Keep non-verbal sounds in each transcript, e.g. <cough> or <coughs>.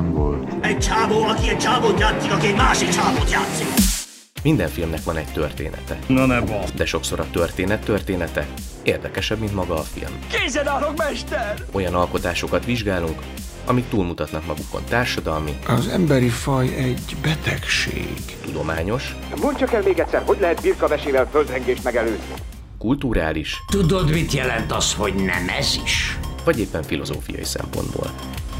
nem volt. Egy csávó, aki egy csávót játszik, aki egy másik csávót játszik. Minden filmnek van egy története. Na ne basz. De sokszor a történet története érdekesebb, mint maga a film. Készen állok, mester! Olyan alkotásokat vizsgálunk, amik túlmutatnak magukon társadalmi, Az emberi faj egy betegség. tudományos, Mondd csak el még egyszer, hogy lehet birkavesével földrengést megelőzni? kulturális Tudod, mit jelent az, hogy nem ez is? vagy éppen filozófiai szempontból.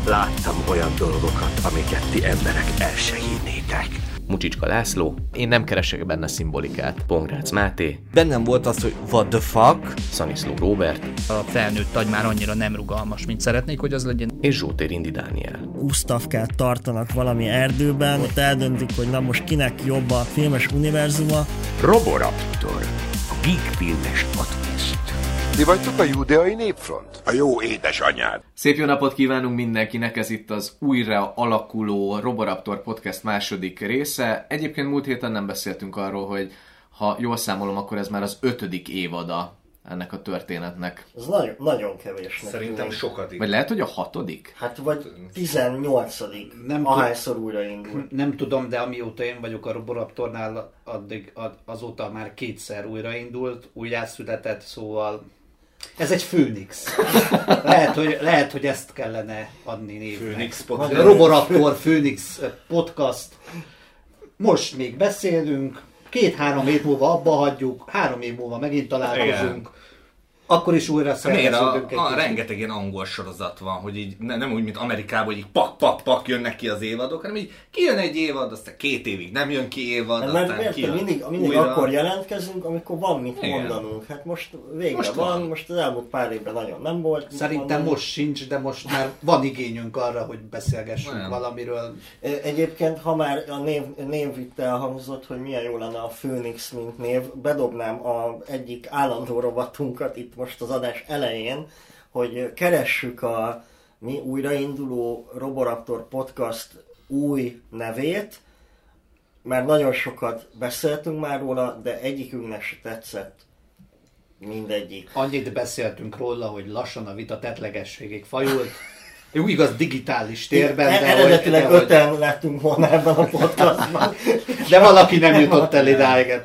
Láttam olyan dolgokat, amiket ti emberek el se hinnétek. Mucsicska László, én nem keresek benne szimbolikát. Pongrácz Máté, Bennem volt az, hogy what the fuck, Szaniszló Róbert A felnőtt agy már annyira nem rugalmas, mint szeretnék, hogy az legyen. és Zsótér Indi Dániel. Gustavkát tartanak valami erdőben, ott eldöntik, hogy na most kinek jobb a filmes univerzuma. Roboraptor. A Geek Filmes Podcast. Ti vagytok a judeai népfront? A jó édesanyád. Szép jó napot kívánunk mindenkinek, ez itt az újra alakuló Roboraptor Podcast második része. Egyébként múlt héten nem beszéltünk arról, hogy ha jól számolom, akkor ez már az ötödik évada ennek a történetnek. Ez nagyon, nagyon kevés. Szerintem sokat Vagy lehet, hogy a hatodik? Hát vagy 18 Nem ahányszor újraindul. Nem tudom, de amióta én vagyok a Roboraptornál, addig, ad, azóta már kétszer újraindult, újjászületett, szóval ez egy főnix. lehet, hogy, lehet, hogy ezt kellene adni névnek. Főnix podcast. Roboraptor Főnix podcast. Most még beszélünk, két-három év múlva abba hagyjuk, három év múlva megint találkozunk. Akkor is újra Miért szerveződünk. a, a rengeteg ilyen angol sorozat van, hogy így ne, nem úgy, mint Amerikában, hogy így pak, pak, pak jönnek ki az évadok, hanem így kijön egy évad, aztán két évig nem jön ki évad, Hát aztán mert kijön mindig, mindig újra. akkor jelentkezünk, amikor van mit Igen. mondanunk. Hát most végre Most van, van. most az elmúlt pár évben nagyon nem volt. Szerintem most sincs, de most már van igényünk arra, hogy beszélgessünk Nem. valamiről. E- Egyébként, ha már a név, név itt elhangzott, hogy milyen jó lenne a Phoenix, mint név, bedobnám a egyik állandó rovatunkat itt most az adás elején, hogy keressük a mi újrainduló Roboraptor podcast új nevét, mert nagyon sokat beszéltünk már róla, de egyikünknek se tetszett mindegyik. Annyit beszéltünk róla, hogy lassan a vita tetlegességig fajult. Jó, igaz, digitális térben, E- de, Eredetileg hogy, de, hogy, öten lettünk volna ebben a podcastban. de valaki nem jutott el idáig.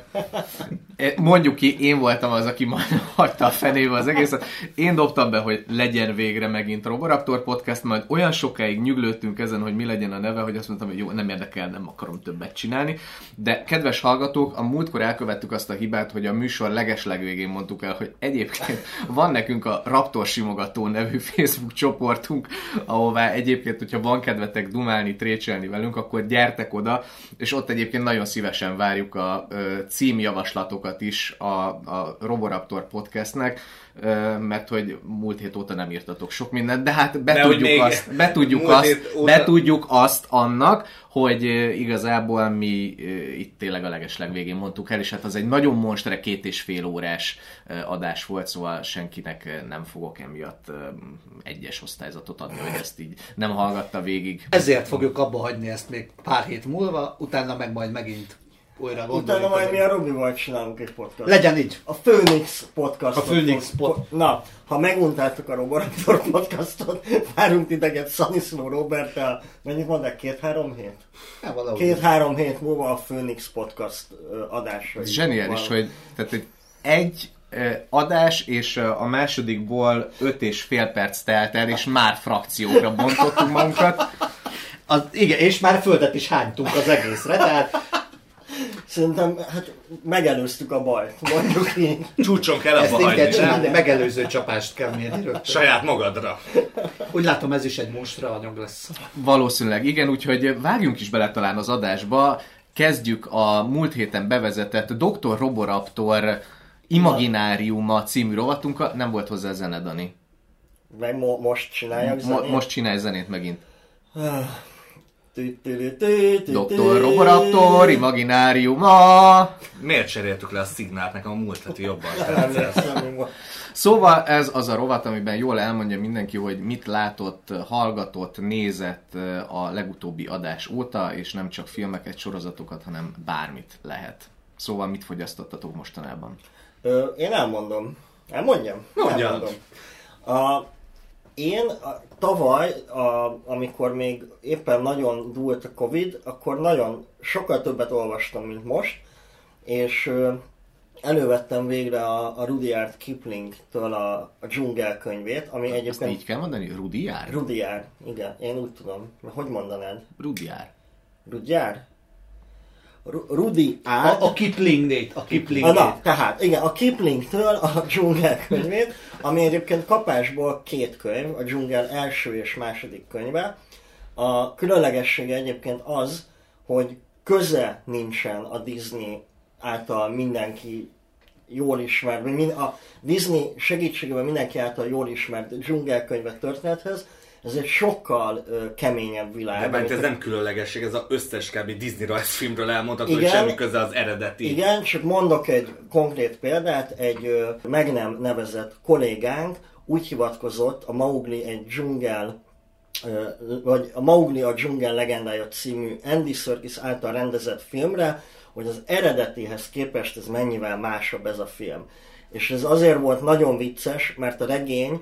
E, Mondjuk ki, én voltam az, aki majd <laughs> hagyta a fenébe az egészet. Én dobtam be, hogy legyen végre megint Roboraptor Podcast, majd olyan sokáig nyüglődtünk ezen, hogy mi legyen a neve, hogy azt mondtam, hogy jó, nem érdekel, nem akarom többet csinálni. De kedves hallgatók, a múltkor elkövettük azt a hibát, hogy a műsor legeslegvégén mondtuk el, hogy egyébként van nekünk a Raptor Simogató nevű Facebook csoportunk, ahová egyébként, hogyha van kedvetek dumálni, trécselni velünk, akkor gyertek oda, és ott egyébként nagyon szívesen várjuk a ö, címjavaslatokat is a, a Roboraptor podcastnek, mert hogy múlt hét óta nem írtatok sok mindent, de hát betudjuk azt, betudjuk <laughs> azt, óta- betudjuk azt annak, hogy igazából mi itt tényleg a legesleg végén mondtuk el, és hát az egy nagyon monstre két és fél órás adás volt, szóval senkinek nem fogok emiatt egyes osztályzatot adni, hogy ezt így nem hallgatta végig. Ezért fogjuk abba hagyni ezt még pár hét múlva, utána meg majd megint újra Utána gondoljuk. majd mi a Robival csinálunk egy podcast. Legyen így. A Phoenix podcast. A Phoenix pod- Na, ha meguntátok a Roborator podcastot, <laughs> várunk titeket Szaniszló Roberttel, mennyit mondták, két-három hét? Valahogy. Két-három hét múlva a Phoenix podcast adásra. Ez is zseniális, van. hogy, tehát, egy ö, adás, és a másodikból öt és fél perc telt el, és már frakciókra bontottunk magunkat. Az, igen, és már földet is hánytunk az egészre, tehát Szerintem, hát megelőztük a bajt, mondjuk így. Csúcson kell abba hagyni, csinálni, nem? megelőző csapást kell mérni rögtön. Saját magadra. Úgy látom, ez is egy monstra anyag lesz. Valószínűleg igen, úgyhogy vágjunk is bele talán az adásba. Kezdjük a múlt héten bevezetett Dr. Roboraptor Imagináriuma című rovatunkkal. Nem volt hozzá zene, Dani. Meg mo- most csinálják Mo- most csinálj zenét megint. Dr. Dr. Roboraptor Imagináriuma. Miért cseréltük le a szignált? Nekem a múlt heti jobban. Szóval ez az a rovat, amiben jól elmondja mindenki, hogy mit látott, hallgatott, nézett a legutóbbi adás óta, és nem csak filmeket, sorozatokat, hanem bármit lehet. Szóval mit fogyasztottatok mostanában? Ö, én elmondom. Elmondjam? Mondjad. Elmondom. A Én a, tavaly, a, amikor még éppen nagyon dúlt a Covid, akkor nagyon sokkal többet olvastam, mint most, és elővettem végre a, a Rudyard Kipling-től a, a dzsungel könyvét, ami Ezt egyébként... így kell mondani? Rudiár? Rudyard, igen, én úgy tudom. Hogy mondanád? Rudiár. Rudyard? Ru- Rudi A, át. a Kiplingét, a Kiplingét. Na, tehát, igen, a Kiplingtől a dzsungel könyvét, ami egyébként kapásból két könyv, a dzsungel első és második könyve. A különlegessége egyébként az, hogy köze nincsen a Disney által mindenki jól ismert, a Disney segítségével mindenki által jól ismert dzsungelkönyvet történethez, ez egy sokkal ö, keményebb világ. De ez nem különlegesség, ez az összes kb. Disney rajzfilmről elmondható, hogy Igen. semmi köze az eredeti. Igen, csak mondok egy konkrét példát, egy ö, meg nem nevezett kollégánk úgy hivatkozott a Mowgli egy dzsungel, vagy a Mowgli a dzsungel legendája című Andy Serkis által rendezett filmre, hogy az eredetihez képest ez mennyivel másabb ez a film. És ez azért volt nagyon vicces, mert a regény,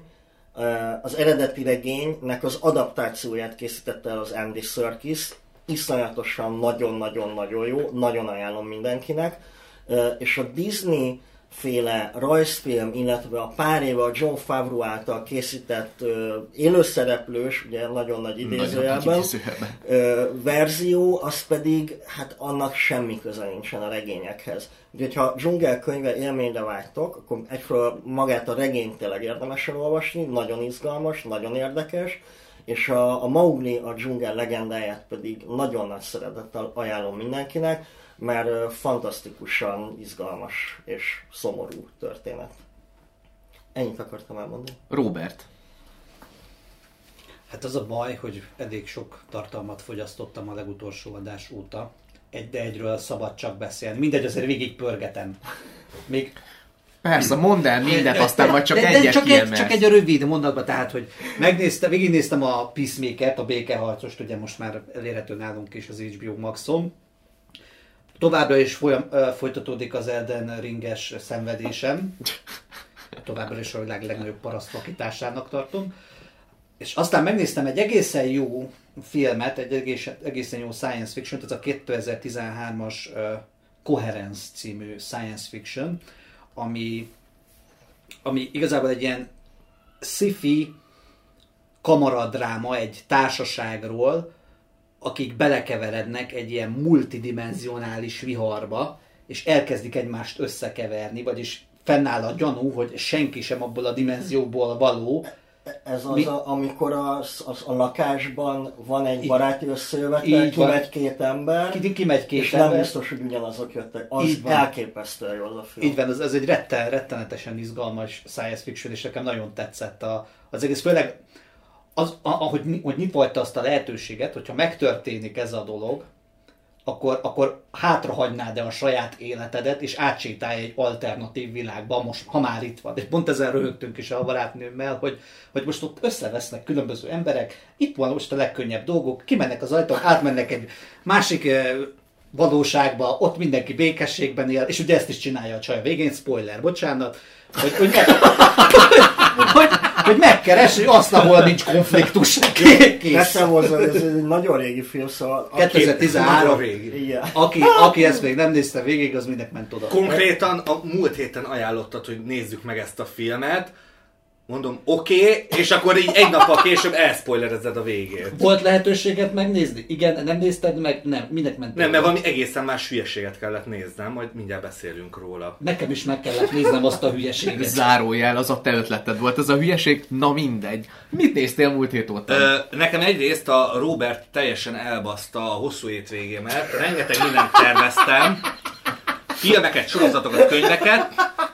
az eredeti regénynek az adaptációját készítette el az Andy Serkis, iszonyatosan nagyon-nagyon-nagyon jó, nagyon ajánlom mindenkinek. Ö, És a Disney féle rajzfilm, illetve a pár éve a John Favreau által készített ö, élőszereplős, ugye nagyon nagy idézőjelben, ö, verzió, az pedig, hát annak semmi köze nincsen a regényekhez. Úgyhogy ha dzsungel könyve élményre vágytok, akkor egyfelől magát a regényt tényleg érdemes elolvasni, nagyon izgalmas, nagyon érdekes, és a, a Mowgli a dzsungel legendáját pedig nagyon nagy szeretettel ajánlom mindenkinek, mert fantasztikusan izgalmas és szomorú történet. Ennyit akartam elmondani. Robert. Hát az a baj, hogy elég sok tartalmat fogyasztottam a legutolsó adás óta. Egy de egyről szabad csak beszélni. Mindegy, azért végig pörgetem. Még Persze, mondd el mindent, aztán majd csak de, de egyet csak, egy, csak egy rövid mondatban, tehát, hogy megnéztem, végignéztem a Peacemaker-t, a békeharcost, ugye most már elérhető nálunk is az HBO Maxon. Továbbra is folyam, folytatódik az Elden Ringes szenvedésem. Továbbra is a világ legnagyobb parasztvakításának tartom. És aztán megnéztem egy egészen jó filmet, egy egészen, egészen jó science fiction, ez a 2013-as uh, Coherence című science fiction, ami, ami igazából egy ilyen sci-fi kamaradráma egy társaságról, akik belekeverednek egy ilyen multidimensionális viharba, és elkezdik egymást összekeverni, vagyis fennáll a gyanú, hogy senki sem abból a dimenzióból való. Ez az, Mi- a, amikor az, az, a lakásban van egy baráti összejövetel, kimegy két ember, Ki, kimegy két és ember. nem biztos, hogy ugyanazok jöttek. Az Így van. elképesztően jó az a film. Így van, ez, ez egy retten, rettenetesen izgalmas science fiction, és nekem nagyon tetszett a, az egész, főleg az, ahogy, hogy nyitva hagyta azt a lehetőséget, hogyha megtörténik ez a dolog, akkor, akkor hátrahagynád-e a saját életedet, és átsétálj egy alternatív világba, most, ha már itt van. És pont ezen röhögtünk is a barátnőmmel, hogy, hogy most ott összevesznek különböző emberek, itt van most a legkönnyebb dolgok, kimennek az ajtón, átmennek egy másik eh, valóságba, ott mindenki békességben él, és ugye ezt is csinálja a csaj a végén, spoiler, bocsánat, hogy, hogy, meg, <laughs> hogy, hogy megkeres hogy azt, ahol nincs konfliktus. Kész. Teszem hozzá, ez egy nagyon régi film, szóval... aki- 2013. Nagyon régi. Igen. Aki, aki ezt még nem nézte végig, az minek ment oda. Konkrétan a múlt héten ajánlottad, hogy nézzük meg ezt a filmet. Mondom, oké, okay, és akkor így egy nappal később elspoilerezed a végét. Volt lehetőséget megnézni? Igen, nem nézted meg? Nem. Minek ment Nem, mert valami egészen más hülyeséget kellett néznem, majd mindjárt beszélünk róla. Nekem is meg kellett néznem azt a hülyeséget. Zárójel, az a te ötleted volt, ez a hülyeség, na mindegy. Mit néztél múlt hét óta? Ö, nekem egyrészt a Robert teljesen elbaszta a hosszú hétvégémet, rengeteg mindent terveztem, filmeket, sorozatokat, könyveket,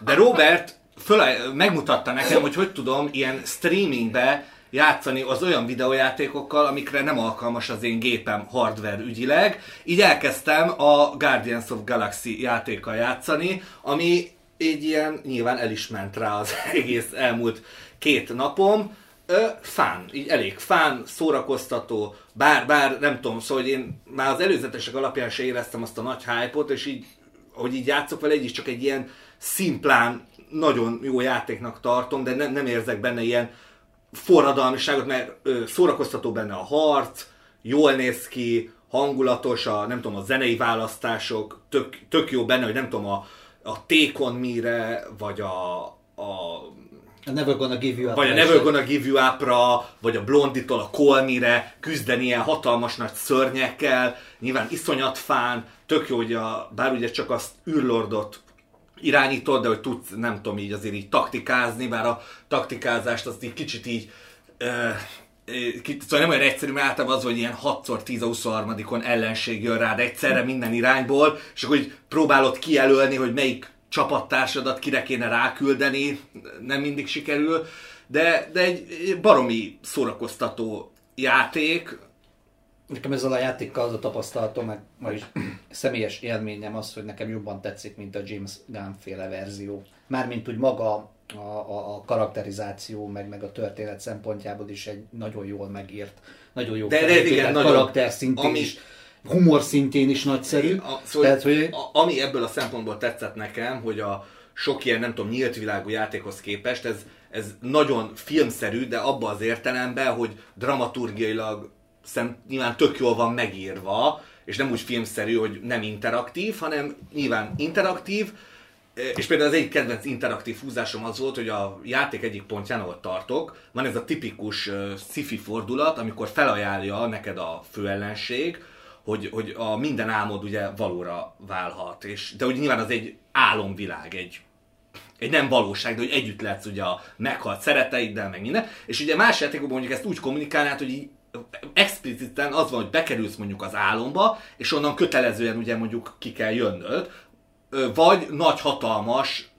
de Robert föl, megmutatta nekem, hogy hogy tudom ilyen streamingbe játszani az olyan videójátékokkal, amikre nem alkalmas az én gépem hardware ügyileg. Így elkezdtem a Guardians of Galaxy játékkal játszani, ami egy ilyen, nyilván el is ment rá az <laughs> egész elmúlt két napom. Fán, így elég fán, szórakoztató, bár, bár nem tudom, szóval hogy én már az előzetesek alapján se éreztem azt a nagy hype és így, hogy így játszok vele, így is csak egy ilyen szimplán, nagyon jó játéknak tartom, de nem, nem érzek benne ilyen forradalmiságot, mert ö, szórakoztató benne a harc, jól néz ki, hangulatos, a, nem tudom, a zenei választások, tök, tök jó benne, hogy nem tudom, a, a Take On Me-re, vagy a, a A Never Gonna Give You Up. vagy a Never Gonna Give You Up-ra, vagy a Blonditól a Call Me-re küzdeni ilyen hatalmas nagy szörnyekkel, nyilván iszonyat fán, tök jó, hogy a, bár ugye csak azt űrlordot irányítod, de hogy tudsz, nem tudom, így azért így taktikázni, bár a taktikázást azt így kicsit így ö, Szóval nem olyan egyszerű, mert általában az, hogy ilyen 6x 10 a 23 ellenség jön rád egyszerre minden irányból, és akkor próbálod kijelölni, hogy melyik csapattársadat kire kéne ráküldeni, nem mindig sikerül, de, de egy baromi szórakoztató játék, Nekem ezzel a játékkal az a tapasztalatom, meg ma is személyes élményem az, hogy nekem jobban tetszik, mint a James Gunn féle verzió. Mármint úgy maga a, a, a karakterizáció, meg, meg a történet szempontjából is egy nagyon jól megírt, nagyon jó De- de igen, nagyon- karakter szintén ami- is, humor szintén is nagyszerű. A, szóval, Tehát, hogy a, ami ebből a szempontból tetszett nekem, hogy a sok ilyen, nem tudom, nyílt világú játékhoz képest, ez, ez nagyon filmszerű, de abba az értelemben, hogy dramaturgiailag szem, nyilván tök jól van megírva, és nem úgy filmszerű, hogy nem interaktív, hanem nyilván interaktív, és például az egyik kedvenc interaktív húzásom az volt, hogy a játék egyik pontján, ahol tartok, van ez a tipikus uh, sci-fi fordulat, amikor felajánlja neked a főellenség, hogy, hogy a minden álmod ugye valóra válhat. És, de hogy nyilván az egy álomvilág, egy, egy nem valóság, de hogy együtt lehetsz ugye a meghalt szereteiddel, meg minden. És ugye más játékokban mondjuk ezt úgy kommunikálnád, hogy így expliciten az van, hogy bekerülsz mondjuk az álomba, és onnan kötelezően ugye mondjuk ki kell jönnöd, vagy nagy hatalmas,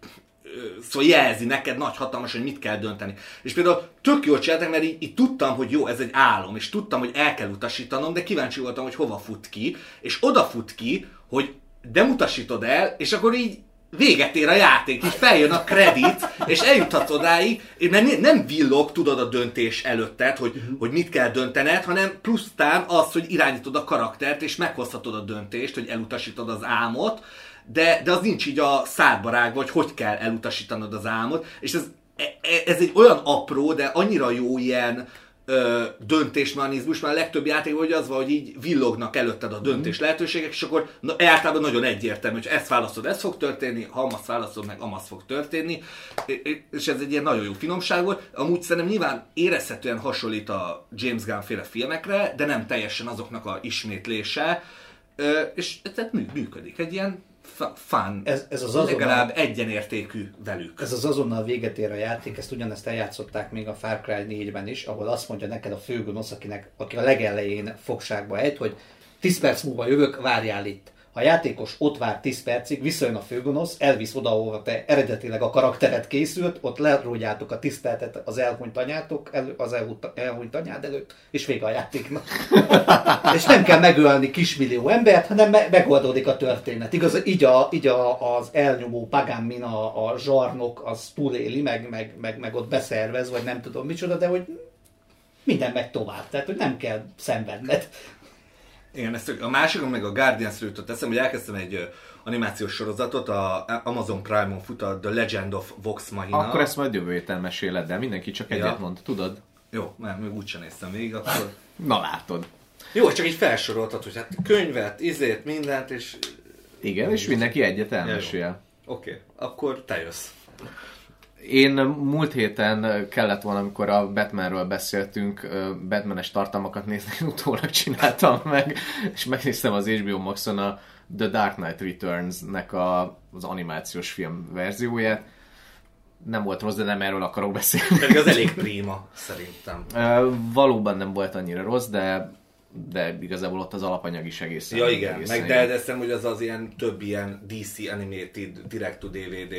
szóval jelzi neked nagy hatalmas, hogy mit kell dönteni. És például tök jól csináltak, mert így, így tudtam, hogy jó, ez egy álom, és tudtam, hogy el kell utasítanom, de kíváncsi voltam, hogy hova fut ki, és oda fut ki, hogy nem utasítod el, és akkor így véget ér a játék, így feljön a kredit, és eljuthatsz odáig, mert ne- nem villog, tudod a döntés előtted, hogy, hogy mit kell döntened, hanem plusztán az, hogy irányítod a karaktert, és meghozhatod a döntést, hogy elutasítod az álmot, de, de az nincs így a szádba rágva, hogy hogy kell elutasítanod az álmot, és ez, e- e- ez egy olyan apró, de annyira jó ilyen ö, döntésmechanizmus, mert a legtöbb játékban hogy az van, hogy így villognak előtted a döntés lehetőségek, és akkor na, általában nagyon egyértelmű, hogy ezt választod, ez fog történni, ha azt választod, meg amaz fog történni, és ez egy ilyen nagyon jó finomság volt. Amúgy szerintem nyilván érezhetően hasonlít a James Gunn féle filmekre, de nem teljesen azoknak a ismétlése, és tehát mű, működik. Egy ilyen fun, Ez- ez az azonnal- legalább egyenértékű velük. Ez az azonnal véget ér a játék, ezt ugyanezt eljátszották még a Far Cry 4-ben is, ahol azt mondja neked a főgonosz, akinek, aki a legelején fogságba ejt, hogy 10 perc múlva jövök, várjál itt. Ha a játékos ott vár 10 percig, visszajön a főgonosz, elvisz oda, ahova te eredetileg a karakteret készült, ott lerógyátok a tiszteletet az elhunyt anyátok, elő, az elhunyt, anyád előtt, és vége a játéknak. <laughs> és nem kell megölni kismillió embert, hanem me- megoldódik a történet. Igaz, így, a, így a, az elnyomó Pagán Min, a, a zsarnok, az túléli, meg, meg, meg, meg ott beszervez, vagy nem tudom micsoda, de hogy minden megy tovább. Tehát, hogy nem kell szenvedned. Igen, ezt a másikon meg a Guardians jutott teszem, hogy elkezdtem egy animációs sorozatot, a Amazon Prime-on fut a The Legend of Vox Machina. Akkor ezt majd jövő héten meséled, de mindenki csak egyet Ja. mond, tudod? Jó, mert még úgysem néztem végig, akkor... <laughs> Na látod. Jó, csak így felsoroltad, hogy hát könyvet, izét, mindent, és... Igen, és mindenki egyet elmesél. Oké, okay, akkor te jössz. Én múlt héten kellett volna, amikor a Batmanről beszéltünk, Batmanes tartalmakat nézni, én utólag csináltam meg, és megnéztem az HBO Maxon a The Dark Knight Returns-nek a, az animációs film verzióját. Nem volt rossz, de nem erről akarok beszélni. Pedig az elég prima, szerintem. Valóban nem volt annyira rossz, de de igazából ott az alapanyag is egészen Ja igen, egészen meg de, de szerintem, hogy az az ilyen több ilyen DC animated direct to DVD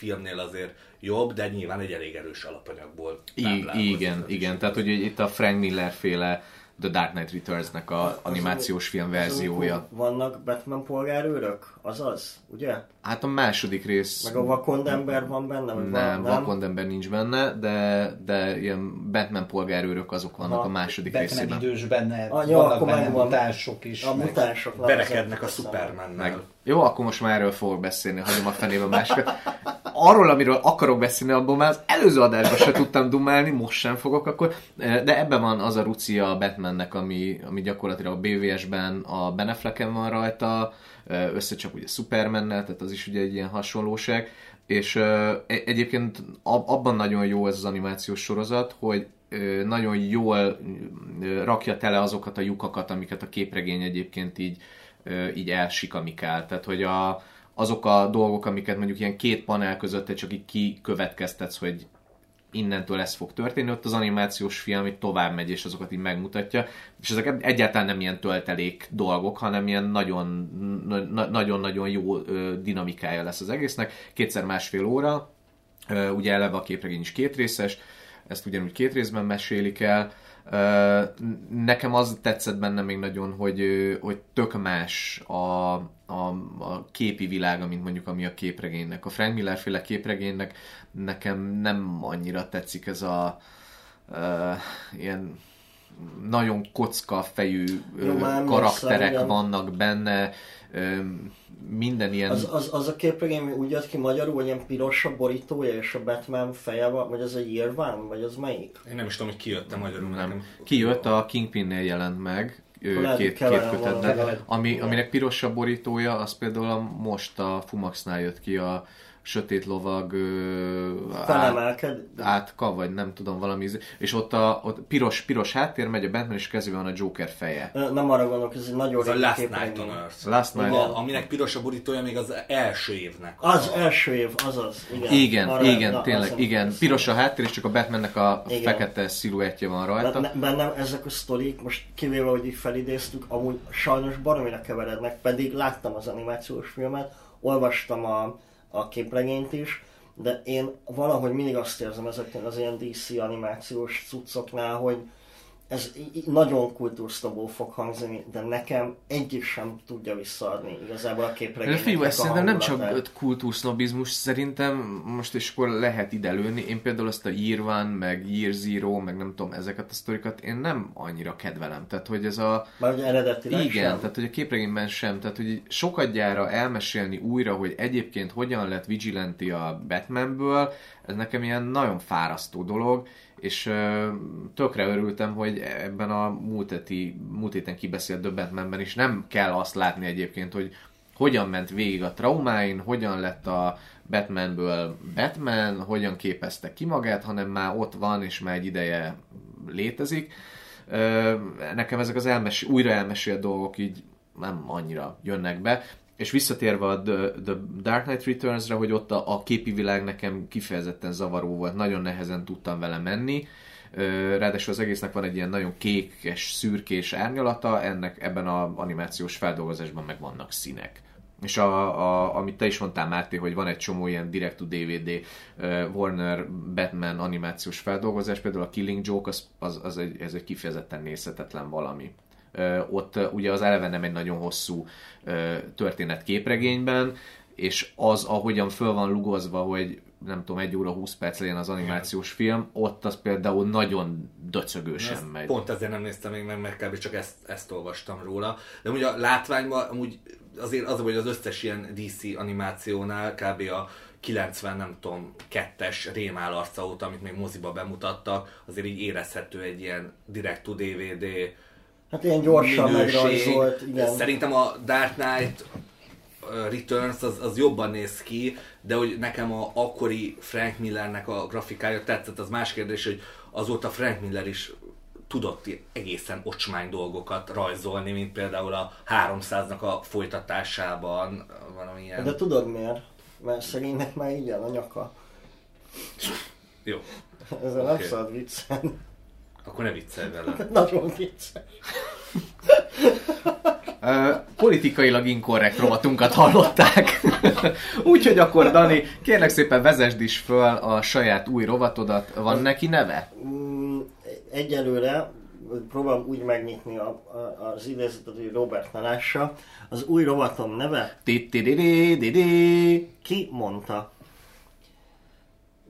filmnél azért jobb, de nyilván egy elég erős alapanyagból I- igen, igen, tehát hogy itt a Frank Miller féle The Dark Knight Returns-nek a animációs film verziója. Vannak Batman polgárőrök? Azaz, ugye? Hát a második rész... Meg a vakond ember van benne? Vagy nem, van, Vakond ember nincs benne, de, de ilyen Batman polgárőrök azok vannak Aha. a második Batman részében. idős benne, jó, vannak akkor benne mutánsok is. A mutánsok Verekednek a Supermannel. Meg. Jó, akkor most már erről fogok beszélni, hagyom a fenébe a másikat. arról, amiről akarok beszélni, abból már az előző adásban se tudtam dumálni, most sem fogok akkor, de ebben van az a rucia a Batmannek, ami, ami gyakorlatilag a BVS-ben a Ben Afflecken van rajta, összecsap ugye Supermannel, tehát az is ugye egy ilyen hasonlóság, és e- egyébként abban nagyon jó ez az animációs sorozat, hogy nagyon jól rakja tele azokat a lyukakat, amiket a képregény egyébként így, így elsikamikál. Tehát, hogy a, azok a dolgok, amiket mondjuk ilyen két panel között te csak így kikövetkeztetsz, hogy innentől ez fog történni, ott az animációs film itt tovább megy, és azokat így megmutatja, és ezek egyáltalán nem ilyen töltelék dolgok, hanem ilyen nagyon-nagyon jó dinamikája lesz az egésznek, kétszer másfél óra, ugye eleve a képregény is két részes, ezt ugyanúgy két részben mesélik el, Nekem az tetszett benne még nagyon, hogy, hogy tök más a, a, a képi világa, mint mondjuk ami a képregénynek. A Frank Miller féle képregénynek nekem nem annyira tetszik ez a uh, ilyen nagyon kocka fejű Jó, karakterek vannak benne, minden ilyen... Az, az, az a képregény úgy jött ki magyarul, hogy ilyen piros a borítója és a Batman feje van, vagy az egy írván, vagy az melyik? Én nem is tudom, hogy kijött a magyarul. Nem. Kijött, a Kingpinnél jelent meg, ő, két, két kötetben. Ami, aminek piros a borítója, az például most a Fumaxnál jött ki a sötét lovag át, átka, vagy nem tudom, valami, és ott a ott piros, piros háttér megy a Batman, és kezében van a Joker feje. Nem arra gondolok, ez egy nagyon ez a Last Night on Earth. Last Night. A, aminek piros a borítója még az első évnek. Az a... első év, azaz. Igen, igen, arra, igen na, tényleg, igen. Piros a háttér, és csak a Batmannek a igen. fekete sziluettje van rajta. Ne, bennem ezek a sztorik, most kivéve, hogy így felidéztük, amúgy sajnos baromira keverednek, pedig láttam az animációs filmet, olvastam a a képregényt is, de én valahogy mindig azt érzem ezeknél az ilyen DC animációs cuccoknál, hogy ez nagyon kultúrsztobó fog hangzani, de nekem egyik sem tudja visszaadni igazából a képregénynek Fiú, ez szerintem nem csak kultúrsznobizmus, szerintem most is akkor lehet ide lőni. Én például azt a Year One, meg Year Zero, meg nem tudom, ezeket a sztorikat én nem annyira kedvelem. Tehát, hogy ez a... Már ugye eredetileg Igen, sem. tehát, hogy a képregényben sem. Tehát, hogy sokadjára elmesélni újra, hogy egyébként hogyan lett Vigilante a Batmanből, ez nekem ilyen nagyon fárasztó dolog, és tökre örültem, hogy ebben a múlt, heti, múlt héten kibeszélt Döbbentmenben is nem kell azt látni egyébként, hogy hogyan ment végig a traumáin, hogyan lett a Batmanből Batman, hogyan képezte ki magát, hanem már ott van, és már egy ideje létezik. Nekem ezek az elmes, újra elmesélt dolgok így nem annyira jönnek be. És visszatérve a The, The Dark Knight Returns-re, hogy ott a, a képi világ nekem kifejezetten zavaró volt, nagyon nehezen tudtam vele menni. Ráadásul az egésznek van egy ilyen nagyon kékes, szürkés árnyalata, ennek ebben az animációs feldolgozásban meg vannak színek. És a, a, amit te is mondtál, Máté, hogy van egy csomó ilyen direct-to-DVD uh, Warner Batman animációs feldolgozás, például a Killing Joke, az, az, az egy, ez egy kifejezetten nézhetetlen valami ott ugye az eleve nem egy nagyon hosszú történet képregényben, és az, ahogyan föl van lugozva, hogy nem tudom, egy óra 20 perc legyen az animációs film, ott az például nagyon döcögősen megy. Pont ezért nem néztem még meg, mert kb. csak ezt, ezt olvastam róla. De ugye a látványban amúgy azért az, hogy az összes ilyen DC animációnál kb. a 90, nem tudom, kettes rémál arca óta, amit még moziba bemutattak, azért így érezhető egy ilyen direct to DVD Hát ilyen gyorsan megrajzolt, igen. Szerintem a Dark Knight Returns az, az jobban néz ki, de hogy nekem a akkori Frank Millernek a grafikája tetszett, az más kérdés, hogy azóta Frank Miller is tudott egészen ocsmány dolgokat rajzolni, mint például a 300-nak a folytatásában, valamilyen... De tudod miért? Mert szegénynek már így a nyaka. Jó. Ezzel okay. nem szabad viccelni. Akkor ne viccelj vele. <laughs> Nagyon vicces. <laughs> Uh, politikailag inkorrekt rovatunkat hallották. <laughs> Úgyhogy akkor, Dani, kérlek szépen vezesd is föl a saját új rovatodat. Van neki neve? Mm, egyelőre próbálom úgy megnyitni a, a, az idézetet, hogy Robert ne lássa. Az új rovatom neve? Ki mondta?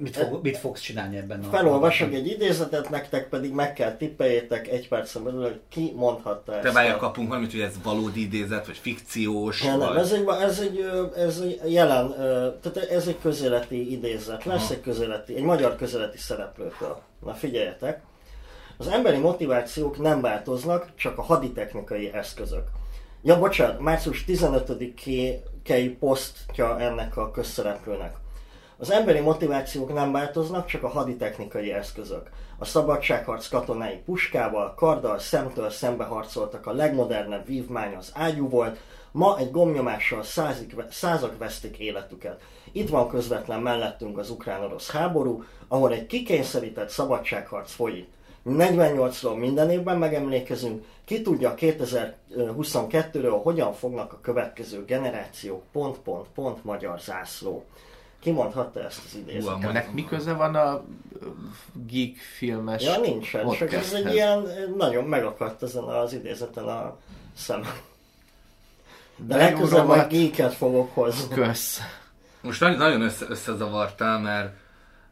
Mit, fog, mit fogsz csinálni ebben a... Felolvasok egy idézetet, nektek pedig meg kell tippeljétek egy percen belül, hogy ki mondhatta ezt. Te várja, kapunk valamit, hogy ez valódi idézet, vagy fikciós, Ja, nem, vagy... ez egy, ez egy, ez egy jelen, tehát ez egy közéleti idézet, lesz Aha. egy közéleti, egy magyar közéleti szereplőtől. Na figyeljetek! Az emberi motivációk nem változnak, csak a haditechnikai eszközök. Ja, bocsánat, március 15-i posztja ennek a közszereplőnek. Az emberi motivációk nem változnak, csak a haditechnikai eszközök. A szabadságharc katonái puskával, karddal, szemtől szembe harcoltak, a legmodernebb vívmány az ágyú volt, ma egy gomnyomással százik, százak vesztik életüket. Itt van közvetlen mellettünk az ukrán-orosz háború, ahol egy kikényszerített szabadságharc folyik. 48-ról minden évben megemlékezünk, ki tudja 2022-ről hogyan fognak a következő generációk pont, pont, pont magyar zászló. Ki mondhatta ezt az idézetet? Ennek mi köze van a geek filmes Ja, nincsen, csak ez egy ilyen, nagyon megakadt ezen az idézeten a szem. De, De legközelebb majd geeket fogok hozni. Kösz. Most nagyon- nagyon össze, összezavartál, mert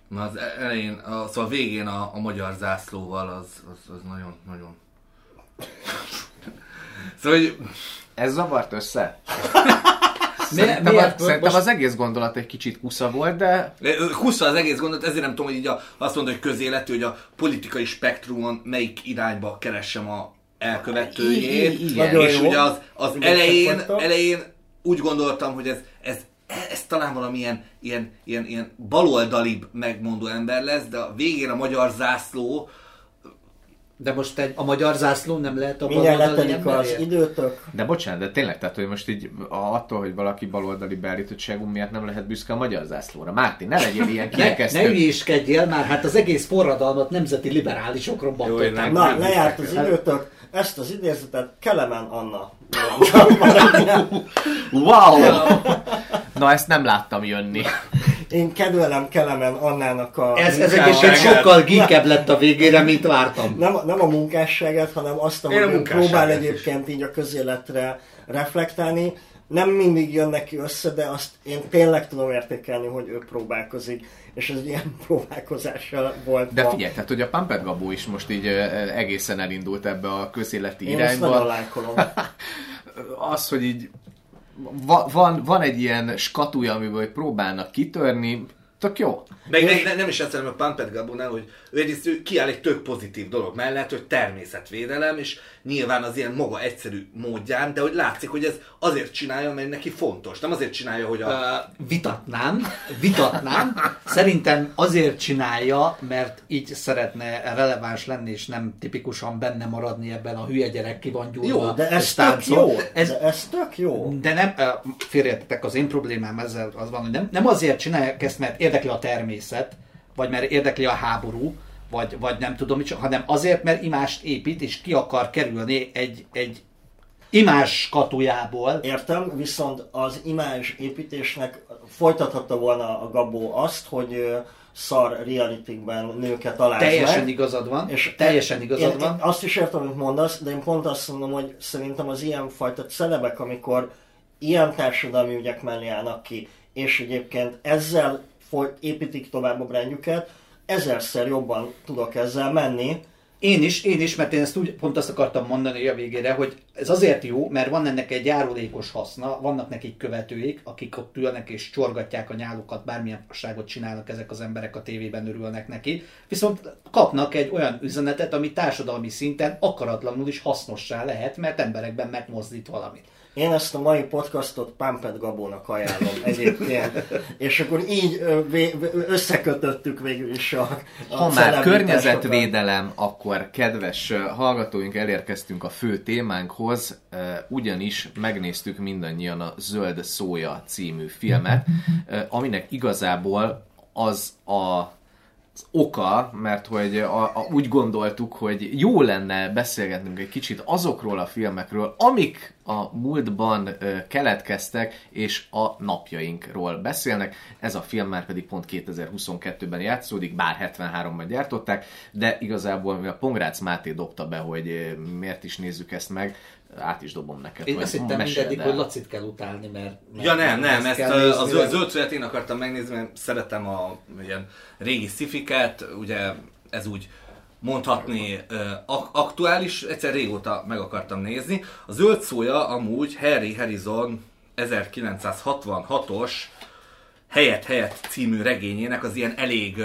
mert az elején, a, szóval a végén a, a magyar zászlóval az, az, az nagyon, nagyon... <laughs> Szóval, hogy Ez zavart össze? <laughs> Szerintem, miért? a, szerintem Most- az egész gondolat egy kicsit kusza volt, de 20 az egész gondot, ezért nem tudom, hogy így a, azt mondod, hogy közéletű, hogy a politikai spektrumon melyik irányba keressem a elkövetőjét. I- igen. És ugye az, az elején, elején úgy gondoltam, hogy ez, ez, ez talán valamilyen ilyen, ilyen, ilyen baloldalibb megmondó ember lesz, de a végén a magyar zászló De most egy, a magyar zászló nem lehet a baloldali letelik az időtök. De bocsánat, de tényleg, tehát hogy most így a- attól, hogy valaki baloldali beállítottságú miatt nem lehet büszke a magyar zászlóra. Márti, ne legyél ilyen <laughs> Ne, kirekesztő. ne ügyéskedjél már, hát az egész forradalmat nemzeti liberálisok robbantották. nem. Na, lejárt az időtök. Ezt az idézetet Kelemen Anna. Wow! Na ezt nem láttam jönni. Én kedvelem Kelemen Annának a Ez, ez egyébként sokkal geekebb lett a végére, mint vártam. nem, nem a munkásságát, hanem azt, Én a hogy ő munkásságát próbál is. egyébként így a közéletre reflektálni. Nem mindig jön neki össze, de azt én tényleg tudom értékelni, hogy ő próbálkozik, és ez ilyen <laughs> próbálkozással volt. De figyelj, tehát hogy a Pampet Gabó is most így egészen elindult ebbe a közéleti Én irányba. lájkolom. <laughs> Az, hogy így va, van, van egy ilyen skatuja, amiből próbálnak kitörni, tök jó. Meg ne, ne, nem is ezt hanem a Pampet Gabonál, hogy ő egyrészt ő kiáll egy tök pozitív dolog mellett, hogy természetvédelem, és nyilván az ilyen maga egyszerű módján, de hogy látszik, hogy ez azért csinálja, mert neki fontos. Nem azért csinálja, hogy a... Ö, vitatnám, vitatnám. Szerintem azért csinálja, mert így szeretne releváns lenni, és nem tipikusan benne maradni ebben a hülye gyerek ki van gyúrva. Jó, de ez tök jó. Ez, De ez tök jó. de nem, ö, félreértetek, az én problémám ezzel az van, hogy nem, nem azért csinálják ezt, mert érdekli a természet, vagy mert érdekli a háború, vagy, vagy nem tudom hanem azért, mert imást épít, és ki akar kerülni egy, egy imás katujából. Értem, viszont az imázs építésnek folytathatta volna a Gabó azt, hogy szar realitikben nőket aláz Teljesen meg. igazad van, És teljesen igazad én, van. Én azt is értem, amit mondasz, de én pont azt mondom, hogy szerintem az ilyenfajta celebek, amikor ilyen társadalmi ügyek mellé állnak ki, és egyébként ezzel építik tovább a brandjüket, ezerszer jobban tudok ezzel menni, Én is, én is, mert én ezt úgy pont azt akartam mondani a végére, hogy ez azért jó, mert van ennek egy járulékos haszna, vannak nekik követőik, akik ott ülnek és csorgatják a nyálukat, bármilyen fasságot csinálnak ezek az emberek a tévében örülnek neki, viszont kapnak egy olyan üzenetet, ami társadalmi szinten akaratlanul is hasznossá lehet, mert emberekben megmozdít valamit. Én ezt a mai podcastot Pampet Gabónak ajánlom egyébként. <laughs> És akkor így összekötöttük végül is a, a Ha már környezetvédelem, akkor kedves hallgatóink, elérkeztünk a fő témánkhoz, ugyanis megnéztük mindannyian a Zöld Szója című filmet, <laughs> aminek igazából az a oka, mert hogy a, a, úgy gondoltuk, hogy jó lenne beszélgetnünk egy kicsit azokról a filmekről, amik a múltban ö, keletkeztek, és a napjainkról beszélnek. Ez a film már pedig pont 2022-ben játszódik, bár 73-ban gyártották, de igazából mi a Pongrácz Máté dobta be, hogy ö, miért is nézzük ezt meg, át is dobom neked. Én vagy azt hittem mindeddig, hogy Lacit kell utálni, mert... mert Ja nem, nem, ezt a nézni, zöld, de- zöld szövet én akartam megnézni, mert szeretem a ilyen régi szifiket, ugye ez úgy mondhatni aktuális, egyszer régóta meg akartam nézni. A zöld szója amúgy Harry Harrison 1966-os Helyett Helyett című regényének az ilyen elég,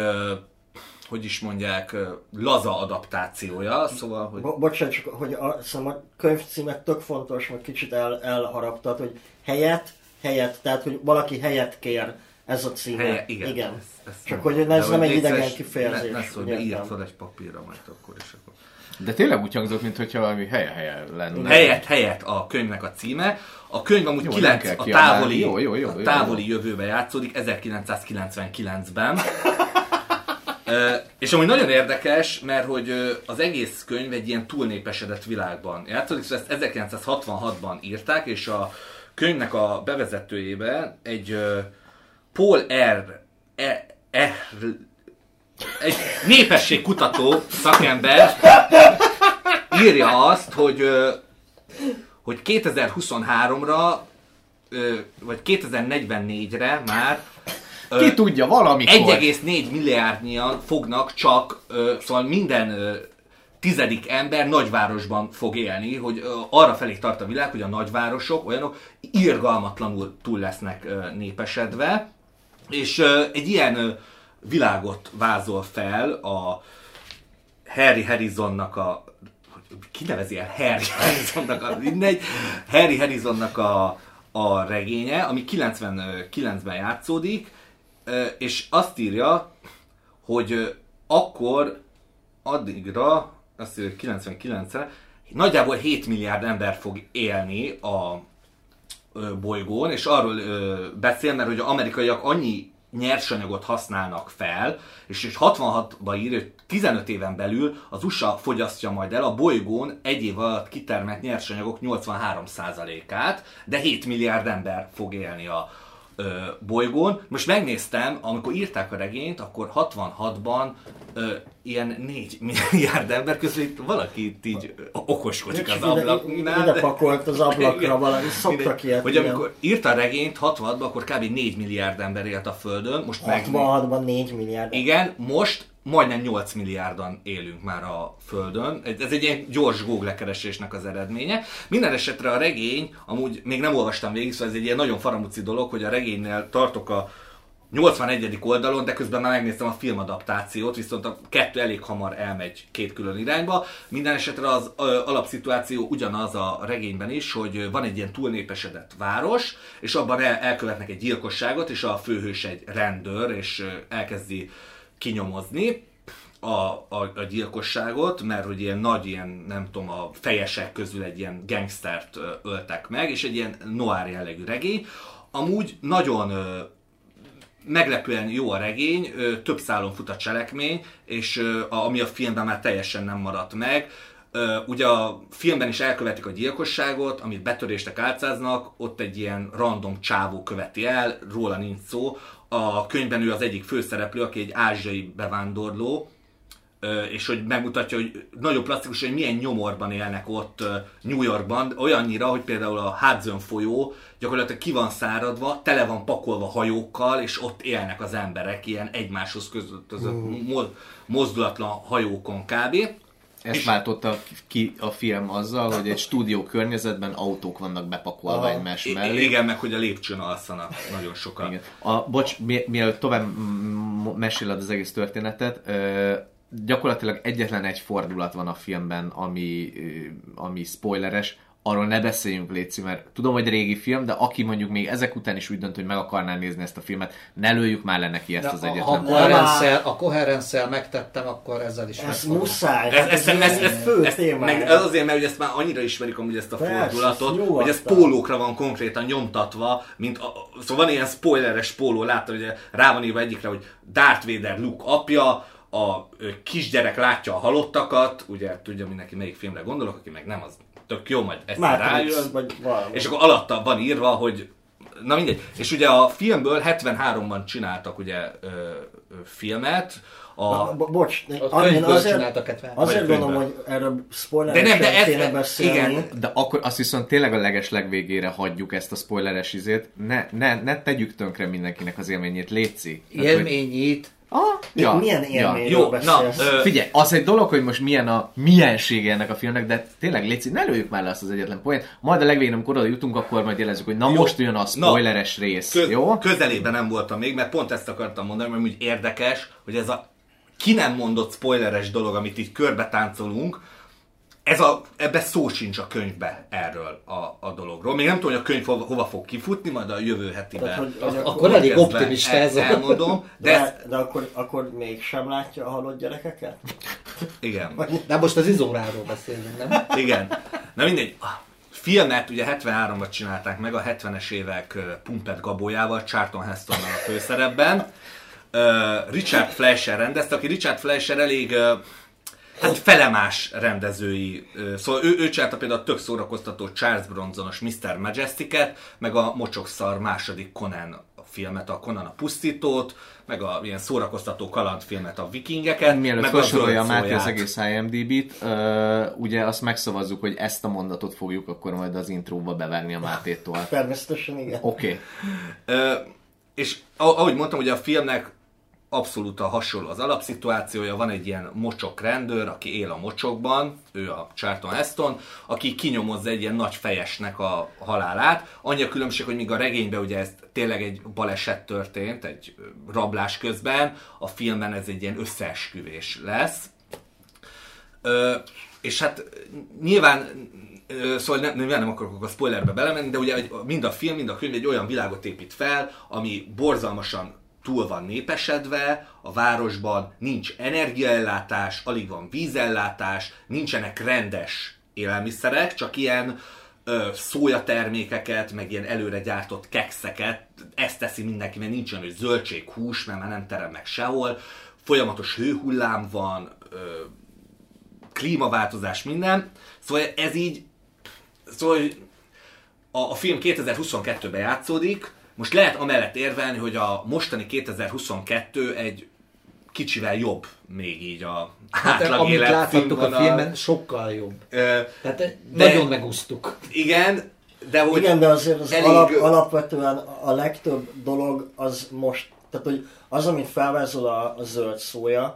hogy is mondják, laza adaptációja, szóval, hogy Bo- bocsánat, csak hogy a, szóval a könyvcímet tök fontos, mert kicsit el, elharaptad, hogy helyet, helyet, tehát hogy valaki helyet kér, ez a címe. helye, igen. igen. Ezt- ezt Csak nem- hogy ez nem egy idegen kifejezés. Ne, ne szólj, de írd fel egy papírra majd akkor, és akkor. De tényleg úgy hangzott, mintha valami helye-helye lenne. Helyett, helyett a könyvnek a címe. A könyv amúgy Jó, nem 9, kell a távoli, Jó, jó, jó, a jó, távoli jó. jövőbe játszódik, 1999-ben. És amúgy nagyon érdekes, mert hogy az egész könyv egy ilyen túlnépesedett világban játszódik, szóval ezt 1966-ban írták, és a könyvnek a bevezetőjében egy Paul R. E, R. Egy népességkutató szakember írja azt, hogy hogy 2023-ra ö, vagy 2044-re már ö, Ki tudja, valamikor. 1,4 milliárdnyian fognak csak, ö, szóval minden ö, tizedik ember nagyvárosban fog élni, hogy ö, arra felé tart a világ, hogy a nagyvárosok olyanok irgalmatlanul túl lesznek ö, népesedve, és ö, egy ilyen ö, világot vázol fel a Harry Harrisonnak a ki nevezi el? Harry <laughs> Harrisonnak a mindegy, Harry Harrisonnak a, a regénye, ami 99-ben játszódik, ö, és azt írja, hogy akkor addigra, azt írja, hogy 99-re, nagyjából 7 milliárd ember fog élni a bolygón, és arról beszél, mert hogy az amerikaiak annyi nyersanyagot használnak fel, és, és 66-ban ír, hogy 15 éven belül az USA fogyasztja majd el a bolygón egy év alatt kitermelt nyersanyagok 83%-át, de 7 milliárd ember fog élni a ö, bolygón. Most megnéztem, amikor írták a regényt, akkor 66-ban ö, ilyen 4 milliárd ember közül itt valaki így okoskodik az Ide- ablaknál. ide de- pakolt az ablakra Igen. valami, szoktak ilyet, Hogy amikor írta a regényt 66-ban, akkor kb. 4 milliárd ember élt a Földön. Most meg... 66-ban 4 milliárd. Igen, most majdnem 8 milliárdan élünk már a Földön. Ez egy ilyen gyors Google keresésnek az eredménye. Minden esetre a regény, amúgy még nem olvastam végig, szóval ez egy ilyen nagyon faramuci dolog, hogy a regénynél tartok a 81. oldalon, de közben már megnéztem a filmadaptációt, viszont a kettő elég hamar elmegy két külön irányba. Minden esetre az ö, alapszituáció ugyanaz a regényben is, hogy van egy ilyen túlnépesedett város, és abban el, elkövetnek egy gyilkosságot, és a főhős egy rendőr, és elkezdi kinyomozni a, a, a gyilkosságot, mert hogy ilyen nagy, ilyen, nem tudom, a fejesek közül egy ilyen gangstert öltek meg, és egy ilyen noir jellegű regény. Amúgy nagyon meglepően jó a regény, több szálon fut a cselekmény, és ami a filmben már teljesen nem maradt meg. Ugye a filmben is elkövetik a gyilkosságot, amit betöréstek álcáznak, ott egy ilyen random csávó követi el, róla nincs szó. A könyvben ő az egyik főszereplő, aki egy ázsiai bevándorló, és hogy megmutatja, hogy nagyon plastikus, hogy milyen nyomorban élnek ott New Yorkban, olyannyira, hogy például a Hudson folyó gyakorlatilag ki van száradva, tele van pakolva hajókkal, és ott élnek az emberek ilyen egymáshoz között az mo- mozdulatlan hajókon kb. Ezt váltotta ki a film azzal, hogy egy <laughs> stúdió környezetben autók vannak bepakolva egymás I- mellé. igen, meg hogy a lépcsőn alszanak nagyon sokan. Igen. A, bocs, mi, mielőtt tovább meséled az egész történetet, gyakorlatilag egyetlen egy fordulat van a filmben, ami, ami spoileres, arról ne beszéljünk, Léci, mert tudom, hogy régi film, de aki mondjuk még ezek után is úgy dönt, hogy meg akarná nézni ezt a filmet, ne lőjük már le neki ezt De az ha- ha egyetlen a koherensszel megtettem, akkor ezzel is Ez muszáj. Ez, ez, ez, ez, ez, fő ez, meg ez. azért, mert ezt már annyira ismerik amúgy ezt a Persze, fordulatot, ezt hogy ez pólókra van konkrétan nyomtatva, mint a, szóval van ilyen spoileres póló, láttad, hogy rá van írva egyikre, hogy Darth Vader Luke apja, a kisgyerek látja a halottakat, ugye tudja mindenki melyik filmre gondolok, aki meg nem, az tök jó, majd ezt Matrix, rájön. vagy valami. És akkor alatta van írva, hogy na mindegy. És ugye a filmből 73-ban csináltak ugye ö, ö, filmet, a... Bo- bocs, A könyvből azért, csináltak 70. azért gondolom, hogy erről spoiler De nem, de ez- kéne beszélni. igen. De akkor azt viszont tényleg a leges legvégére hagyjuk ezt a spoileres izét. Ne, ne, ne tegyük tönkre mindenkinek az élményét, létszi. Élményét. Ah, Ja, milyen élményről Jó, na, beszélsz? ö, Figyelj, az egy dolog, hogy most milyen a miensége ennek a filmnek, de tényleg létszik, ne lőjük már le azt az egyetlen poént. Majd a legvégén, amikor oda jutunk, akkor majd jelezzük, hogy na Jó. most jön a Na, spoileres rész, Köz, jó? Közelében nem voltam még, mert pont ezt akartam mondani, mert úgy érdekes, hogy ez a ki nem mondott spoileres dolog, amit így körbe táncolunk, ez a, ebbe szó sincs a könyvbe erről a, a dologról. Még nem tudom, hogy a könyv hova, hova fog kifutni, majd a jövő hetiben. Tehát, hogy, hogy Akkor elég optimista ez. a- Elmondom, de, de, ezt, de akkor, akkor mégsem látja a halott gyerekeket? igen. De most az izóráról beszélünk, nem? Igen. Na mindegy. A filmet ugye 73-ban csinálták meg, a 70-es évek Pumpet Gabójával, Charlton Hestonnal a főszerepben. Richard Fleischer rendezte, aki Richard Fleischer elég hát felemás rendezői. Szóval ő, ő csinálta például a tök szórakoztató Charles Bronsonos Mr. Majestic-et, meg a Mocsokszar második Conan filmet, a Conan a pusztítót, meg a ilyen szórakoztató kalandfilmet, a vikingeket, Mielőtt felsorolja a Máté az egész IMDb-t, ugye azt megszavazzuk, hogy ezt a mondatot fogjuk akkor majd az intróba beverni a Mátétól. Természetesen igen. Oké. Okay. Ö, és ah- ahogy mondtam, ugye a filmnek abszolút a hasonló az alapszituációja, van egy ilyen mocsok rendőr, aki él a mocsokban, ő a Charlton Heston, aki kinyomozza egy ilyen nagy fejesnek a halálát. Annyi a különbség, hogy míg a regényben ugye ez tényleg egy baleset történt, egy rablás közben, a filmben ez egy ilyen összeesküvés lesz. Ö, és hát nyilván, szóval nem, nyilván nem akarok a spoilerbe belemenni, de ugye mind a film, mind a könyv egy olyan világot épít fel, ami borzalmasan túl van népesedve, a városban nincs energiaellátás, alig van vízellátás, nincsenek rendes élelmiszerek, csak ilyen ö, szójatermékeket, meg ilyen előre gyártott kekszeket, ezt teszi mindenki, mert nincs olyan, hogy zöldség, hús, mert már nem terem meg sehol, folyamatos hőhullám van, ö, klímaváltozás, minden. Szóval ez így, szóval a, a film 2022-ben játszódik, most lehet amellett érvelni, hogy a mostani 2022 egy kicsivel jobb még így a Hát, átlag amit láthattuk a filmben, sokkal jobb. Ö, Tehát De- nagyon megúsztuk. igen, de hogy Igen, de azért az elég- alap, alapvetően a legtöbb dolog az most, tehát hogy az, amit felvázol a, a zöld szója,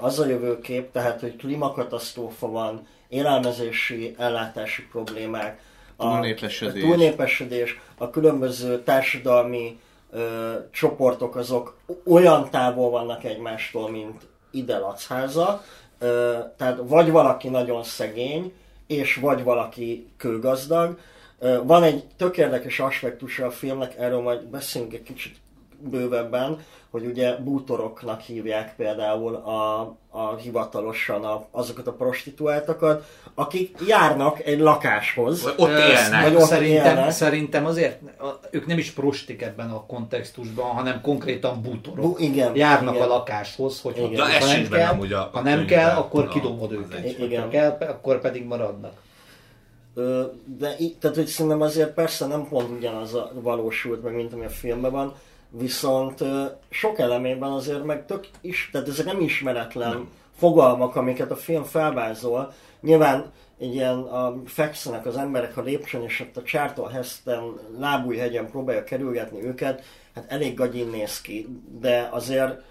az a jövőkép, tehát hogy klímakatasztrófa van, élelmezési, ellátási problémák, Túlnépesedés. a túlnépesedés, a különböző társadalmi ö, csoportok azok olyan távol vannak egymástól, mint ide Lacháza, ö, tehát vagy valaki nagyon szegény, és vagy valaki kőgazdag. Van egy tök érdekes aspektusa a filmnek, erről majd beszélünk egy kicsit bővebben, hogy ugye bútoroknak hívják például a, a hivatalosan a, azokat a prostituáltakat, akik járnak egy lakáshoz. Vagy ott élnek. Vagy ott Szerintem, élnek. szerintem azért a- ők nem is prostik ebben a kontextusban, hanem konkrétan bútorok. Bu- igen, Járnak igen. a lakáshoz, hogy Igen. Ha nem kell, amúgy a ha nem kell, akkor Na, kidobod őket. Igen. kell, akkor pedig maradnak. De í- tehát, hogy szerintem azért persze nem pont ugyanaz a valósult meg, mint ami a filmben van, viszont sok elemében azért meg tök is, tehát ezek nem ismeretlen nem. fogalmak, amiket a film felvázol. Nyilván egy ilyen a, fekszenek az emberek a lépcsőn, és ott a Charlton Heston lábújhegyen próbálja kerülgetni őket, hát elég gagyin néz ki, de azért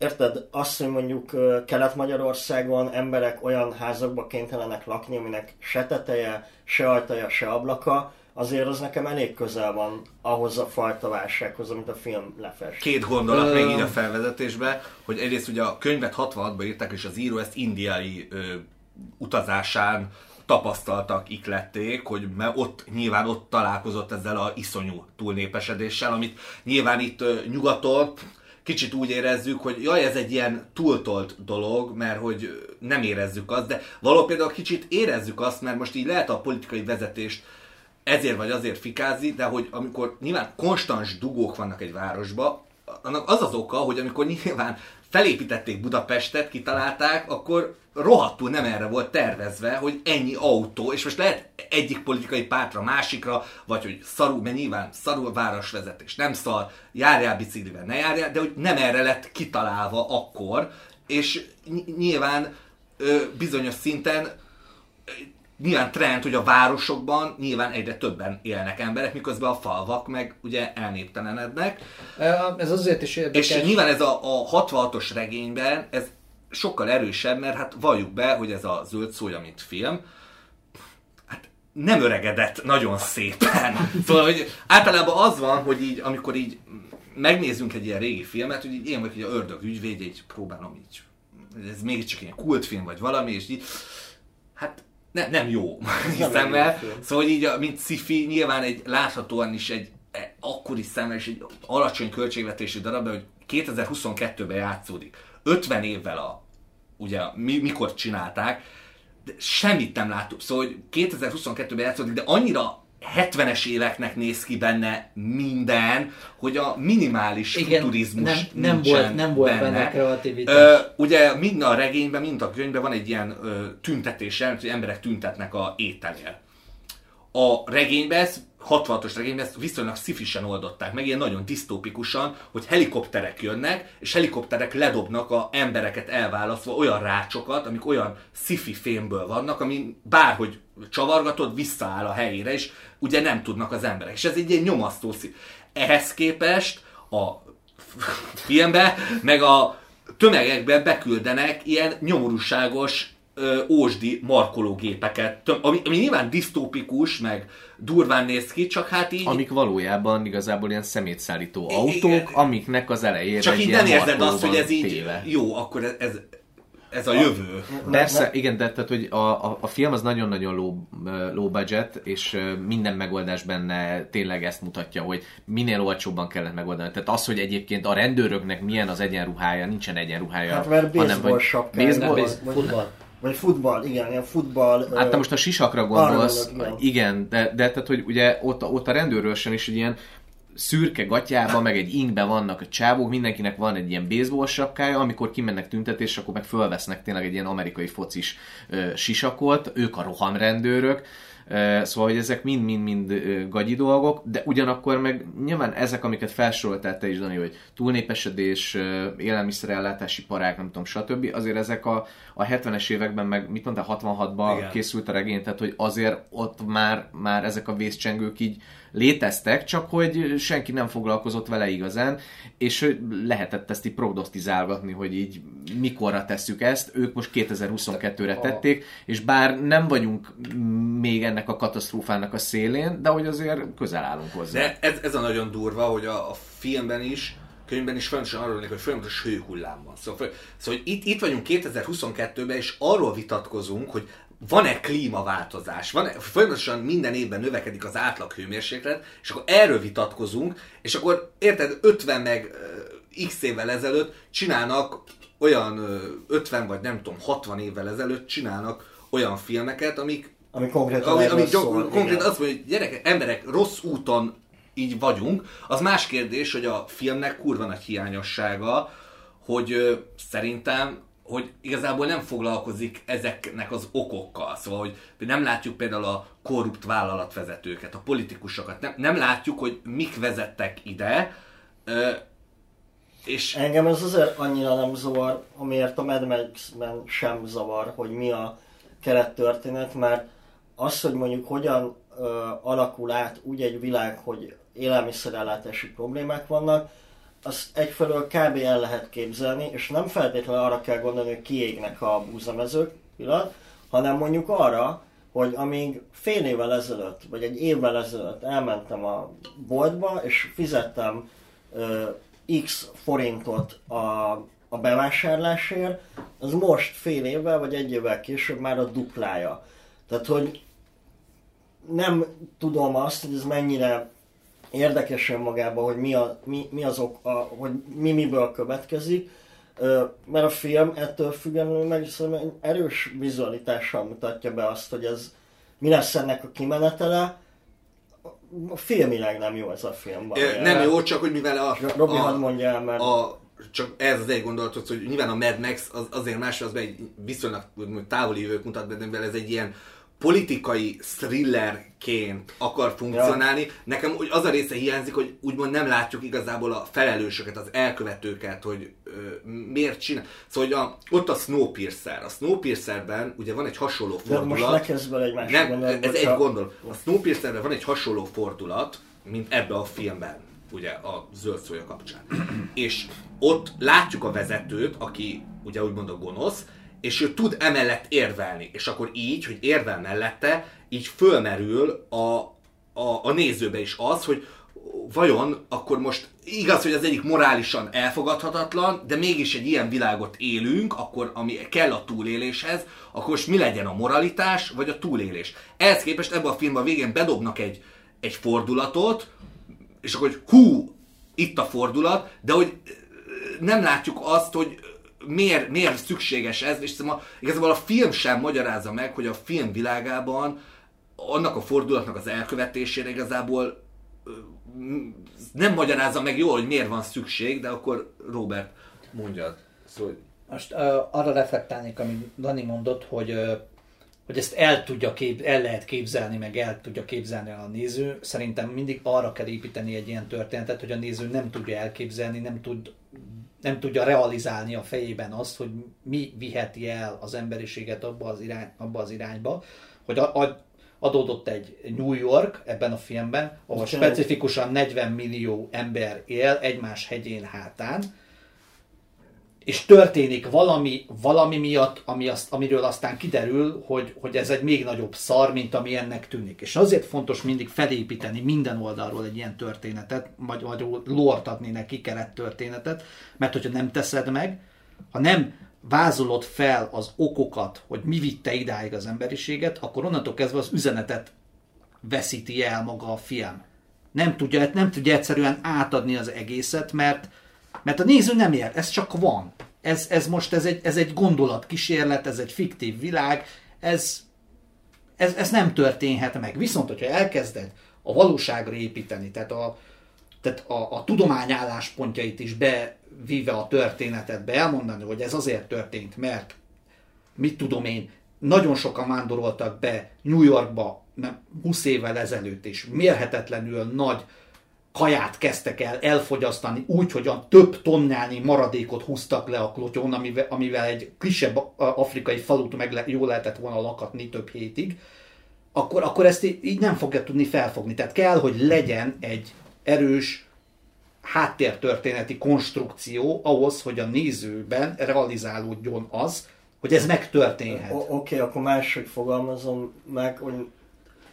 Érted? Azt, hogy mondjuk Kelet-Magyarországon emberek olyan házakba kénytelenek lakni, aminek se teteje, se ajtaja, se ablaka, azért az nekem elég közel van ahhoz a fajta válsághoz, amit a film lefest. Két gondolat Ö- még így a felvezetésbe, hogy egyrészt ugye a könyvet 66-ban írták, és az író ezt indiai ö, utazásán tapasztaltak, iklették, hogy mert ott nyilván ott találkozott ezzel a iszonyú túlnépesedéssel, amit nyilván itt ö, nyugaton kicsit úgy érezzük, hogy jaj, ez egy ilyen túltolt dolog, mert hogy nem érezzük azt, de való például kicsit érezzük azt, mert most így lehet a politikai vezetést ezért vagy azért fikázni, de hogy amikor nyilván konstans dugók vannak egy városba, annak az az oka, hogy amikor nyilván felépítették Budapestet, kitalálták, akkor rohadtul nem erre volt tervezve, hogy ennyi autó, és most lehet egyik politikai pártra, másikra, vagy hogy szarul, mert nyilván szarul a városvezetés, nem szar, járjál biciklivel, ne járjál, de hogy nem erre lett kitalálva akkor, és ny- nyilván ö, bizonyos szinten nyilván trend, hogy a városokban nyilván egyre többen élnek emberek, miközben a falvak meg ugye elnéptelenednek. Ez azért is érdekes. És nyilván ez a, a 66-os regényben, ez sokkal erősebb, mert hát valljuk be, hogy ez a zöld szója, mint film, hát nem öregedett nagyon szépen. <laughs> Szóval, hogy általában az van, hogy így, amikor így megnézzünk egy ilyen régi filmet, hogy így én vagyok így a ördög ügyvédje, így próbálom így, ez mégiscsak ilyen kultfilm vagy valami, és így, hát ne, nem jó, hiszem el. Szóval így, mint sci nyilván egy láthatóan is egy e, akkori szemmel és egy alacsony költségvetésű darab, de hogy 2022-ben játszódik. 50 évvel a, ugye, mi, mikor csinálták, de semmit nem láttuk. Szóval, hogy 2022-ben játszódik, de annyira 70-es éveknek néz ki benne minden, hogy a minimális Igen, futurizmus nem- nem volt- nem volt benne kreativitás. Ö, ugye mind a regényben, mind a könyvben van egy ilyen ö, tüntetés, jelent, hogy emberek tüntetnek a ételnél. A regényben, ez 66-os regényben ezt viszonylag szifisen oldották meg, ilyen nagyon disztópikusan, hogy helikopterek jönnek, és helikopterek ledobnak a embereket elválasztva olyan rácsokat, amik olyan sci fémből vannak, ami bárhogy csavargatod, visszaáll a helyére, és ugye nem tudnak az emberek. És ez egy ilyen nyomasztó szív. Ehhez képest a filmbe, meg a tömegekbe beküldenek ilyen nyomorúságos ósdi markológépeket, ami, ami nyilván disztópikus, meg durván néz ki, csak hát így... Amik valójában igazából ilyen szemétszállító Igen. autók, amiknek az elejére csak így nem érzed azt, hogy ez így, téve. jó, akkor ez, ez, ez a jövő. Persze, igen, de tehát, hogy a, a, a film az nagyon-nagyon low, low budget, és minden megoldás benne tényleg ezt mutatja, hogy minél olcsóbban kellett megoldani. Tehát az, hogy egyébként a rendőröknek milyen az egyenruhája, nincsen egyenruhája. Hát mert baseball sapkája, baseball, vagy- vagy- futball. Vagy futball, igen, ilyen futball. Hát ö, te most a sisakra gondolsz, arra igen, de, de tehát, hogy ugye ott, ott a rendőrősen is egy ilyen szürke gatyában, meg egy ingbe vannak a csávók, mindenkinek van egy ilyen baseball sapkája, amikor kimennek tüntetésre, akkor meg fölvesznek tényleg egy ilyen amerikai focis ö, sisakot, ők a rohamrendőrök, Ö, Szóval, hogy ezek mind-mind-mind gagyi dolgok, de ugyanakkor meg nyilván ezek, amiket felsoroltál te is, Dani, hogy túlnépesedés, élelmiszerellátási parák, nem tudom, stb. Azért ezek a, a 70-es években, meg mit mondtál, 66-ban Igen. készült a regény, tehát hogy azért ott már, már ezek a vészcsengők így léteztek, csak hogy senki nem foglalkozott vele igazán, és lehetett ezt így prognosztizálgatni, hogy így mikorra tesszük ezt, ők most 2022-re tették, és bár nem vagyunk még ennek a katasztrófának a szélén, de hogy azért közel állunk hozzá. De ez, ez a nagyon durva, hogy a, a filmben is, könyvben is folyamatosan arról hogy folyamatos hőhullám van. Szóval, szóval hogy itt, itt vagyunk 2022-ben, és arról vitatkozunk, hogy van-e klímaváltozás, van folyamatosan minden évben növekedik az átlag hőmérséklet, és akkor erről vitatkozunk, és akkor érted, 50 meg x évvel ezelőtt csinálnak olyan ö, 50 vagy nem tudom, 60 évvel ezelőtt csinálnak olyan filmeket, amik Ami konkrétan ami, ami szól, konkrétan igen. azt mondja, hogy gyerekek, emberek, rossz úton így vagyunk. Az más kérdés, hogy a filmnek kurva nagy hiányossága, hogy ö, szerintem hogy igazából nem foglalkozik ezeknek az okokkal. Szóval, hogy nem látjuk például a korrupt vállalatvezetőket, a politikusokat, nem, nem látjuk, hogy mik vezettek ide, ö, és Engem ez azért annyira nem zavar, amiért a Mad Max-ben sem zavar, hogy mi a kerettörténet, mert az, hogy mondjuk hogyan ö, alakul át úgy egy világ, hogy élelmiszerellátási problémák vannak, azt egyfelől kb. el lehet képzelni, és nem feltétlenül arra kell gondolni, hogy kiégnek a búzamezők, pillanat, hanem mondjuk arra, hogy amíg fél évvel ezelőtt, vagy egy évvel ezelőtt elmentem a boltba, és fizettem ö, x forintot a, a bevásárlásért, az most fél évvel, vagy egy évvel később már a duplája. Tehát, hogy nem tudom azt, hogy ez mennyire érdekes önmagában, hogy mi, a, mi, mi azok, a, hogy mi miből következik, mert a film ettől függetlenül meg szerintem egy erős vizualitással mutatja be azt, hogy ez mi lesz ennek a kimenetele. Filmileg nem jó ez a film. Ö, Nem jó, csak hogy mivel a... Robi, a, hadd mondja el, mert... a, csak ez az egy gondolatot, hogy nyilván a Mad Max az, azért más, az egy viszonylag távoli jövőt mutat be, de mivel ez egy ilyen politikai thrillerként akar funkcionálni. Ja. Nekem úgy az a része hiányzik, hogy úgymond nem látjuk igazából a felelősöket, az elkövetőket, hogy ö, miért csinál. Szóval hogy a, ott a Snowpiercer. A Snowpiercerben ugye van egy hasonló fordulat. De most ne kezd bele egy másik Nem, gondolat, ez egy gondol. A Snowpiercerben van egy hasonló fordulat, mint ebbe a filmben, ugye a zöld szója kapcsán. és ott látjuk a vezetőt, aki ugye úgymond a gonosz, és ő tud emellett érvelni. És akkor így, hogy érvel mellette, így fölmerül a, a, a nézőbe is az, hogy vajon akkor most igaz, hogy az egyik morálisan elfogadhatatlan, de mégis egy ilyen világot élünk, akkor ami kell a túléléshez, akkor most mi legyen a moralitás, vagy a túlélés. Ehhez képest ebben a filmben a végén bedobnak egy, egy fordulatot, és akkor, hogy hú, itt a fordulat, de hogy nem látjuk azt, hogy miért, miért szükséges ez, és a, igazából a film sem magyarázza meg, hogy a film világában annak a fordulatnak az elkövetésére igazából nem magyarázza meg jól, hogy miért van szükség, de akkor Robert mondjad. Szóval, Most uh, arra reflektálnék, amit Dani mondott, hogy, uh, hogy ezt el, tudja kép, el lehet képzelni, meg el tudja képzelni a néző. Szerintem mindig arra kell építeni egy ilyen történetet, hogy a néző nem tudja elképzelni, nem, tud, nem tudja realizálni a fejében azt, hogy mi viheti el az emberiséget abba az, irány, abba az irányba, hogy a, a, adódott egy New York ebben a filmben, ahol specifikusan 40 millió ember él egymás hegyén hátán, és történik valami, valami miatt, ami azt, amiről aztán kiderül, hogy, hogy ez egy még nagyobb szar, mint ami ennek tűnik. És azért fontos mindig felépíteni minden oldalról egy ilyen történetet, vagy, vagy lort adni neki, kerettörténetet, mert hogyha nem teszed meg, ha nem vázolod fel az okokat, hogy mi vitte idáig az emberiséget, akkor onnantól kezdve az üzenetet veszíti el maga a film. Nem tudja, nem tudja egyszerűen átadni az egészet, mert, mert a néző nem ér, ez csak van. Ez, ez most ez egy, ez egy gondolatkísérlet, ez egy fiktív világ, ez, ez, ez nem történhet meg. Viszont, hogyha elkezded a valóságra építeni, tehát a, tehát a, a tudomány álláspontjait is bevíve a történetetbe elmondani, hogy ez azért történt, mert mit tudom én, nagyon sokan vándoroltak be New Yorkba nem, 20 évvel ezelőtt, és mérhetetlenül nagy kaját kezdtek el elfogyasztani úgy, hogy a több tonnányi maradékot húztak le a klotyon, amivel, amivel egy kisebb afrikai falut meg le, jól lehetett volna lakatni több hétig, akkor, akkor ezt így nem fogja tudni felfogni. Tehát kell, hogy legyen egy erős háttértörténeti konstrukció ahhoz, hogy a nézőben realizálódjon az, hogy ez megtörténhet. Oké, okay, akkor máshogy fogalmazom meg, hogy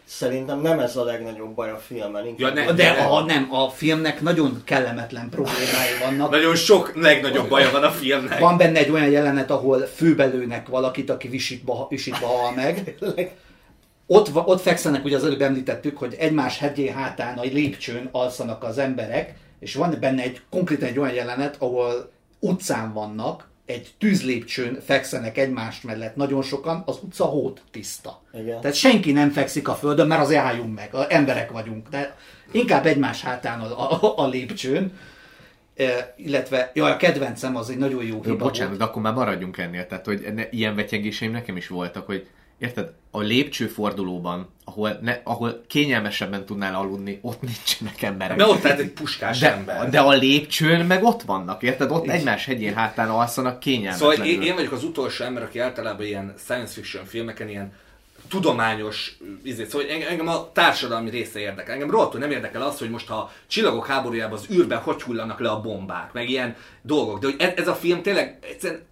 szerintem nem ez a legnagyobb baj a filmen. Ja, ne, De ne, a, nem, a filmnek nagyon kellemetlen problémái vannak. Nagyon sok legnagyobb baja van a filmnek. Van benne egy olyan jelenet, ahol főbelőnek valakit, aki visítva, visítva hal meg. Ott, ott fekszenek, ugye az előbb említettük, hogy egymás hegyé hátán a lépcsőn alszanak az emberek, és van benne egy konkrétan egy olyan jelenet, ahol utcán vannak, egy tűzlépcsőn fekszenek egymás mellett nagyon sokan, az utca hót tiszta. Igen. Tehát senki nem fekszik a földön, mert az álljunk meg, a emberek vagyunk. De inkább egymás hátán a, a, a lépcsőn. E, illetve, jaj, a kedvencem az egy nagyon jó Jó, hiba bocsánat, volt. de akkor már maradjunk ennél. Tehát, hogy ne, ilyen vetyegéseim nekem is voltak, hogy érted, a lépcsőfordulóban, ahol, ne, ahol kényelmesebben tudnál aludni, ott nincsenek emberek. De ott lehet egy puskás de, ember. de a lépcsőn meg ott vannak, érted? Ott egymás hegyén hátán alszanak kényelmetlenül. Szóval én, én vagyok az utolsó ember, aki általában ilyen science fiction filmeken ilyen tudományos izét, szóval engem, a társadalmi része érdekel. Engem rohadtul nem érdekel az, hogy most ha csillagok háborújában az űrben hogy hullanak le a bombák, meg ilyen dolgok. De hogy ez, ez a film tényleg egyszerűen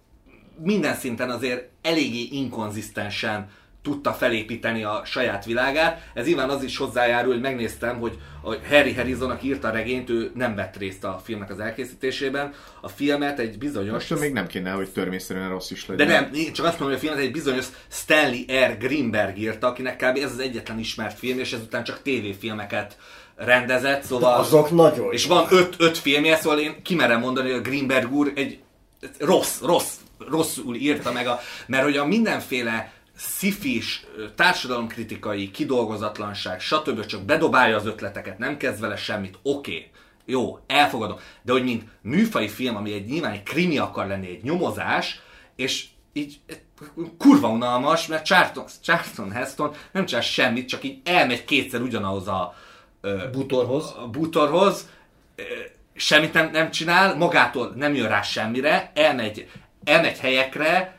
minden szinten azért eléggé inkonzisztensen tudta felépíteni a saját világát. Ez nyilván az is hozzájárul, hogy megnéztem, hogy a Harry Harrison, aki írta a regényt, ő nem vett részt a filmnek az elkészítésében. A filmet egy bizonyos... Most még nem kéne, hogy törvényszerűen rossz is legyen. De nem, én csak azt mondom, hogy a filmet egy bizonyos Stanley R. Greenberg írta, akinek kb. ez az egyetlen ismert film, és ezután csak tévéfilmeket rendezett, szóval... Azok nagyon És van öt, öt filmje, szóval én kimerem mondani, hogy a Greenberg úr egy rossz, rossz, rosszul írta meg, a, mert hogy a mindenféle szifis, társadalomkritikai, kidolgozatlanság, stb. csak bedobálja az ötleteket, nem kezd vele semmit, oké. Okay. Jó, elfogadom. De hogy mint műfai film, ami egy nyilván egy krimi akar lenni, egy nyomozás, és így kurva unalmas, mert Charlton, Charlton Heston nem csinál semmit, csak így elmegy kétszer ugyanahoz a ö, Bútorhoz. a bútorhoz, ö, semmit nem, nem csinál, magától nem jön rá semmire, elmegy, elmegy helyekre,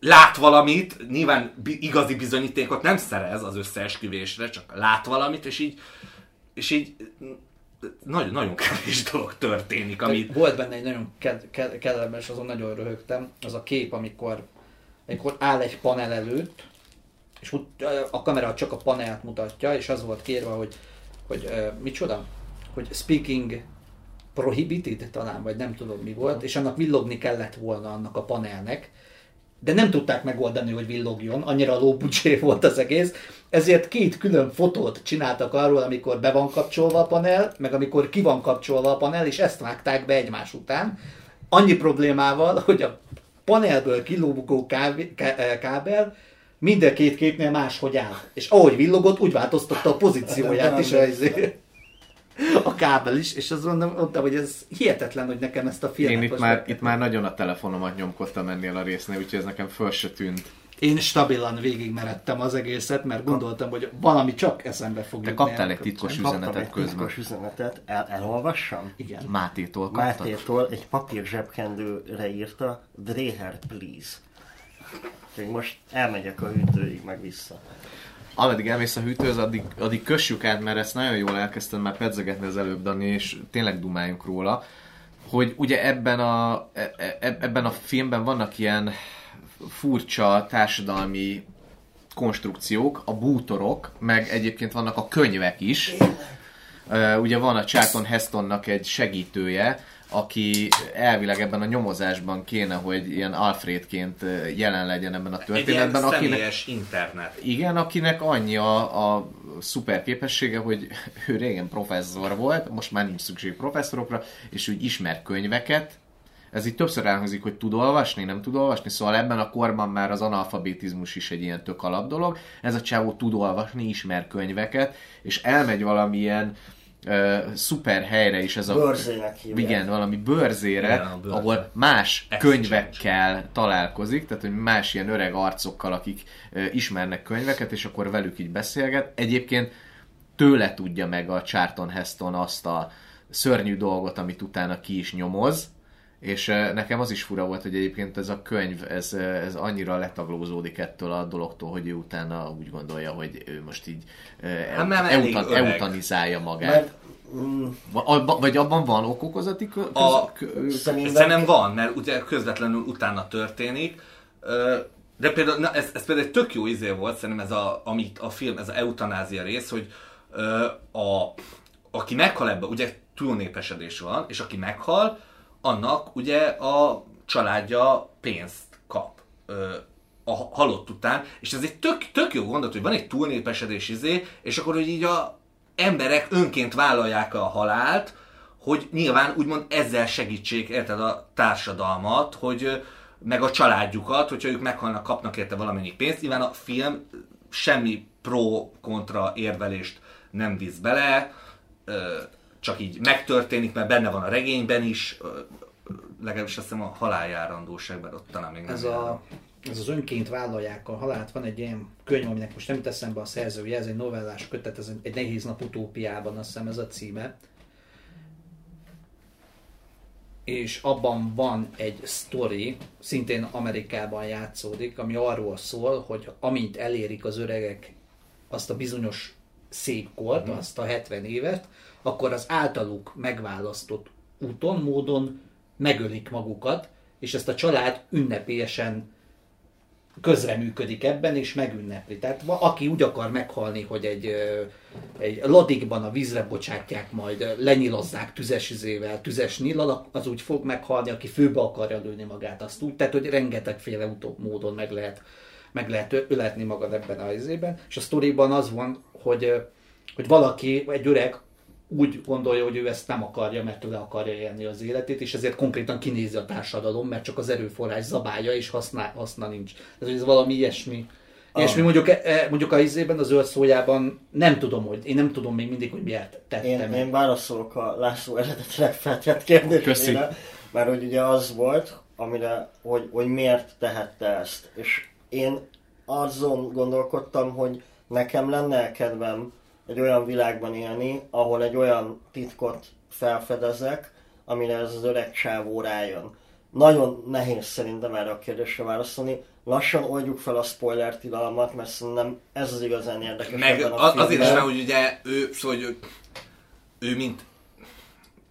lát valamit, nyilván igazi bizonyítékot nem szerez az összeesküvésre, csak lát valamit, és így, és így nagyon, nagyon kevés dolog történik, amit Volt benne egy nagyon ked- ked- kellemes, azon nagyon röhögtem, az a kép, amikor, amikor áll egy panel előtt, és a kamera csak a panelt mutatja, és az volt kérve, hogy, hogy uh, micsoda? Hogy speaking prohibited talán, vagy nem tudom mi volt, és annak villogni kellett volna annak a panelnek, de nem tudták megoldani, hogy villogjon, annyira lóbucsé <laughs> volt az egész, ezért két külön fotót csináltak arról, amikor be van kapcsolva a panel, meg amikor ki van kapcsolva a panel, és ezt vágták be egymás után. Annyi problémával, hogy a panelből kilógó kávé- ká- eh, kábel minden két képnél máshogy áll. És ahogy villogott, úgy változtatta a pozícióját is a, kábel is, és azt mondom, mondtam, hogy ez hihetetlen, hogy nekem ezt a filmet Én itt már, meg- itt már nagyon a telefonomat nyomkodtam ennél a résznél, úgyhogy ez nekem föl se tűnt. Én stabilan végigmeredtem az egészet, mert gondoltam, hogy valami csak eszembe fog Te kaptál egy titkos. Kaptam üzenetet egy közben. titkos üzenetet, El, elolvassam? Igen. Mátétól kaptad? Mátétól egy papír zsebkendőre írta Dreher, please. Úgyhogy most elmegyek a hűtőig, meg vissza. Ameddig elmész a hűtőhöz, addig, addig kössük át, mert ezt nagyon jól elkezdtem már pedzegetni az előbb, Dani, és tényleg dumáljunk róla, hogy ugye ebben a, e- e- ebben a filmben vannak ilyen furcsa társadalmi konstrukciók, a bútorok, meg egyébként vannak a könyvek is. Ugye van a Charlton Hestonnak egy segítője, aki elvileg ebben a nyomozásban kéne, hogy ilyen Alfredként jelen legyen ebben a egy ilyen történetben, akinek, internet. igen, akinek annyi a, a szuper képessége, hogy <laughs> ő régen professzor volt, most már nincs szükség professzorokra, és úgy ismer könyveket. Ez így többször elhangzik, hogy tud olvasni, nem tud olvasni, szóval ebben a korban már az analfabetizmus is egy ilyen tök alap dolog. Ez a csávó tud olvasni, ismer könyveket, és elmegy valamilyen uh, szuper helyre is ez a... Bőrzének hívják. Igen, valami bőrzére, Igen, a bőrzé. ahol más Exchange. könyvekkel találkozik, tehát hogy más ilyen öreg arcokkal, akik ö, ismernek könyveket, és akkor velük így beszélget. Egyébként tőle tudja meg a Charlton Heston azt a szörnyű dolgot, amit utána ki is nyomoz, és ö, nekem az is fura volt, hogy egyébként ez a könyv, ez, ö, ez annyira letaglózódik ettől a dologtól, hogy ő utána úgy gondolja, hogy ő most így ö, Hát nem eutan, öreg. eutanizálja magát. Mert mm, Vagy abban van okokozati kö- A- köz- kö- szerintem Szerintem van, mert ugye közvetlenül utána történik. De például, na, ez, ez például egy tök jó izé volt, szerintem ez a, amit a film, ez a eutanázia rész, hogy a, aki meghal ebbe, ugye túlnépesedés van, és aki meghal, annak ugye a családja pénzt kap ö, a halott után, és ez egy tök, tök jó gondolat, hogy van egy túlnépesedés izé, és akkor, hogy így a emberek önként vállalják a halált, hogy nyilván úgymond ezzel segítsék érted a társadalmat, hogy meg a családjukat, hogyha ők meghalnak, kapnak érte valamennyi pénzt. Nyilván a film semmi pro-kontra érvelést nem visz bele, csak így megtörténik, mert benne van a regényben is, legalábbis azt hiszem a haláljárandóságban ott talán még nem Ez, a, ez az önként vállalják a halált. Van egy ilyen könyv, aminek most nem jut eszembe a szerzője, ez egy novellás kötet, ez egy nehéz nap utópiában, azt hiszem ez a címe. És abban van egy sztori, szintén Amerikában játszódik, ami arról szól, hogy amint elérik az öregek azt a bizonyos szép kort, Mhm. azt a 70 évet, akkor az általuk megválasztott úton, módon megölik magukat, és ezt a család ünnepélyesen közreműködik ebben, és megünnepli. Tehát aki úgy akar meghalni, hogy egy, egy ladikban a vízre bocsátják, majd lenyilazzák tüzes izével, tüzes nyillal, az úgy fog meghalni, aki főbe akarja lőni magát, azt úgy. Tehát, hogy rengetegféle utóbb módon meg lehet, meg lehet öletni magad ebben a izében. És a sztoriban az van, hogy, hogy valaki, egy öreg úgy gondolja, hogy ő ezt nem akarja, mert tőle akarja élni az életét, és ezért konkrétan kinézi a társadalom, mert csak az erőforrás zabálja, és haszna, haszna nincs. Hogy ez valami ilyesmi. Ilyesmi mondjuk, e- mondjuk a izében, az zöld szójában nem tudom, hogy én nem tudom még mindig, hogy miért tettem. Én, én válaszolok a László eredetre feltett kérdésére, mert hogy ugye az volt, amire, hogy, hogy miért tehette ezt. És én azon gondolkodtam, hogy nekem lenne kedvem egy olyan világban élni, ahol egy olyan titkot felfedezek, amire ez az öreg csávó rájön. Nagyon nehéz szerintem erre a kérdésre válaszolni. Lassan oldjuk fel a spoiler tilalmat, mert szerintem ez az igazán érdekes. Meg a az, azért is, mert hogy ugye ő, szóval, hogy ő, ő mint,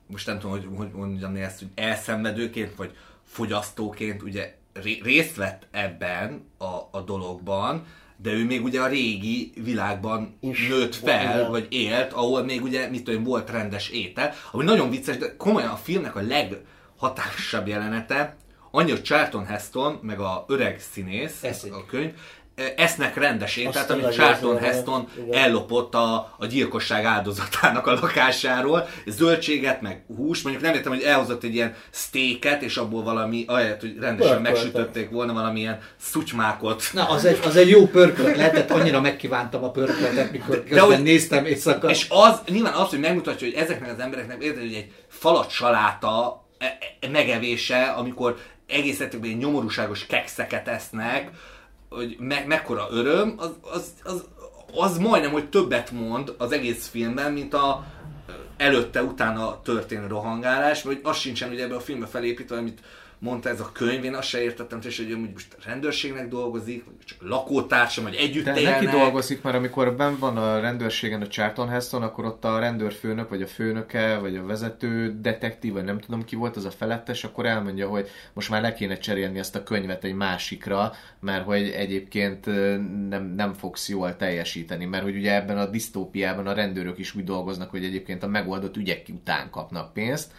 most nem tudom, hogy, hogy mondjam ezt, hogy elszenvedőként, vagy fogyasztóként ugye ré- részt vett ebben a, a dologban, de ő még ugye a régi világban Is. nőtt fel, volt, vagy élt, ahol még ugye, mit tudom, volt rendes étel, ami nagyon vicces, de komolyan a filmnek a leghatásabb jelenete, annyi, hogy Charlton Heston, meg a öreg színész, Eszik. a könyv, esznek rendes ételt, Azt amit tényleg Charlton Heston igen. ellopott a, a gyilkosság áldozatának a lakásáról, zöldséget, meg hús, mondjuk nem értem, hogy elhozott egy ilyen steaket, és abból valami, ahelyett, hogy rendesen Pörköltet. megsütötték volna valamilyen szutymákot. Na, az egy, az egy jó pörkölt lehetett, annyira megkívántam a pörköltet, mikor közben hogy- néztem éjszaka. És az, nyilván az, hogy megmutatja, hogy ezeknek az embereknek érted, hogy egy falat saláta e- e- megevése, amikor egész ilyen nyomorúságos kekszeket esznek, hogy me- mekkora öröm, az, az, az, az majdnem, hogy többet mond az egész filmben, mint a előtte-utána történő rohangálás, vagy az sincsen ugye ebbe a filmbe felépítve, amit mondta ez a könyv, én azt se értettem, és hogy ő most rendőrségnek dolgozik, vagy csak lakótársam, vagy együtt De élnek. neki dolgozik, mert amikor benn van a rendőrségen a Charlton Heston, akkor ott a rendőrfőnök, vagy a főnöke, vagy a vezető detektív, vagy nem tudom ki volt, az a felettes, akkor elmondja, hogy most már le kéne cserélni ezt a könyvet egy másikra, mert hogy egyébként nem, nem fogsz jól teljesíteni, mert hogy ugye ebben a disztópiában a rendőrök is úgy dolgoznak, hogy egyébként a megoldott ügyek után kapnak pénzt,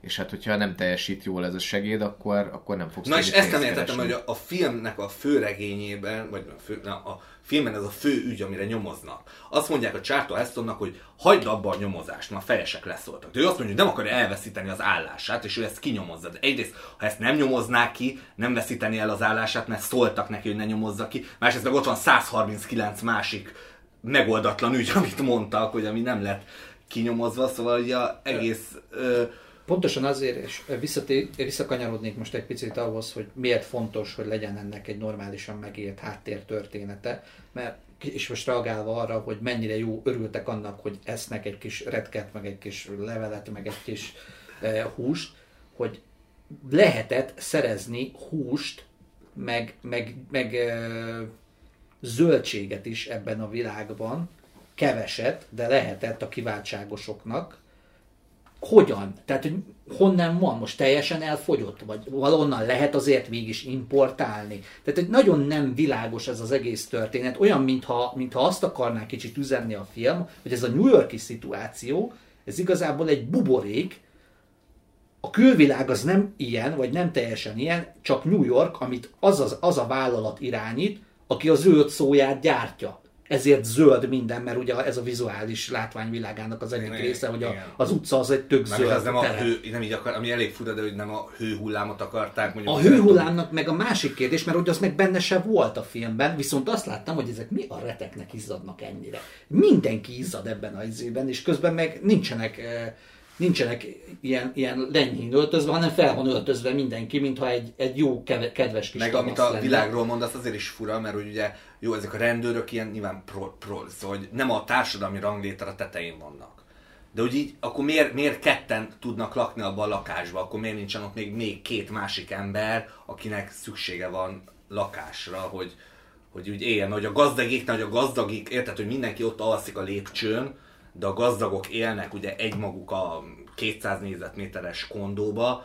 és hát hogyha nem teljesít jól ez a segéd, akkor, akkor nem fogsz Na és ezt nem értettem, hogy a, a filmnek a főregényében, vagy a, fő, na, a filmben ez a fő ügy, amire nyomoznak. Azt mondják a Charlton Hestonnak, hogy hagyd abba a nyomozást, mert a fejesek leszóltak. De ő azt mondja, hogy nem akarja elveszíteni az állását, és ő ezt kinyomozza. De egyrészt, ha ezt nem nyomoznák ki, nem veszíteni el az állását, mert szóltak neki, hogy ne nyomozza ki. Másrészt meg ott van 139 másik megoldatlan ügy, <laughs> amit mondtak, hogy ami nem lett kinyomozva, szóval ugye egész... Ö, Pontosan azért, és visszaté- visszakanyarodnék most egy picit ahhoz, hogy miért fontos, hogy legyen ennek egy normálisan megért háttértörténete, mert és most reagálva arra, hogy mennyire jó örültek annak, hogy esznek egy kis retket, meg egy kis levelet, meg egy kis eh, húst, hogy lehetett szerezni húst, meg, meg, meg eh, zöldséget is ebben a világban, keveset, de lehetett a kiváltságosoknak, hogyan? Tehát, hogy honnan van? Most teljesen elfogyott? Vagy valonnan lehet azért mégis importálni? Tehát, hogy nagyon nem világos ez az egész történet. Olyan, mintha, mintha azt akarná kicsit üzenni a film, hogy ez a New Yorki szituáció, ez igazából egy buborék, a külvilág az nem ilyen, vagy nem teljesen ilyen, csak New York, amit az, az, az a vállalat irányít, aki a zöld szóját gyártja. Ezért zöld minden, mert ugye ez a vizuális látványvilágának az egyik része, hogy a, az utca az egy tök Mármint zöld az nem a hő, nem így akar, ami elég fura, de hogy nem a hőhullámot akarták. Mondjuk A hőhullámnak meg a másik kérdés, mert hogy az meg benne se volt a filmben, viszont azt láttam, hogy ezek mi a reteknek izzadnak ennyire. Mindenki izzad ebben a izében, és közben meg nincsenek, eh, nincsenek ilyen, ilyen lenyhén öltözve, hanem fel van öltözve mindenki, mintha egy, egy jó, kedves kis Meg amit a lenne. világról mondasz, azért is fura, mert ugye, jó, ezek a rendőrök ilyen nyilván pro, pro szóval hogy nem a társadalmi ranglétre tetején vannak. De hogy így, akkor miért, miért ketten tudnak lakni abban a lakásban, akkor miért nincsen ott még, még két másik ember, akinek szüksége van lakásra, hogy, hogy úgy éljen, hogy a gazdagiknál, hogy a gazdagik, érted, hogy mindenki ott alszik a lépcsőn, de a gazdagok élnek ugye egymaguk a 200 négyzetméteres kondóba,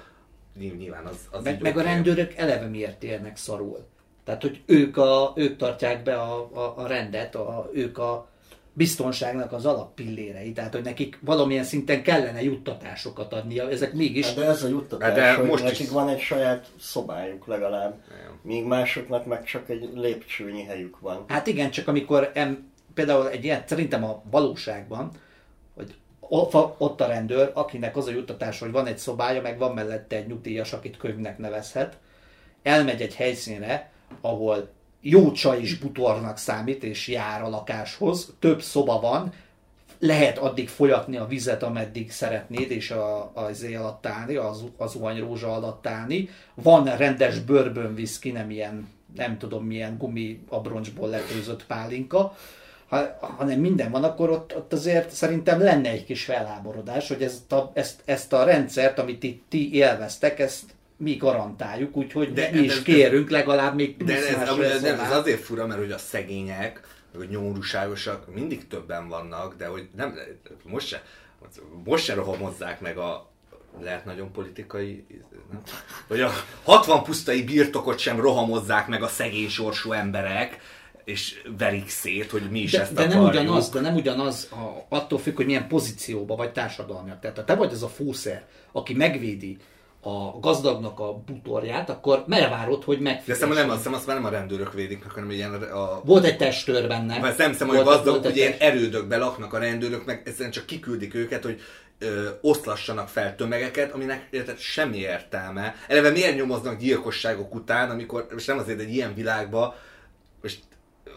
nyilván az, az Meg, meg a rendőrök eleve miért élnek szarul. Tehát, hogy ők, a, ők tartják be a, a, a rendet, a, ők a biztonságnak az alappillérei. Tehát, hogy nekik valamilyen szinten kellene juttatásokat adnia. Ezek mégis... Hát de ez a juttatás, Hát de hogy most nekik is- van egy saját szobájuk legalább, Igen. míg másoknak meg csak egy lépcsőnyi helyük van. Hát igen, csak amikor em, például egy ilyen, szerintem a valóságban, hogy ott a rendőr, akinek az a juttatás, hogy van egy szobája, meg van mellette egy nyugdíjas, akit könyvnek nevezhet, elmegy egy helyszínre, ahol jó csaj is butornak számít, és jár a lakáshoz, több szoba van, lehet addig folyatni a vizet, ameddig szeretnéd, és a, az éj alatt állni, az, az rózsa alatt állni. Van rendes bőrbön viszki, nem ilyen, nem tudom milyen gumi abroncsból letőzött pálinka, ha, hanem minden van, akkor ott, ott azért szerintem lenne egy kis felháborodás, hogy ezt a, ezt, ezt a rendszert, amit itt ti élveztek, ezt mi garantáljuk, úgyhogy de, mi is de- kérünk legalább még De ez, ez, nem, ez azért fura, mert hogy a szegények, hogy nyomorúságosak mindig többen vannak, de hogy nem, most se, most se rohamozzák meg a lehet nagyon politikai, nem? hogy a 60 pusztai birtokot sem rohamozzák meg a szegény sorsú emberek, és verik szét, hogy mi is de, ezt de nem akarjuk. ugyanaz, de nem ugyanaz, a, attól függ, hogy milyen pozícióba vagy társadalmiak. Tehát ha te vagy az a fószer, aki megvédi a gazdagnak a butorját, akkor merre várod, hogy De megfizes? azt hiszem, nem, azt hiszem, azt már nem a rendőrök védik meg, hanem ilyen a... Volt egy testőr benne. Mert nem hiszem, hogy Volt- gazdagok, hogy ilyen erődökben laknak a rendőrök, meg egyszerűen csak kiküldik őket, hogy ö, oszlassanak fel tömegeket, aminek érted, semmi értelme. Eleve miért nyomoznak gyilkosságok után, amikor, most nem azért egy ilyen világban, most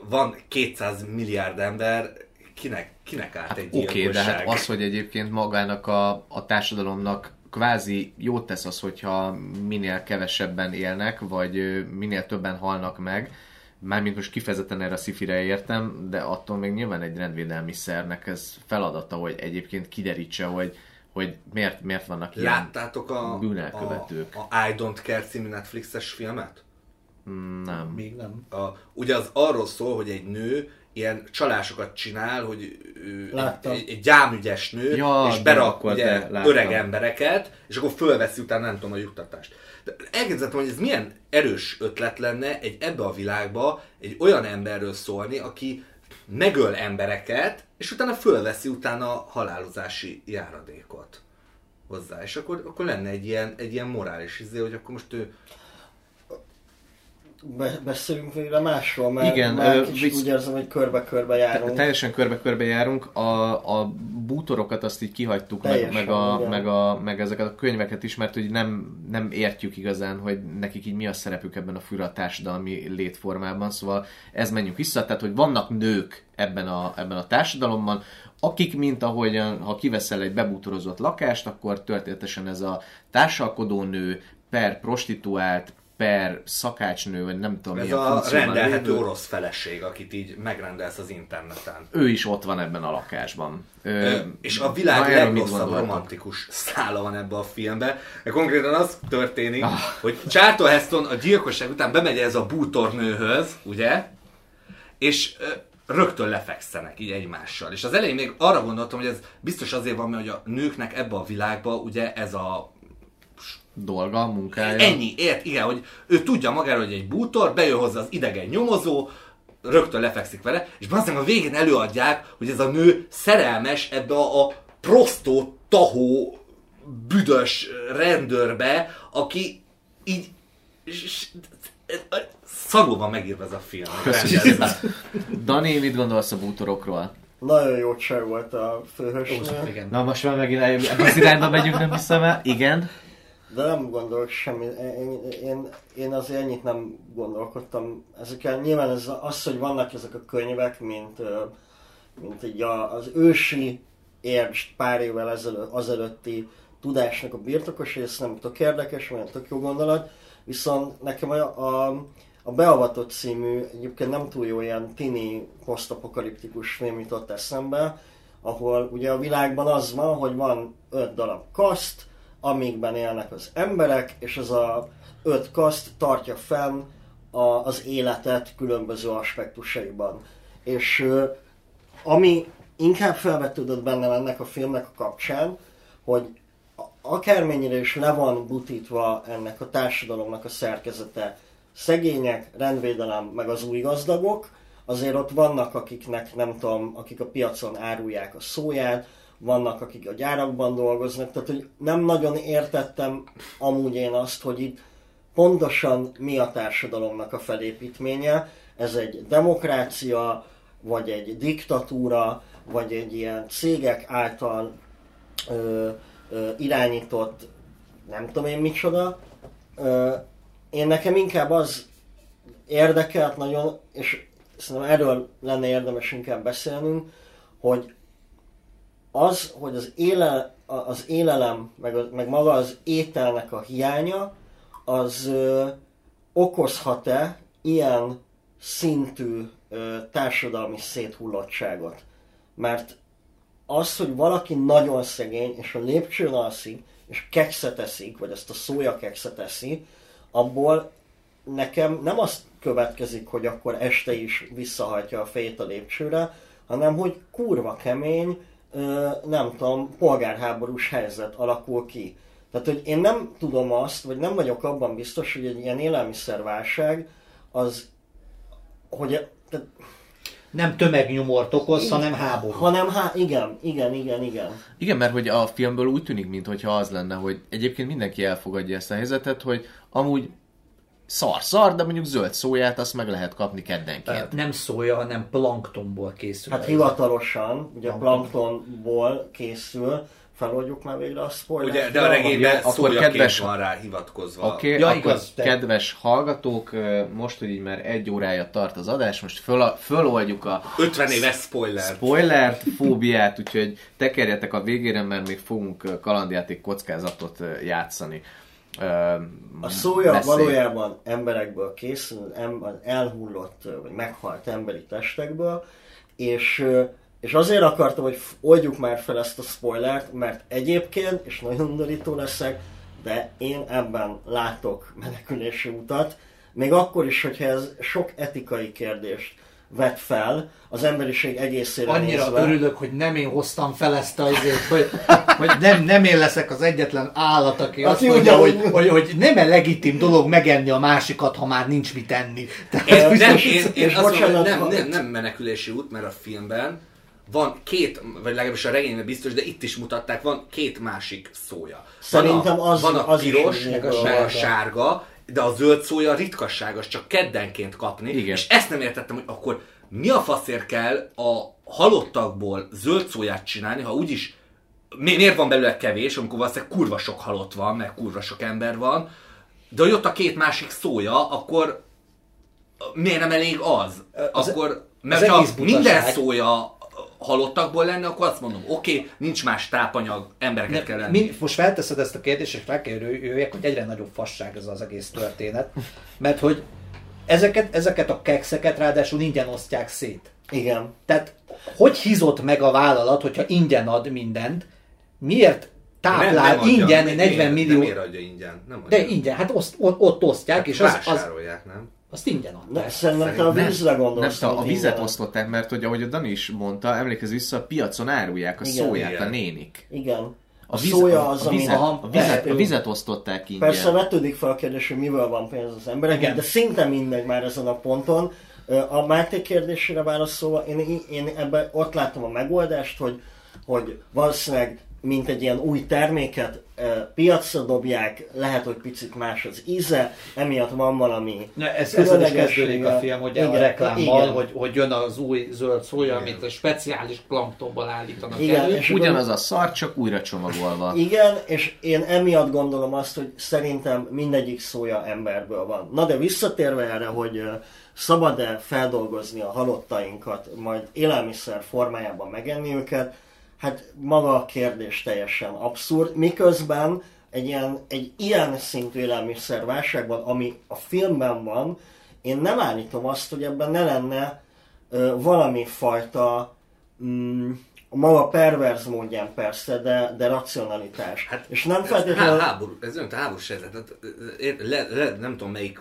van 200 milliárd ember, kinek, kinek állt egy Oké, okay, de hát az, hogy egyébként magának a, a társadalomnak kvázi jót tesz az, hogyha minél kevesebben élnek, vagy minél többen halnak meg, mármint most kifejezetten erre a szifire értem, de attól még nyilván egy rendvédelmi szernek ez feladata, hogy egyébként kiderítse, hogy, hogy miért, miért vannak ilyen Láttátok a, bűnelkövetők. a, a I Don't Care című Netflixes filmet? Nem. Még nem. A, ugye az arról szól, hogy egy nő ilyen csalásokat csinál, hogy ő Láttam. egy, egy, gyámügyes nő, Ja, és berak ugye öreg embereket, és akkor fölveszi utána nem tudom a juttatást. De elképzeltem, hogy ez milyen erős ötlet lenne egy ebbe a világba egy olyan emberről szólni, aki megöl embereket, és utána fölveszi utána a halálozási járadékot hozzá. És akkor, akkor lenne egy ilyen, egy ilyen morális izé, hogy akkor most ő Be, beszéljünk végre másról, mert Igen, már kicsit visz- úgy érzem, hogy körbe-körbe járunk. Teljesen körbe-körbe járunk, a, a bútorokat azt így kihagytuk, meg, Teljesen, meg, a, igen. meg, a, meg ezeket a könyveket is, mert hogy nem, nem értjük igazán, hogy nekik így mi a szerepük ebben a fura társadalmi létformában, szóval ez menjünk vissza, tehát hogy vannak nők ebben a, ebben a társadalomban, akik, mint ahogyan, ha kiveszel egy bebútorozott lakást, akkor történetesen ez a társalkodó nő per prostituált, per szakácsnő, vagy nem tudom ez a rendelhető lévő- orosz feleség, akit így megrendelsz az interneten. ő is ott van ebben a lakásban. Ö, Ö, és a világ legrosszabb romantikus szála van ebbe a filmbe. De konkrétan az történik, Ah. hogy Charlton Heston a gyilkosság után bemegy ez a bútornőhöz, ugye? És rögtön lefekszenek így egymással. És az elején még arra gondoltam, hogy ez biztos azért van, mert hogy a nőknek ebbe a világba ugye ez a Dolga, munkája. Ennyi, ért, igen, hogy ő tudja magáról, hogy egy bútor, bejön hozzá az idegen nyomozó, rögtön lefekszik vele, és bazdmeg a végén előadják, hogy ez a nő szerelmes ebbe a, a prostó, tahó, büdös rendőrbe, aki így szarul van megírva ez a film. Dani, mit gondolsz a bútorokról? Nagyon jó csaj volt a Igen. Na most már megint az irányba megyünk, nem hiszem el. Igen. De nem gondolok semmi. Én, én, én azért ennyit nem gondolkodtam. Ezekkel nyilván ez az, hogy vannak ezek a könyvek, mint, mint így a, az ősi értsd pár évvel ezelőtt, azelőtti tudásnak a birtokos, és ez nem tök érdekes, olyan tök jó gondolat, viszont nekem a, a, a Beavatott című, egyébként nem túl jó ilyen tini posztapokaliptikus film jutott eszembe, ahol ugye a világban az van, hogy van öt darab kaszt, amikben élnek az emberek, és ez a öt kaszt tartja fenn a, az életet különböző aspektusaiban. És ami inkább felvetődött bennem ennek a filmnek a kapcsán, hogy akármennyire is le van butítva ennek a társadalomnak a szerkezete, szegények, rendvédelem, meg az új gazdagok, azért ott vannak, akiknek nem tudom, akik a piacon árulják a szóját, vannak, akik a gyárakban dolgoznak, tehát hogy nem nagyon értettem amúgy én azt, hogy itt pontosan mi a társadalomnak a felépítménye. Ez egy demokrácia, vagy egy diktatúra, vagy egy ilyen cégek által ö, ö, irányított, nem tudom én micsoda. Ö, én nekem inkább az érdekelt nagyon, és szerintem erről lenne érdemes inkább beszélnünk, hogy az, hogy az, éle, az élelem, meg, meg maga az ételnek a hiánya, az ö, okozhat-e ilyen szintű ö, társadalmi széthullottságot. Mert az, hogy valaki nagyon szegény, és a lépcsőn alszik, és kekszet eszik, vagy ezt a szója kekszet eszi, abból nekem nem azt következik, hogy akkor este is visszahajtja a fejét a lépcsőre, hanem hogy kurva kemény, nem tudom, polgárháborús helyzet alakul ki. Tehát, hogy én nem tudom azt, vagy nem vagyok abban biztos, hogy egy ilyen élelmiszerválság az, hogy tehát, Nem tömegnyomort okoz, hanem háború. hanem há, igen, igen, igen, igen. Igen, mert hogy a filmből úgy tűnik, mintha az lenne, hogy egyébként mindenki elfogadja ezt a helyzetet, hogy amúgy szar-szar, de mondjuk zöld szóját azt meg lehet kapni keddenként. Nem szója, hanem planktonból készül. Hát hivatalosan, ugye planktonból készül, feloldjuk már végre a spoiler. Ugye, de a regényben akkor kedves- van rá hivatkozva. Oké, okay, Ja, akkor igaz, de- kedves hallgatók, most, hogy így már egy órája tart az adás, most föl, föloldjuk a 50 éves spoiler. spoilert, fóbiát, úgyhogy tekerjetek a végére, mert még fogunk kalandjáték kockázatot játszani. A szója beszélj. valójában emberekből készül, elhullott vagy meghalt emberi testekből, és, és azért akartam, hogy oldjuk már fel ezt a spoilert, mert egyébként, és nagyon undorító leszek, de én ebben látok menekülési utat, még akkor is, hogyha ez sok etikai kérdést vet fel az emberiség egészére Annyira nézve. örülök, hogy nem én hoztam fel ezt az azért, hogy, hogy nem, nem én leszek az egyetlen állat, aki azt Aki mondja, hogy, hogy, hogy nem -e legitim dolog megenni a másikat, ha már nincs mit enni. Tehát, Én, nem, és- én, én és azt mondom, hogy bocsánat, nem, ha- nem, nem menekülési út, mert a filmben van két, vagy legalábbis a regényben biztos, de itt is mutatták, van két másik szója. Szerintem van a, az- van a az piros, meg a, a sárga, de a zöld szója ritkasságos, csak keddenként kapni. Igen. És ezt nem értettem, hogy akkor mi a faszért kell a halottakból zöld szóját csinálni, ha úgyis mi, miért van belőle kevés, amikor valószínűleg kurva sok halott van, meg kurva sok ember van, de hogy ott a két másik szója, akkor miért nem elég az? Az- akkor, mert az ha minden szója halottakból lenne, akkor azt mondom, oké, okay, nincs más tápanyag, embereket kell lenni. Mind, most felteszed ezt a kérdést, és fel kell jöjjek, hogy egyre nagyobb fasság ez az egész történet. Mert hogy ezeket, ezeket a kekszeket ráadásul ingyen osztják szét. Igen. Tehát hogy hizott meg a vállalat, hogyha ingyen ad mindent, miért táplál adja. ingyen Mi- 40 miért- millió... De miért adja ingyen? Nem adja. De ingyen, hát oszt, ott, ott osztják, és az, az, Vásárolják, nem? Azt ingyen adták. szerintem te a Nem, vízre nem, gondolsz. te a mint vizet ingyen. osztották, mert hogy ahogy a Dani is mondta, emlékezz vissza, a piacon árulják a Igen. szóját Igen. a nénik. Igen. A, A, víz, szója a, az, a, ami... vizet, Aha, a, vizet, a vizet osztották ingyen. Persze vetődik fel a kérdés, hogy mivel van pénz az emberek, Igen. de szinte mindegy már ezen a ponton. A Máté kérdésére válaszolva, én, én ebben ott látom a megoldást, hogy, hogy valószínűleg mint egy ilyen új terméket piacra dobják, lehet, hogy picit más az íze, emiatt van valami Ne, ez, ezzel is kezdődik a film, hogy Igen, a reklámmal, igen. hogy, hogy jön az új zöld szója, amit a speciális planktonból állítanak Igen, elő. és Ugyanaz a szar, csak újra csomagolva. Igen, és én emiatt gondolom azt, hogy szerintem mindegyik szója emberből van. Na de visszatérve erre, hogy szabad-e feldolgozni a halottainkat, majd élelmiszer formájában megenni őket, hát maga a kérdés teljesen abszurd, miközben egy ilyen, egy ilyen szintű élelmiszer válságban, ami a filmben van, én nem állítom azt, hogy ebben ne lenne ö, valami fajta mm, a maga perverz módján persze, de, de racionalitás. Hát, és nem feltétlenül... há- háború, ez olyan háborús helyzet. Ér- le, le, nem tudom melyik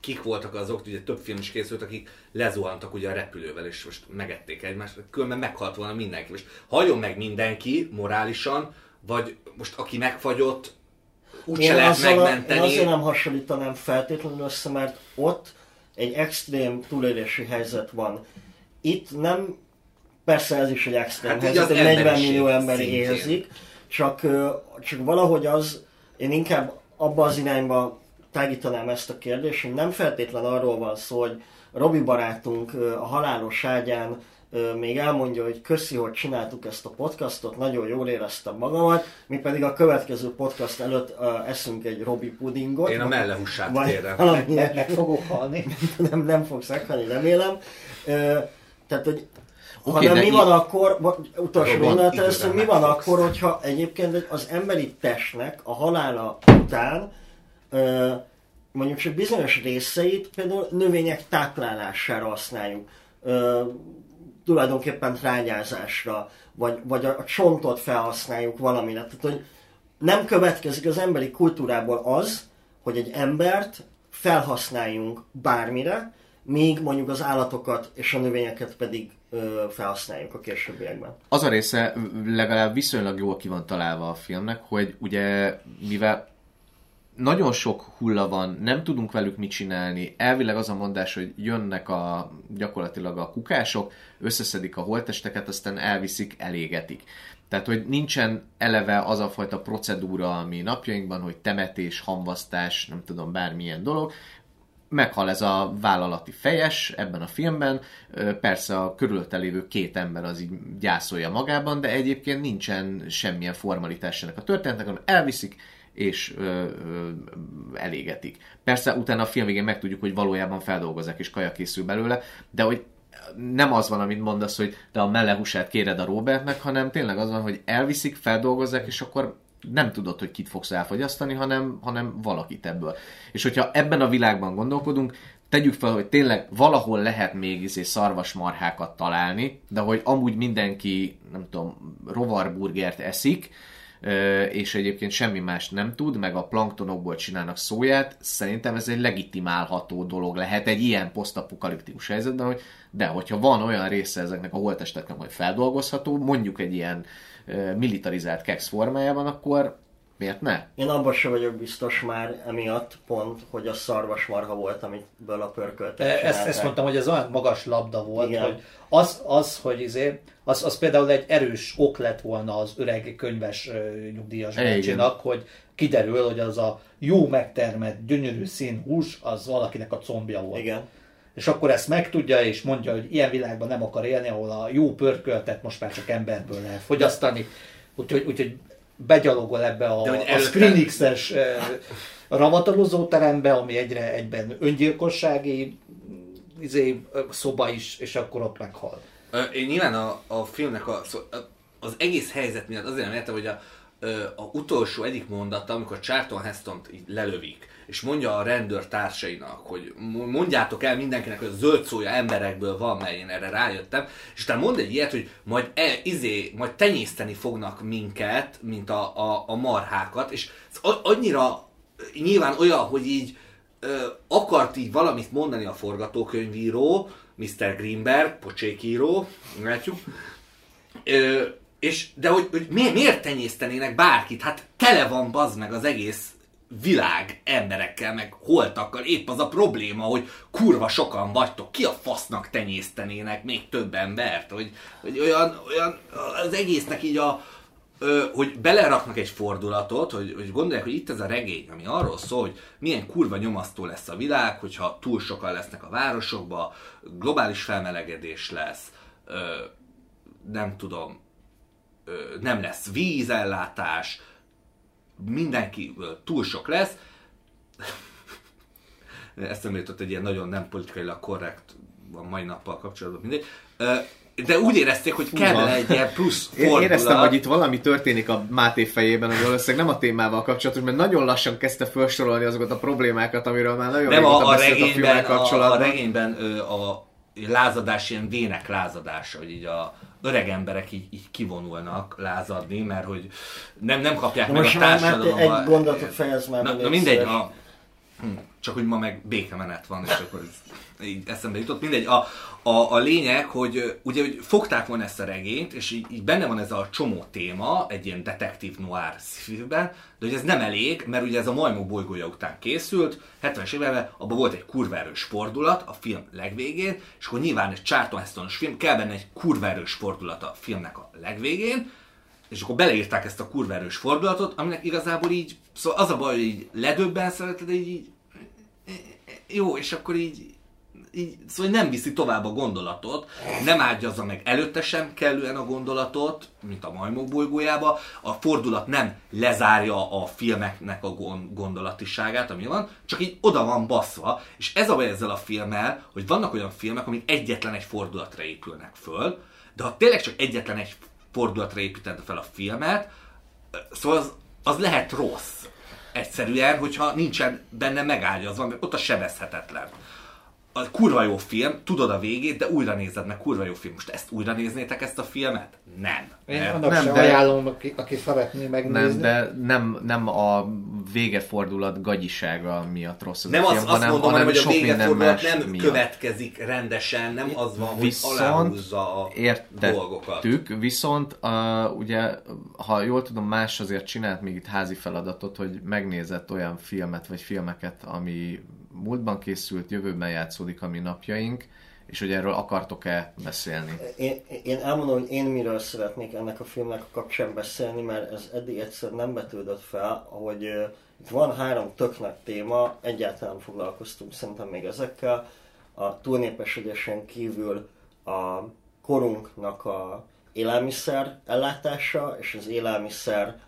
kik voltak azok, ugye több film is készült, akik lezuhantak ugye a repülővel, és most megették egymást, különben meghalt volna mindenki. Most halljon meg mindenki morálisan, vagy most aki megfagyott, úgyse lehet azzal a, én megmenteni. azért nem hasonlítanám feltétlenül össze, mert ott egy extrém túlélési helyzet van. Itt nem, persze ez is egy extrém Hát helyzet, hogy 40 emberiség millió ember éhezik, csak, csak valahogy az, én inkább abba az irányba tágítanám ezt a kérdést, hogy nem feltétlen arról van szó, hogy Robi barátunk a halálos ágyán még elmondja, hogy köszi, hogy csináltuk ezt a podcastot, nagyon jól éreztem magamat, mi pedig a következő podcast előtt ö, eszünk egy Robi pudingot. Én a mellehúsát vagy kérem. valami Meg, fogok halni. <laughs> nem, nem fogsz meghalni, remélem. Ö, tehát, hogy Oké, hanem mi van akkor, utolsó gondolat először, mi van akkor, hogyha egyébként az emberi testnek a halála után mondjuk csak bizonyos részeit például növények táplálására használjuk. Ö, tulajdonképpen trágyázásra, vagy, vagy a, a csontot felhasználjuk valamire. Tehát, hogy nem következik az emberi kultúrából az, hogy egy embert felhasználjunk bármire, míg mondjuk az állatokat és a növényeket pedig ö, felhasználjuk a későbbiekben. az a része legalább viszonylag jól ki van találva a filmnek, hogy ugye mivel nagyon sok hulla van, nem tudunk velük mit csinálni. Elvileg az a mondás, hogy jönnek a gyakorlatilag a kukások, összeszedik a holtesteket, aztán elviszik, elégetik. Tehát, hogy nincsen eleve az a fajta procedúra, ami napjainkban, hogy temetés, hamvasztás, nem tudom, bármilyen dolog, meghal ez a vállalati fejes ebben a filmben, persze a körülötte lévő két ember az így gyászolja magában, de egyébként nincsen semmilyen formalitás ennek a történetnek, hanem elviszik, és ö, ö, elégetik. Persze utána a film végén megtudjuk, hogy valójában feldolgozzák, és kaja készül belőle, de hogy nem az van, amit mondasz, hogy de a melle húsát kéred a Robertnek, hanem tényleg az van, hogy elviszik, feldolgozzák, és akkor nem tudod, hogy kit fogsz elfogyasztani, hanem, hanem valakit ebből. És hogyha ebben a világban gondolkodunk, tegyük fel, hogy tényleg valahol lehet még izé szarvasmarhákat találni, de hogy amúgy mindenki, nem tudom, rovarburgert eszik, és egyébként semmi más nem tud, meg a planktonokból csinálnak szóját, szerintem ez egy legitimálható dolog lehet egy ilyen posztapokaliptikus helyzetben, hogy de hogyha van olyan része ezeknek a holtesteknek, hogy feldolgozható, mondjuk egy ilyen militarizált kex formájában, akkor miért ne? Én abban sem vagyok biztos már emiatt pont, hogy a szarvasmarha volt, amiből a pörköltet Ezt, csinálták. ezt mondtam, hogy ez olyan magas labda volt, Igen. hogy az, az, hogy izé, az, az például egy erős ok lett volna az öreg könyves nyugdíjas bácsinak, hogy kiderül, hogy az a jó megtermett, gyönyörű színhús, az valakinek a combja volt. Igen. És akkor ezt megtudja, és mondja, hogy ilyen világban nem akar élni, ahol a jó pörköltet most már csak emberből lehet fogyasztani. Úgyhogy, úgyhogy begyalogol ebbe a, De a Screenix-es ravatalozó terembe, ami egyre egyben öngyilkossági izé, szoba is, és akkor ott meghal. Én nyilván a, a filmnek a, az egész helyzet miatt azért nem értem, hogy a, a utolsó egyik mondata, amikor Charlton Heston így lelövik, és mondja a rendőr társainak, hogy mo- mondjátok el mindenkinek, hogy a zöld szója emberekből van, mert én erre rájöttem, és utána mond egy ilyet, hogy majd, e, izé, majd tenyészteni fognak minket, mint a, a, a marhákat, és ez annyira nyilván olyan, hogy így ö, akart így valamit mondani a forgatókönyvíró, Mr. Greenberg, pocsékíró, látjuk, ö, és, de hogy, hogy miért, miért tenyésztenének bárkit? Hát tele van bazd meg az egész világ emberekkel, meg holtakkal. Épp az a probléma, hogy kurva sokan vagytok. Ki a fasznak tenyésztenének még több embert? Hogy, hogy olyan, olyan az egésznek így a, hogy beleraknak egy fordulatot, hogy, hogy gondolják, hogy itt ez a regény, ami arról szól, hogy milyen kurva nyomasztó lesz a világ, hogyha túl sokan lesznek a városokba, globális felmelegedés lesz, nem tudom, nem lesz vízellátás, mindenki túl sok lesz. Eszembe jutott egy ilyen nagyon nem politikailag korrekt a mai nappal kapcsolatban, mindegy. De úgy érezték, hogy kell egy ilyen plusz fordulat. éreztem, hogy itt valami történik a Máté fejében, ami valószínűleg nem a témával kapcsolatos, mert nagyon lassan kezdte felsorolni azokat a problémákat, amiről már nagyon Nem, a, a beszélt a regényben, a, a regényben a lázadás ilyen vének lázadása, hogy így a öreg emberek így, így kivonulnak lázadni, mert hogy nem, nem kapják Na meg most a társadalomban. egy gondolatot fejez már Na, na mindegy, a, hm, csak hogy ma meg békemenet van, és akkor ez így eszembe jutott. Mindegy, a, a, a lényeg, hogy ugye hogy fogták volna ezt a regényt, és így, így benne van ez a csomó téma, egy ilyen detektív noir filmben, de hogy ez nem elég, mert ugye ez a Majmok bolygója után készült, 70-es években abban volt egy kurva erős fordulat a film legvégén, és akkor nyilván egy Charlton Hestonos film, kell benne egy kurva erős fordulat a filmnek a legvégén, és akkor beleírták ezt a kurva erős fordulatot, aminek igazából így, szóval az a baj, hogy így ledöbben szereted, így, így jó, és akkor így így, szóval nem viszi tovább a gondolatot, nem ágyazza meg előtte sem kellően a gondolatot, mint a majmok bolygójába, a fordulat nem lezárja a filmeknek a gondolatiságát, ami van, csak így oda van baszva, és ez a baj ezzel a filmmel, hogy vannak olyan filmek, amik egyetlen egy fordulatra épülnek föl, de ha tényleg csak egyetlen egy fordulatra építed fel a filmet, szóval az, az lehet rossz. Egyszerűen, hogyha nincsen benne megágyazva, mert ott a sebezhetetlen a kurva jó film, tudod a végét, de újra nézed meg, kurva jó film. Most ezt újra néznétek ezt a filmet? Nem. Én annak nem, sem de... ajánlom, aki, aki szeretné megnézni. Nem, de nem, nem a végefordulat gagyisága miatt rossz ez nem a film, az, azt hanem, mondom, hanem hogy a végefordulat nem miatt. következik rendesen, nem az van, viszont hogy aláhúzza a dolgokat. Viszont uh, ugye, ha jól tudom, más azért csinált még itt házi feladatot, hogy megnézett olyan filmet vagy filmeket, ami múltban készült, jövőben játszódik a mi napjaink, és hogy erről akartok-e beszélni? Én, én elmondom, hogy én miről szeretnék ennek a filmnek a kapcsán beszélni, mert ez eddig egyszer nem betődött fel, hogy itt van három tök nagy téma, egyáltalán foglalkoztunk szerintem még ezekkel. A túlnépesedésen kívül a korunknak a élelmiszer ellátása, és az élelmiszer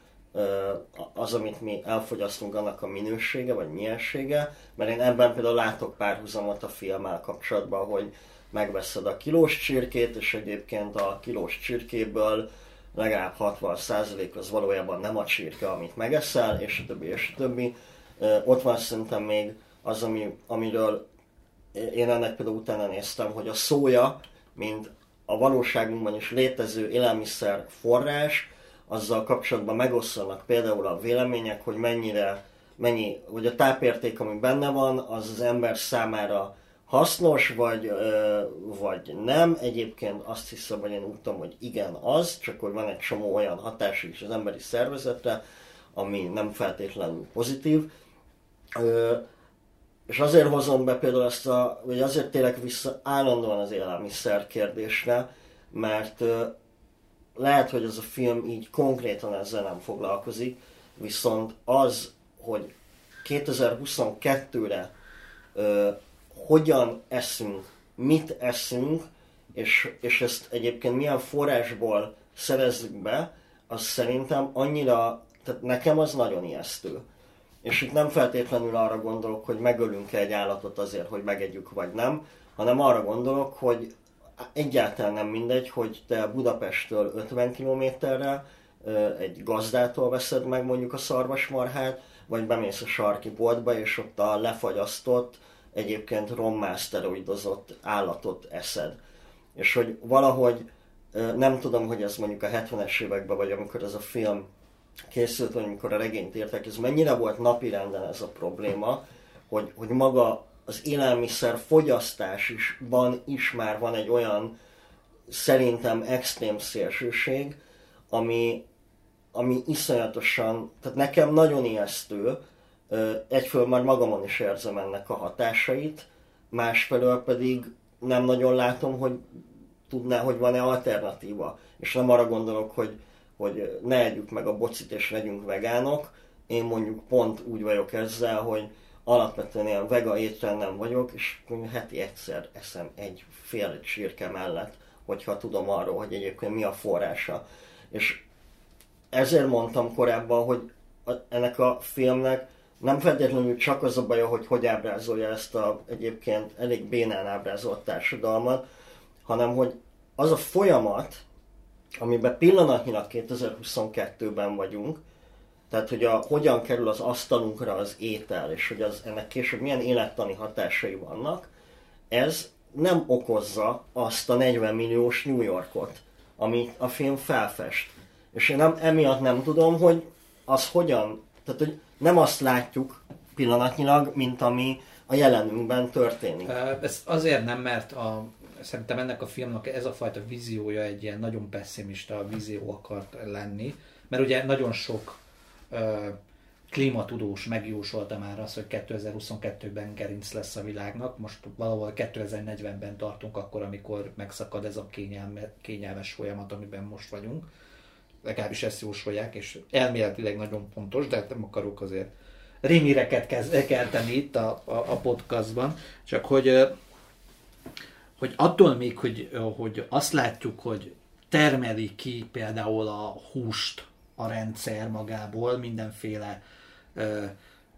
az, amit mi elfogyasztunk, annak a minősége vagy miensége, mert én ebben például látok párhuzamot a filmmel kapcsolatban, hogy megveszed a kilós csirkét, és egyébként a kilós csirkéből legalább 60% az valójában nem a csirke, amit megeszel, és a többi, és a többi. Ott van szerintem még az, ami, amiről én ennek például utána néztem, hogy a szója, mint a valóságunkban is létező élelmiszer forrás, azzal kapcsolatban megosztanak például a vélemények, hogy mennyire, mennyi, hogy a tápérték, ami benne van, az az ember számára hasznos, vagy, vagy nem. Egyébként azt hiszem, hogy én úgy tudom, hogy igen az, csak hogy van egy csomó olyan hatás is az emberi szervezetre, ami nem feltétlenül pozitív. És azért hozom be például ezt a, vagy azért tényleg vissza állandóan az élelmiszer kérdésre, mert lehet, hogy ez a film így konkrétan ezzel nem foglalkozik, viszont az, hogy 2022-re ö, hogyan eszünk, mit eszünk, és, és ezt egyébként milyen forrásból szerezzük be, az szerintem annyira, tehát nekem az nagyon ijesztő. És itt nem feltétlenül arra gondolok, hogy megölünk egy állatot azért, hogy megegyük vagy nem, hanem arra gondolok, hogy egyáltalán nem mindegy, hogy te Budapesttől 50 kilométerre egy gazdától veszed meg mondjuk a szarvasmarhát, vagy bemész a sarki boltba, és ott a lefagyasztott, egyébként rommá szteroidozott állatot eszed. És hogy valahogy nem tudom, hogy ez mondjuk a 70-es években, vagy amikor ez a film készült, vagy amikor a regényt írták, ez mennyire volt napirenden ez a probléma, hogy, hogy maga az élelmiszer fogyasztásban is már van egy olyan szerintem extrém szélsőség, ami, ami iszonyatosan, tehát nekem nagyon ijesztő, egyfelől már magamon is érzem ennek a hatásait, másfelől pedig nem nagyon látom, hogy tudná, hogy van-e alternatíva. És nem arra gondolok, hogy, hogy ne együk meg a bocit és legyünk vegánok. Én mondjuk pont úgy vagyok ezzel, hogy alapvetően ilyen vega étrendem vagyok, és heti egyszer eszem egy fél csirke mellett, hogyha tudom arról, hogy egyébként mi a forrása. És ezért mondtam korábban, hogy ennek a filmnek nem feltétlenül csak az a baja, hogy hogy ábrázolja ezt a egyébként elég bénán ábrázolt társadalmat, hanem hogy az a folyamat, amiben pillanatnyilag 2022-ben vagyunk, tehát, hogy a, hogyan kerül az asztalunkra az étel, és hogy az, ennek később milyen élettani hatásai vannak, ez nem okozza azt a 40 milliós New Yorkot, amit a film felfest. És én nem, emiatt nem tudom, hogy az hogyan, tehát hogy nem azt látjuk pillanatnyilag, mint ami a jelenünkben történik. Ez azért nem, mert a, szerintem ennek a filmnek ez a fajta víziója egy ilyen nagyon pessimista vízió akart lenni, mert ugye nagyon sok klímatudós megjósolta már azt, hogy 2022-ben gerinc lesz a világnak, most valahol 2040-ben tartunk akkor, amikor megszakad ez a kényelme, kényelmes folyamat, amiben most vagyunk. Legalábbis ezt jósolják, és elméletileg nagyon pontos, de nem akarok azért rémíreket kelteni itt a, a, a podcastban, csak hogy hogy attól még, hogy, hogy azt látjuk, hogy termeli ki például a húst a rendszer magából, mindenféle ö,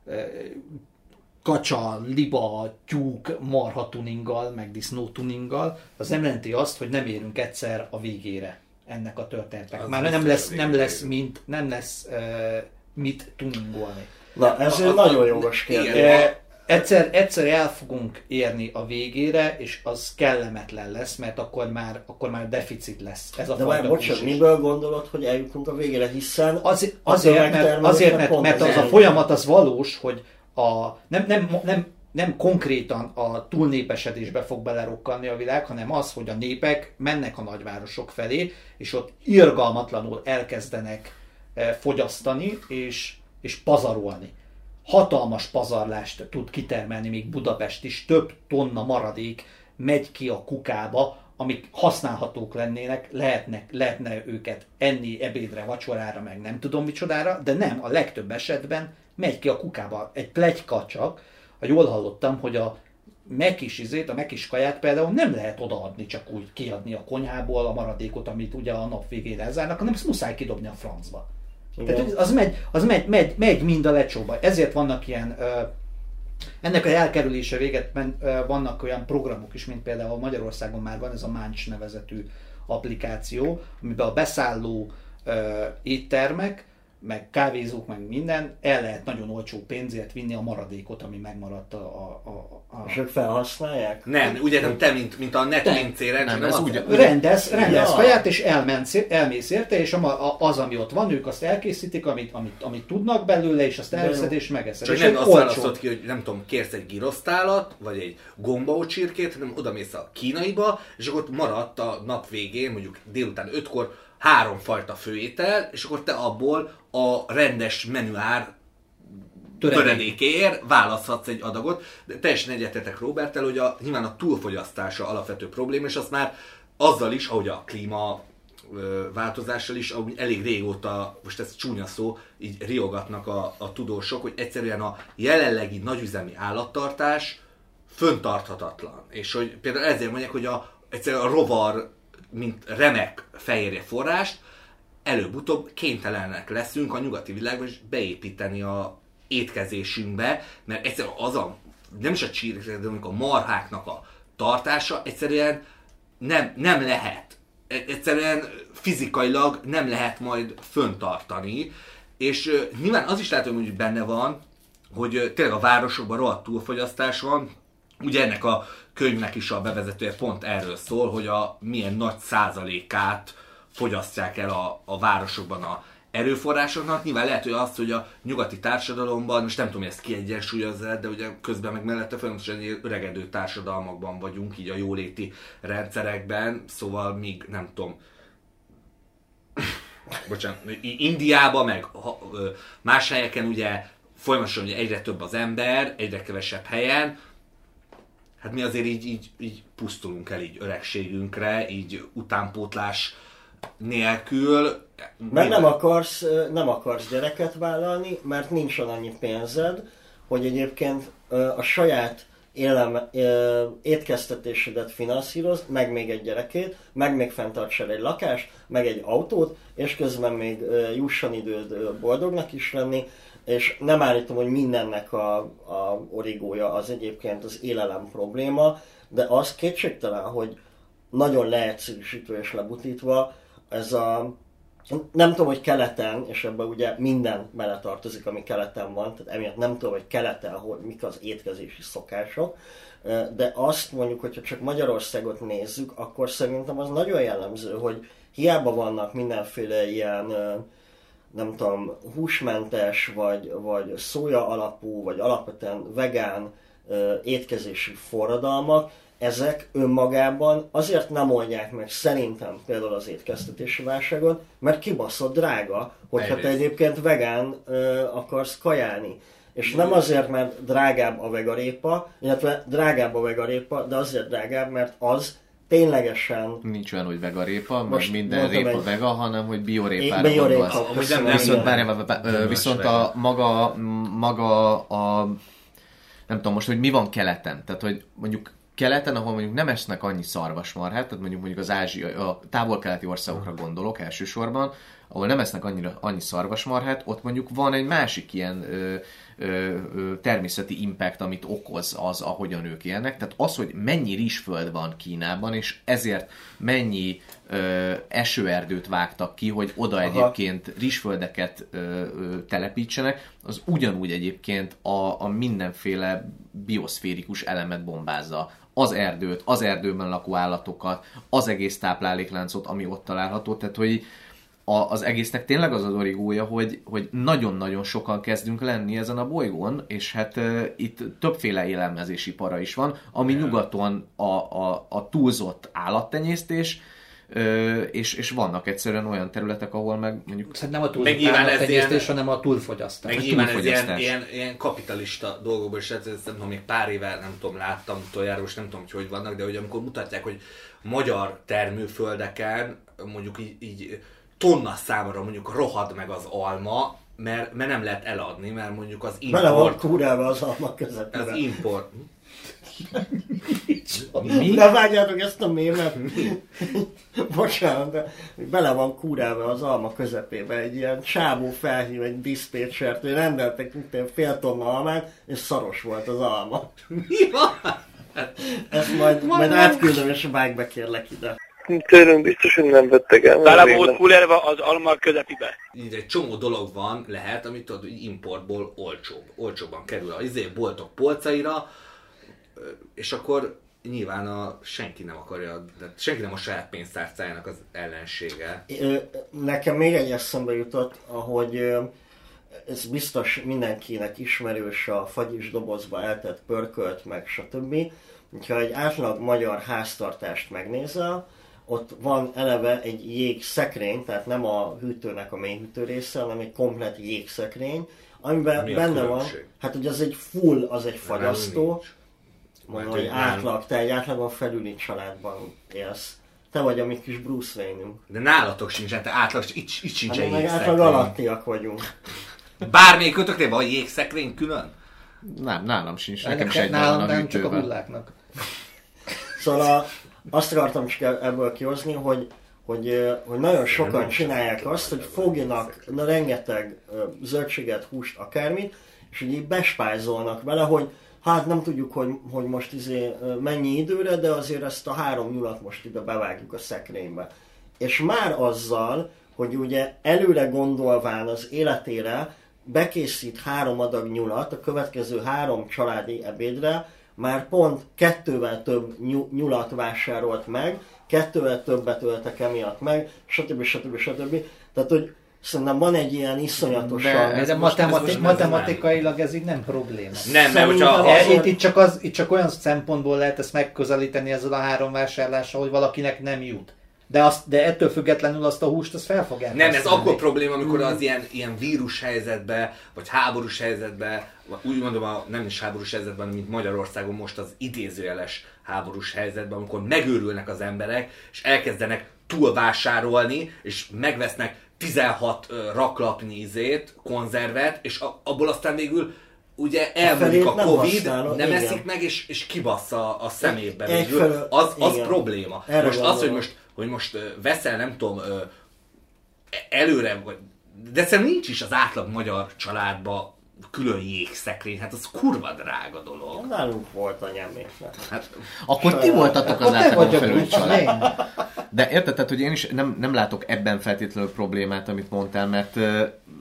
ö, kacsa, liba, tyúk, marha tuninggal, meg disznó tuninggal, az nem jelenti azt, hogy nem érünk egyszer a végére ennek a történetnek. Az Már nem lesz, a nem lesz, mint, nem lesz uh, mit tuningolni. Na, ez egy nagyon jogos kérdés. Egyszer, egyszer el fogunk érni a végére, és az kellemetlen lesz, mert akkor már, akkor már deficit lesz. Ez a De már bocsánat, miből gondolod, hogy eljutunk a végére, hiszen Az, azért, mert, azért mert, mert ez az a folyamat az valós, hogy a, nem, nem, nem, nem konkrétan a túlnépesedésbe fog belerokkanni a világ, hanem az, hogy a népek mennek a nagyvárosok felé, és ott irgalmatlanul elkezdenek eh, fogyasztani és, és pazarolni. Hatalmas pazarlást tud kitermelni még Budapest is, több tonna maradék megy ki a kukába, amik használhatók lennének, lehetnek, lehetne őket enni ebédre, vacsorára, meg nem tudom micsodára, de nem, a legtöbb esetben megy ki a kukába. Egy plegyka csak, ha jól hallottam, hogy a mekis izét, a mekis kaját például nem lehet odaadni, csak úgy kiadni a konyhából a maradékot, amit ugye a nap végére elzárnak, hanem ezt muszáj kidobni a francba. Tehát az megy, az megy, megy, megy mind a lecsóba. Ezért vannak ilyen, ö, ennek a elkerülése véget men, ö, vannak olyan programok is, mint például Magyarországon már van ez a Máncs nevezetű applikáció, amiben a beszálló ö, éttermek, meg kávézók, meg minden, el lehet nagyon olcsó pénzért vinni a maradékot, ami megmaradt a... a, a, a... És ők felhasználják? Nem, ugye nem te, mint, mint a netpincéren, Nem, csak ez úgy- Rendez, rendez Ja. kaját, és elmensz, elmész érte, és a, az, ami ott van, ők azt elkészítik, amit, amit, amit tudnak belőle, és azt elviszed, és megeszed. Csak és nem azt választod ki, hogy nem tudom, kérsz egy girosztálat, vagy egy gombaó csirkét, hanem oda mész a kínaiba, és akkor ott maradt a nap végén, mondjuk délután ötkor három fajta főétel, és akkor te abból a rendes menüár Töredék. töredékéért választhatsz egy adagot, de teljesen egyetetek Robertel, hogy a, nyilván a túlfogyasztása alapvető probléma, és azt már azzal is, ahogy a klíma változással is, ahogy elég régóta, most ez csúnya szó, így riogatnak a, a tudósok, hogy egyszerűen a jelenlegi nagyüzemi állattartás föntarthatatlan. És hogy például ezért mondják, hogy a, egyszerűen a rovar, mint remek fehérje forrást, előbb-utóbb kénytelenek leszünk a nyugati világban is beépíteni a étkezésünkbe, mert egyszerűen az a, nem is a csirkek, de a marháknak a tartása egyszerűen nem, nem lehet. E- Egyszerűen fizikailag nem lehet majd föntartani, és nyilván az is lehet, hogy mondjuk benne van, hogy tényleg a városokban rohadt túlfogyasztás van, Ugye ennek a könyvnek is a bevezetője pont erről szól, hogy a milyen nagy százalékát fogyasztják el a, a városokban a erőforrásoknak. Nyilván lehet, hogy azt, hogy a nyugati társadalomban, most nem tudom, hogy ezt kiegyensúlyozza, de ugye közben meg mellette folyamatosan öregedő társadalmakban vagyunk, így a jóléti rendszerekben, szóval még nem tudom, <coughs> bocsánat, Indiában, meg más helyeken ugye folyamatosan ugye egyre több az ember, egyre kevesebb helyen, hát mi azért így, így, így pusztulunk el így öregségünkre, így utánpótlás nélkül. Meg nem akarsz, nem akarsz gyereket vállalni, mert nincs annyi pénzed, hogy egyébként a saját élem, étkeztetésedet finanszíroz, meg még egy gyerekét, meg még fenntartsál egy lakást, meg egy autót, és közben még jusson időd boldognak is lenni, és nem állítom, hogy mindennek a, a origója az egyébként az élelem probléma, de az kétségtelen, hogy nagyon leegyszerűsítve és lebutítva, ez a nem tudom, hogy keleten, és ebben ugye minden beletartozik, ami keleten van, tehát emiatt nem tudom, hogy keleten, hogy mik az étkezési szokások, de azt mondjuk, hogyha csak Magyarországot nézzük, akkor szerintem az nagyon jellemző, hogy hiába vannak mindenféle ilyen, nem tudom, húsmentes, vagy, vagy szója alapú, vagy alapvetően vegán étkezési forradalmak, ezek önmagában azért nem oldják meg szerintem például az étkeztetési válságot, mert kibaszott drága, hogyha te egyébként vegán ö, akarsz kajálni. És nem azért, mert drágább a vegarépa, illetve drágább a vegarépa, de azért drágább, mert az ténylegesen Nincs olyan, hogy vegarépa, Most minden répa egy- vega, hanem hogy biorépára biorépa, gondolsz. Viszont, ö, viszont a maga, maga a nem tudom most, hogy mi van keleten. Tehát, hogy mondjuk keleten, ahol mondjuk nem esznek annyi szarvasmarhát, tehát mondjuk mondjuk az ázsiai, a távol-keleti országokra gondolok elsősorban, ahol nem esznek annyira, annyi szarvasmarhát, ott mondjuk van egy másik ilyen ö, ö, ö, természeti impact, amit okoz az, ahogyan ők élnek. Tehát az, hogy mennyi rizsföld van Kínában, és ezért mennyi ö, esőerdőt vágtak ki, hogy oda Aha. egyébként rizsföldeket ö, ö, telepítsenek, az ugyanúgy egyébként a, a mindenféle bioszférikus elemet bombázza az erdőt, az erdőben lakó állatokat, az egész táplálékláncot, ami ott található. Tehát, hogy a, az egésznek tényleg az az origója, hogy, hogy nagyon-nagyon sokan kezdünk lenni ezen a bolygón, és hát uh, itt többféle élelmezési para is van, ami yeah. nyugaton a, a, a túlzott állattenyésztés, Ö, és, és vannak egyszerűen olyan területek, ahol meg mondjuk... Szerintem nem a túlzott állattenyésztés, hanem a túlfogyasztás. Meg nyilván ez ilyen, ilyen, ilyen, kapitalista dolgokból is, hát ezt nem tudom, még pár éve nem tudom, láttam utoljára, és nem tudom, hogy hogy vannak, de hogy amikor mutatják, hogy magyar termőföldeken mondjuk így, így tonna számra mondjuk rohad meg az alma, mert, mert nem lehet eladni, mert mondjuk az import... Bele van kúrálva az alma közepére. Az import... Mi? Ne vágjátok ezt a mémet. Bocsánat, de bele van kúrálva az alma közepébe. Egy ilyen csávó felhív egy diszpécsert, hogy rendeltek mint fél tonna almát, és szaros volt az alma. Mi van? Ezt majd, majd átküldöm, és vágj be kérlek ide. Tőlünk biztos, hogy nem vettek el. Bele volt kulérva az alma közepibe. Így egy csomó dolog van, lehet, amit tudod, hogy importból olcsóbb. Olcsóbban kerül a izé boltok polcaira, és akkor nyilván a, senki nem akarja, de senki nem a saját pénztárcájának az ellensége. Nekem még egy eszembe jutott, ahogy ez biztos mindenkinek ismerős a fagyis dobozba eltett pörkölt, meg stb. Ha egy átlag magyar háztartást megnézel, ott van eleve egy jégszekrény, tehát nem a hűtőnek a mélyhűtő része, hanem egy komplet jégszekrény, amiben Mi benne van, hát ugye az egy full, az egy fagyasztó, mondom, hogy átlag, te egy átlagon felüli családban élsz. Te vagy a mi kis Bruce Wayne-ünk. De nálatok sincs, hát átlag, itt, itt sincs hát, egy meg átlag alattiak vagyunk. Bármelyik kötöknél van jégszekrény külön? Nem, nálam sincs, nekem is egy nálam van a nem, csak a hulláknak. Szóval a, azt akartam csak ebből kihozni, hogy, hogy, hogy nagyon sokan csinálják azt, hogy fogjanak na, rengeteg zöldséget, húst, akármit, és így bespájzolnak vele, hogy hát nem tudjuk, hogy, hogy most izé mennyi időre, de azért ezt a három nyulat most ide bevágjuk a szekrénybe. És már azzal, hogy ugye előre gondolván az életére bekészít három adag nyulat a következő három családi ebédre, már pont kettővel több nyu- nyulat vásárolt meg, kettővel többet öltek emiatt meg, stb. stb. stb. Tehát, hogy szerintem van egy ilyen iszonyatosan... De, ez de matemati- matematikailag ez így nem probléma. Nem, mert hogyha... E, itt, itt, csak az, itt csak olyan szempontból lehet ezt megközelíteni ezzel a három vásárlással, hogy valakinek nem jut. De, azt, de ettől függetlenül azt a húst azt fel fogják Nem, ez akkor probléma, amikor az ilyen, ilyen vírus helyzetbe, vagy háborús helyzetbe, úgy mondom, a, nem is háborús helyzetben, mint Magyarországon most az idézőjeles háborús helyzetben, amikor megőrülnek az emberek, és elkezdenek túlvásárolni, és megvesznek 16 ö, raklapnyi izét, konzervet, és a, abból aztán végül ugye elmúlik a nem Covid, használod, nem igen. eszik meg, és, és kibassza a szemébe végül. Az, az igen. probléma. Erre most az, hogy most, hogy most veszel, nem tudom, előre, vagy, de szerintem nincs is az átlag magyar családba külön jégszekrény, hát az kurva drága dolog. Nálunk volt anyáméknek. Hát, Akkor ti voltatok az átlagon felül család. De érted, tehát, hogy én is nem, nem látok ebben feltétlenül problémát, amit mondtál, mert,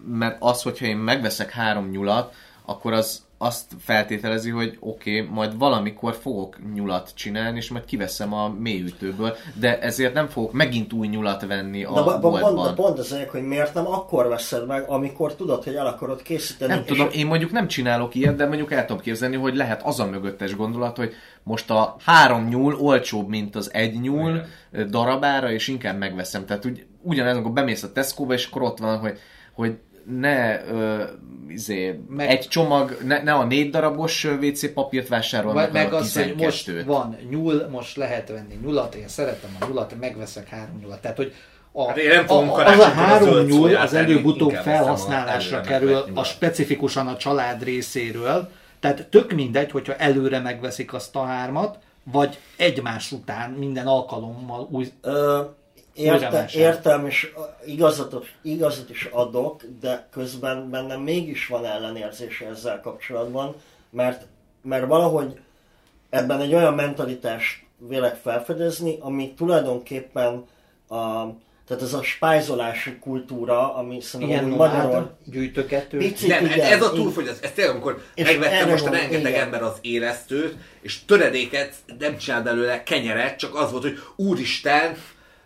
mert az, hogyha én megveszek három nyulat, akkor az azt feltételezi, hogy oké, okay, majd valamikor fogok nyulat csinálni, és majd kiveszem a mélyütőből, de ezért nem fogok megint új nyulat venni a De, ba- ba- pont, boltban. pont az hogy miért nem akkor veszed meg, amikor tudod, hogy el akarod készíteni. Nem tudom, én mondjuk nem csinálok ilyet, de mondjuk el tudom képzelni, hogy lehet az a mögöttes gondolat, hogy most a három nyúl olcsóbb, mint az egy nyúl Igen. darabára, és inkább megveszem. Tehát úgy, ugyanez, amikor bemész a Tesco-ba, és akkor ott van, hogy, hogy ne ö, izé, Meg- egy csomag, ne, ne a négy darabos WC papírt vásárol, Vagy meg, meg a az, hogy most 12-t. van nyúl, most lehet venni nyulat, én szeretem a nyulat, megveszek három nyulat. Tehát, hogy a, Hát én nem fogom a, az a a három nyúl az előbb-utóbb a felhasználásra kerül a specifikusan a család részéről. Tehát tök mindegy, hogyha előre megveszik azt a hármat, Vagy egymás után minden alkalommal új... Ö, érte, értem, és igazat, igazat is adok, de közben bennem mégis van ellenérzése ezzel kapcsolatban, mert, mert valahogy ebben egy olyan mentalitást vélek felfedezni, ami tulajdonképpen a, tehát ez a spájzolási kultúra, ami szerintem Igen, úgy Magyarul gyűjtögető. Picit, Nem, igen, ez a igen. túlfogyasztás. Ez tényleg, amikor megvette most a van, rengeteg igen. ember az élesztőt, és töredéket nem csinál belőle kenyeret, csak az volt, hogy úristen,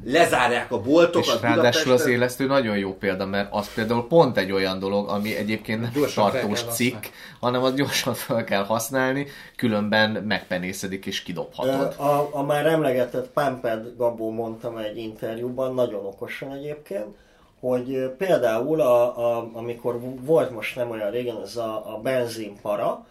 lezárják a boltokat És ráadásul az élesztő nagyon jó példa, mert az például pont egy olyan dolog, ami egyébként nem Gyorsan tartós cikk, használni. hanem az gyorsan fel kell használni, különben megpenészedik és kidobhatod. A, a már emlegetett Pamped Gabó mondtam egy interjúban, nagyon okosan egyébként, hogy például a, a, amikor volt most nem olyan régen ez a, a benzinpara,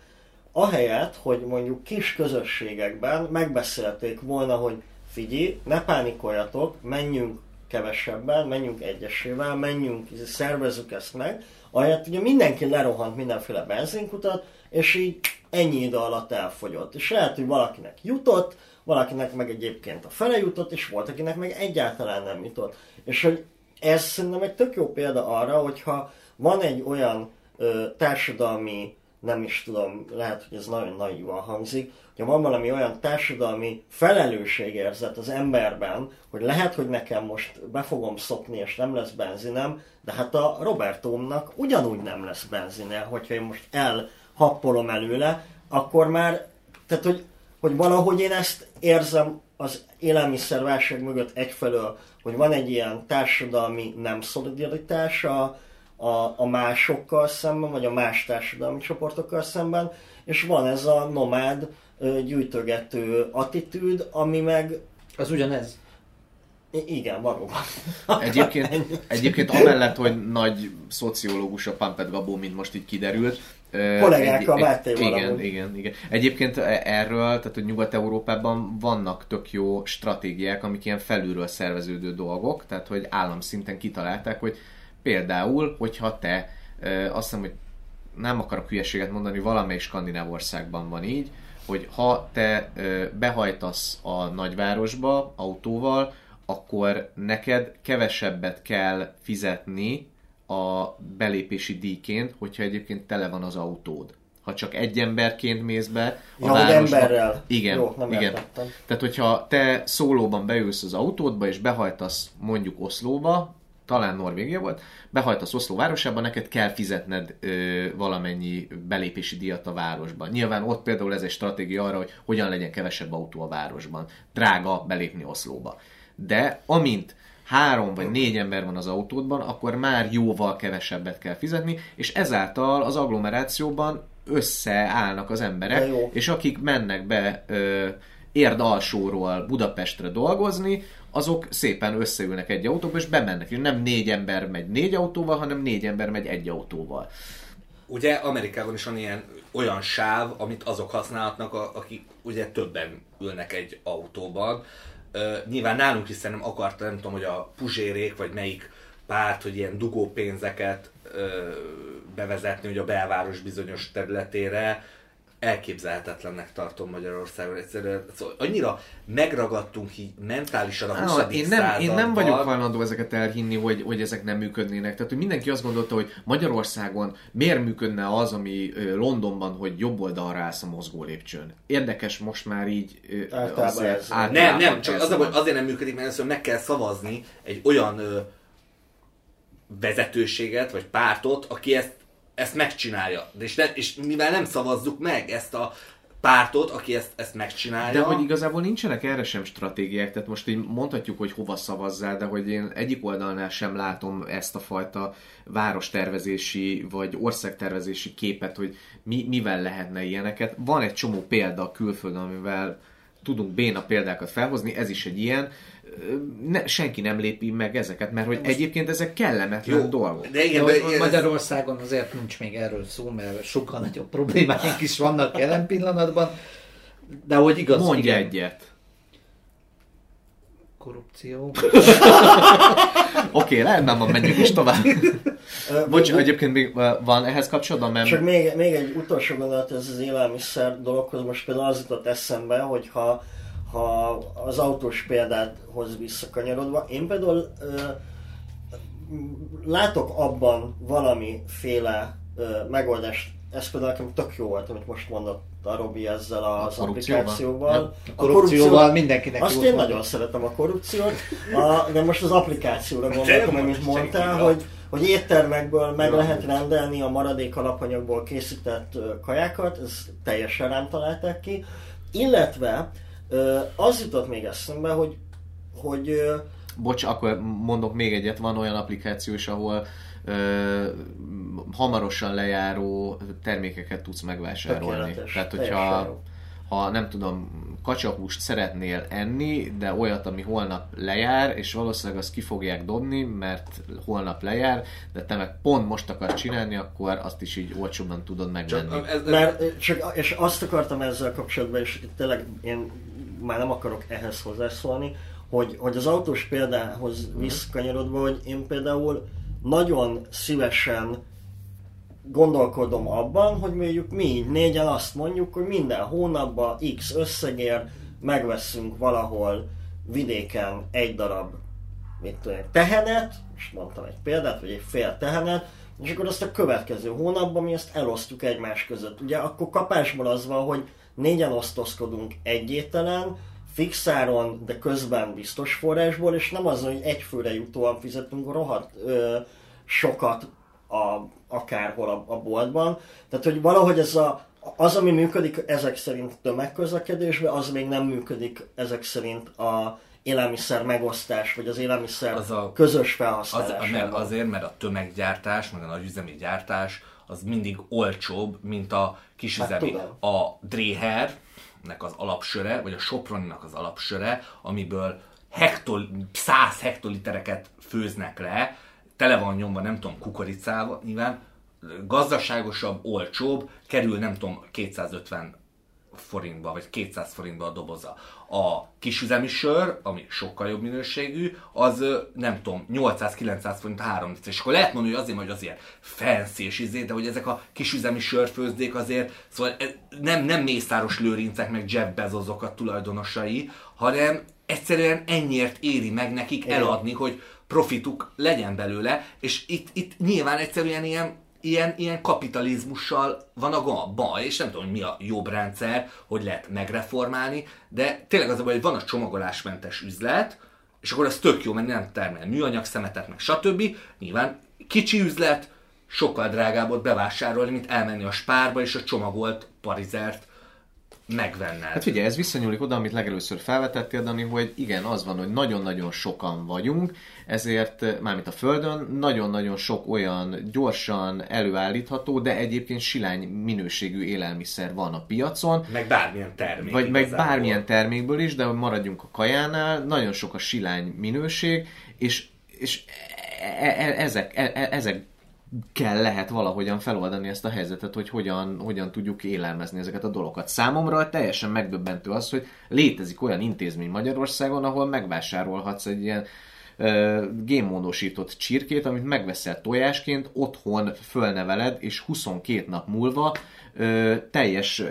ahelyett, hogy mondjuk kis közösségekben megbeszélték volna, hogy figyelj, ne pánikoljatok, menjünk kevesebben, menjünk egyesével, menjünk, szervezzük ezt meg, ahelyett ugye mindenki lerohant mindenféle benzinkutat, és így ennyi idő alatt elfogyott. És lehet, hogy valakinek jutott, valakinek meg egyébként a fele jutott, és volt, akinek meg egyáltalán nem jutott. És hogy ez szerintem egy tök jó példa arra, hogyha van egy olyan ö, társadalmi, nem is tudom, lehet, hogy ez nagyon naívan hangzik, hogyha van valami olyan társadalmi felelősségérzet az emberben, hogy lehet, hogy nekem most be fogom szopni, és nem lesz benzinem, de hát a Robertómnak ugyanúgy nem lesz benzine, hogyha én most elhappolom előle, akkor már, tehát hogy, hogy valahogy én ezt érzem az élelmiszerválság mögött egyfelől, hogy van egy ilyen társadalmi nem szolidaritás a, a, a másokkal szemben, vagy a más társadalmi csoportokkal szemben, és van ez a nomád gyűjtögető attitűd, ami meg... Az ugyanez. I- igen, valóban. <laughs> Egyébként, egyébként amellett, hogy nagy szociológus a Pampet Gabó, mint most így kiderült. ö, Kollégák a Mátéval Igen, igen, igen. Egyébként erről, tehát hogy Nyugat-Európában vannak tök jó stratégiák, amik ilyen felülről szerveződő dolgok, tehát hogy államszinten kitalálták, hogy például, hogyha te, ö, azt hiszem, hogy nem akarok hülyeséget mondani, valamelyik skandináv országban van így, hogy ha te ö, behajtasz a nagyvárosba autóval, akkor neked kevesebbet kell fizetni a belépési díjként, hogyha egyébként tele van az autód. Ha csak egy emberként mész be a Ja, városba. emberrel. Igen, Jó, nem igen. értettem. Tehát, hogyha te szólóban beülsz az autódba, és behajtasz mondjuk Oszlóba, talán Norvégia volt, behajtasz Oszló városába, neked kell fizetned ö, valamennyi belépési díjat a városban. Nyilván ott például ez egy stratégia arra, hogy hogyan legyen kevesebb autó a városban. Drága belépni Oszlóba. De amint három vagy négy ember van az autódban, akkor már jóval kevesebbet kell fizetni, és ezáltal az agglomerációban összeállnak az emberek, és akik mennek be ö, érd alsóról Budapestre dolgozni, azok szépen összeülnek egy autóba, és bemennek. És nem négy ember megy négy autóval, hanem négy ember megy egy autóval. Ugye Amerikában is van ilyen olyan sáv, amit azok használhatnak, akik ugye többen ülnek egy autóban. Ö, nyilván nálunk is szerintem akarta, nem tudom, hogy a Puzsérék, vagy melyik párt, hogy ilyen dugó pénzeket ö, bevezetni, hogy a belváros bizonyos területére elképzelhetetlennek tartom Magyarországon. Egyszerűen szóval annyira megragadtunk így mentálisan a 20. Á, én, nem, én nem vagyok hajlandó ezeket elhinni, hogy, hogy ezek nem működnének. Tehát, hogy mindenki azt gondolta, hogy Magyarországon miért működne az, ami Londonban, hogy jobb oldalra állsz a mozgó lépcsőn. Érdekes most már így Általában azért ez. Nem, általában nem, csak az, baj, azért nem működik, mert először meg kell szavazni egy olyan ö, vezetőséget, vagy pártot, aki ezt, ezt megcsinálja. És, ne, és mivel nem szavazzuk meg ezt a pártot, aki ezt, ezt megcsinálja. De hogy igazából nincsenek erre sem stratégiák, tehát most így mondhatjuk, hogy hova szavazzál, de hogy én egyik oldalnál sem látom ezt a fajta várostervezési vagy országtervezési képet, hogy mi, mivel lehetne ilyeneket. Van egy csomó példa a külföldön, amivel tudunk béna példákat felhozni, ez is egy ilyen. Ne, senki nem lépi meg ezeket, mert hogy egyébként ezek kellemetlen Jó, dolgok. de igen, De de ez- Magyarországon azért nincs még erről szó, mert sokkal nagyobb problémáink is vannak jelen pillanatban. De hogy igaz, Mondj igen. egyet. Korrupció. Oké, rendben van, menjünk is tovább. Bocs, egyébként még van ehhez kapcsolatban, mert... Csak még, még egy utolsó gondolat ez az élelmiszer dologhoz, most például az jutott eszembe, hogy ha, ha az autós példádhoz visszakanyarodva, én például ö, látok abban valamiféle ö, megoldást, ez például nekem tök jó volt, amit most mondott a Robi ezzel az korrupcióval? applikációval. A korrupcióval mindenkinek Azt én nagyon szeretem a korrupciót, a, de most az applikációra gondoltam, amit mondtál, hogy, hogy éttermekből meg lehet rendelni a maradék alapanyagból készített kajákat, ez teljesen rám találták ki. Illetve az jutott még eszembe, hogy, hogy Bocs, akkor mondok még egyet, van olyan applikáció is, ahol ö, hamarosan lejáró termékeket tudsz megvásárolni. Tökéletes, Tehát, hogyha. Ha nem tudom, kacsahúst szeretnél enni, de olyat, ami holnap lejár, és valószínűleg azt ki fogják dobni, mert holnap lejár, de te meg pont most akarsz csinálni, akkor azt is így olcsóbban tudod megvenni. Mert csak, és azt akartam ezzel kapcsolatban, és tényleg én már nem akarok ehhez hozzászólni, hogy, hogy az autós példához visszakanyarodva, hogy én például nagyon szívesen gondolkodom abban, hogy mondjuk mi így négyen azt mondjuk, hogy minden hónapban X összegér megveszünk valahol vidéken egy darab mit tudom, tehenet, és mondtam egy példát, vagy egy fél tehenet, és akkor azt a következő hónapban mi ezt elosztjuk egymás között. Ugye akkor kapásból az van, hogy négyen osztozkodunk egy ételen, fixáron, de közben biztos forrásból, és nem az, hogy egy főre jutóan fizetünk rohadt ö, sokat a, akárhol a, a boltban. Tehát, hogy valahogy ez a, az, ami működik ezek szerint tömegközlekedésben, az még nem működik ezek szerint a élelmiszer megosztás, vagy az élelmiszer Az a- közös Az, felhasználás. mert azért, mert a tömeggyártás, meg a nagyüzemi gyártás az mindig olcsóbb, mint a kisüzemi. Hát a Dréhernek az alapsöre, vagy a Soproninak az alapsöre, amiből hektol, 100 hektolitereket főznek le, tele van nyomva, nem tudom, kukoricával, nyilván gazdaságosabb, olcsóbb, kerül nem tudom, 250 forintba, vagy 200 forintba a doboza. A kisüzemi sör, ami sokkal jobb minőségű, az nem tudom, 800-900 forint 3 liter. És akkor lehet mondani, hogy azért, hogy azért fancy és izé, de hogy ezek a kisüzemi sörfőzdék azért, szóval ez nem, nem Mészáros Lőrincek, meg Jeff Bezosok a tulajdonosai, hanem egyszerűen ennyiért éri meg nekik eladni, hogy profituk legyen belőle, és itt, itt nyilván egyszerűen ilyen ilyen, ilyen kapitalizmussal van a baj, és nem tudom, hogy mi a jobb rendszer, hogy lehet megreformálni, de tényleg az a baj, hogy van a csomagolásmentes üzlet, és akkor az tök jó, mert nem termel műanyag szemetet, meg stb. Nyilván kicsi üzlet, sokkal drágább ott bevásárolni, mint elmenni a spárba, és a csomagolt parizert megvenned. Hát figyelj, ez visszanyúlik oda, amit legelőször felvetettél, Dani, hogy igen, az van, hogy nagyon-nagyon sokan vagyunk, ezért eh, mármint a Földön nagyon-nagyon sok olyan gyorsan előállítható, de egyébként silány minőségű élelmiszer van a piacon, meg bármilyen termék. vagy meg igazából. bármilyen termékből is, de maradjunk a kajánál, nagyon sok a silány minőség, és, és e- e- ezek, e- e- ezek kell lehet valahogyan feloldani ezt a helyzetet, hogy hogyan, hogyan tudjuk élelmezni ezeket a dolgokat. Számomra teljesen megdöbbentő az, hogy létezik olyan intézmény Magyarországon, ahol megvásárolhatsz egy ilyen génmódosított csirkét, amit megveszel tojásként, otthon fölneveled, és 22 nap múlva ö, teljes ö,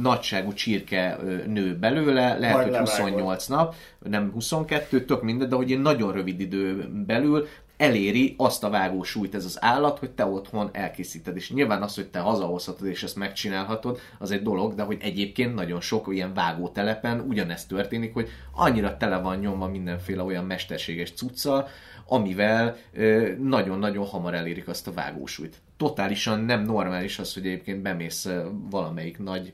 nagyságú csirke ö, nő belőle, lehet, Majd hogy levágod. 28 nap, nem 22, tök mindegy, de hogy egy nagyon rövid idő belül eléri azt a vágósúlyt ez az állat, hogy te otthon elkészíted. És nyilván az, hogy te hazahozhatod és ezt megcsinálhatod, az egy dolog, de hogy egyébként nagyon sok ilyen vágótelepen ugyanezt történik, hogy annyira tele van nyomva mindenféle olyan mesterséges cuccal, amivel nagyon-nagyon hamar elérik azt a vágósúlyt. Totálisan nem normális az, hogy egyébként bemész valamelyik nagy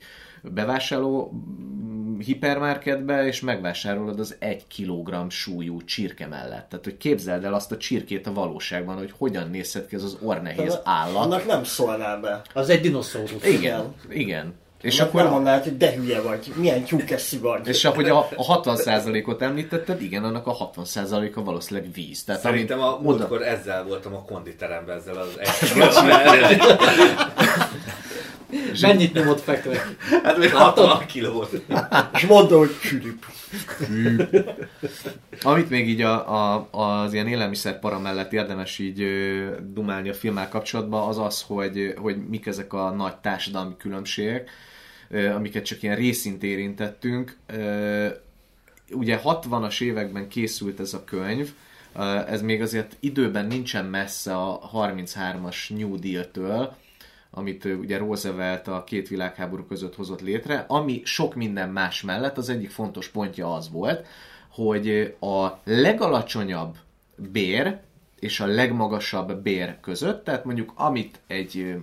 bevásárló mm, hipermarketbe, és megvásárolod az egy kilogramm súlyú csirke mellett. Tehát, hogy képzeld el azt a csirkét a valóságban, hogy hogyan nézhet ki az az ornehéz állat. Annak nem szólnál be. Az egy dinoszaurusz. Igen, igen. És És akkor nem mondanád, hogy de hülye vagy, milyen tyúkeszi vagy. és ahogy a, a 60%-ot említetted, igen, annak a 60%-a valószínűleg víz. Tehát Szerintem a múltkor ezzel voltam a konditeremben, ezzel az egy <laughs> <laughs> Mennyit nyomott fekve? Hát még 60 kilót. És mondta, hogy sülip. Amit még így a, a, az ilyen élelmiszer para mellett érdemes így ö, dumálni a filmmel kapcsolatban, az az, hogy, hogy mik ezek a nagy társadalmi különbségek, ö, amiket csak ilyen részint érintettünk. Ö, ugye 60-as években készült ez a könyv, ez még azért időben nincsen messze a 33-as New Deal-től, amit ugye Roosevelt a két világháború között hozott létre, ami sok minden más mellett az egyik fontos pontja az volt, hogy a legalacsonyabb bér és a legmagasabb bér között, tehát mondjuk amit egy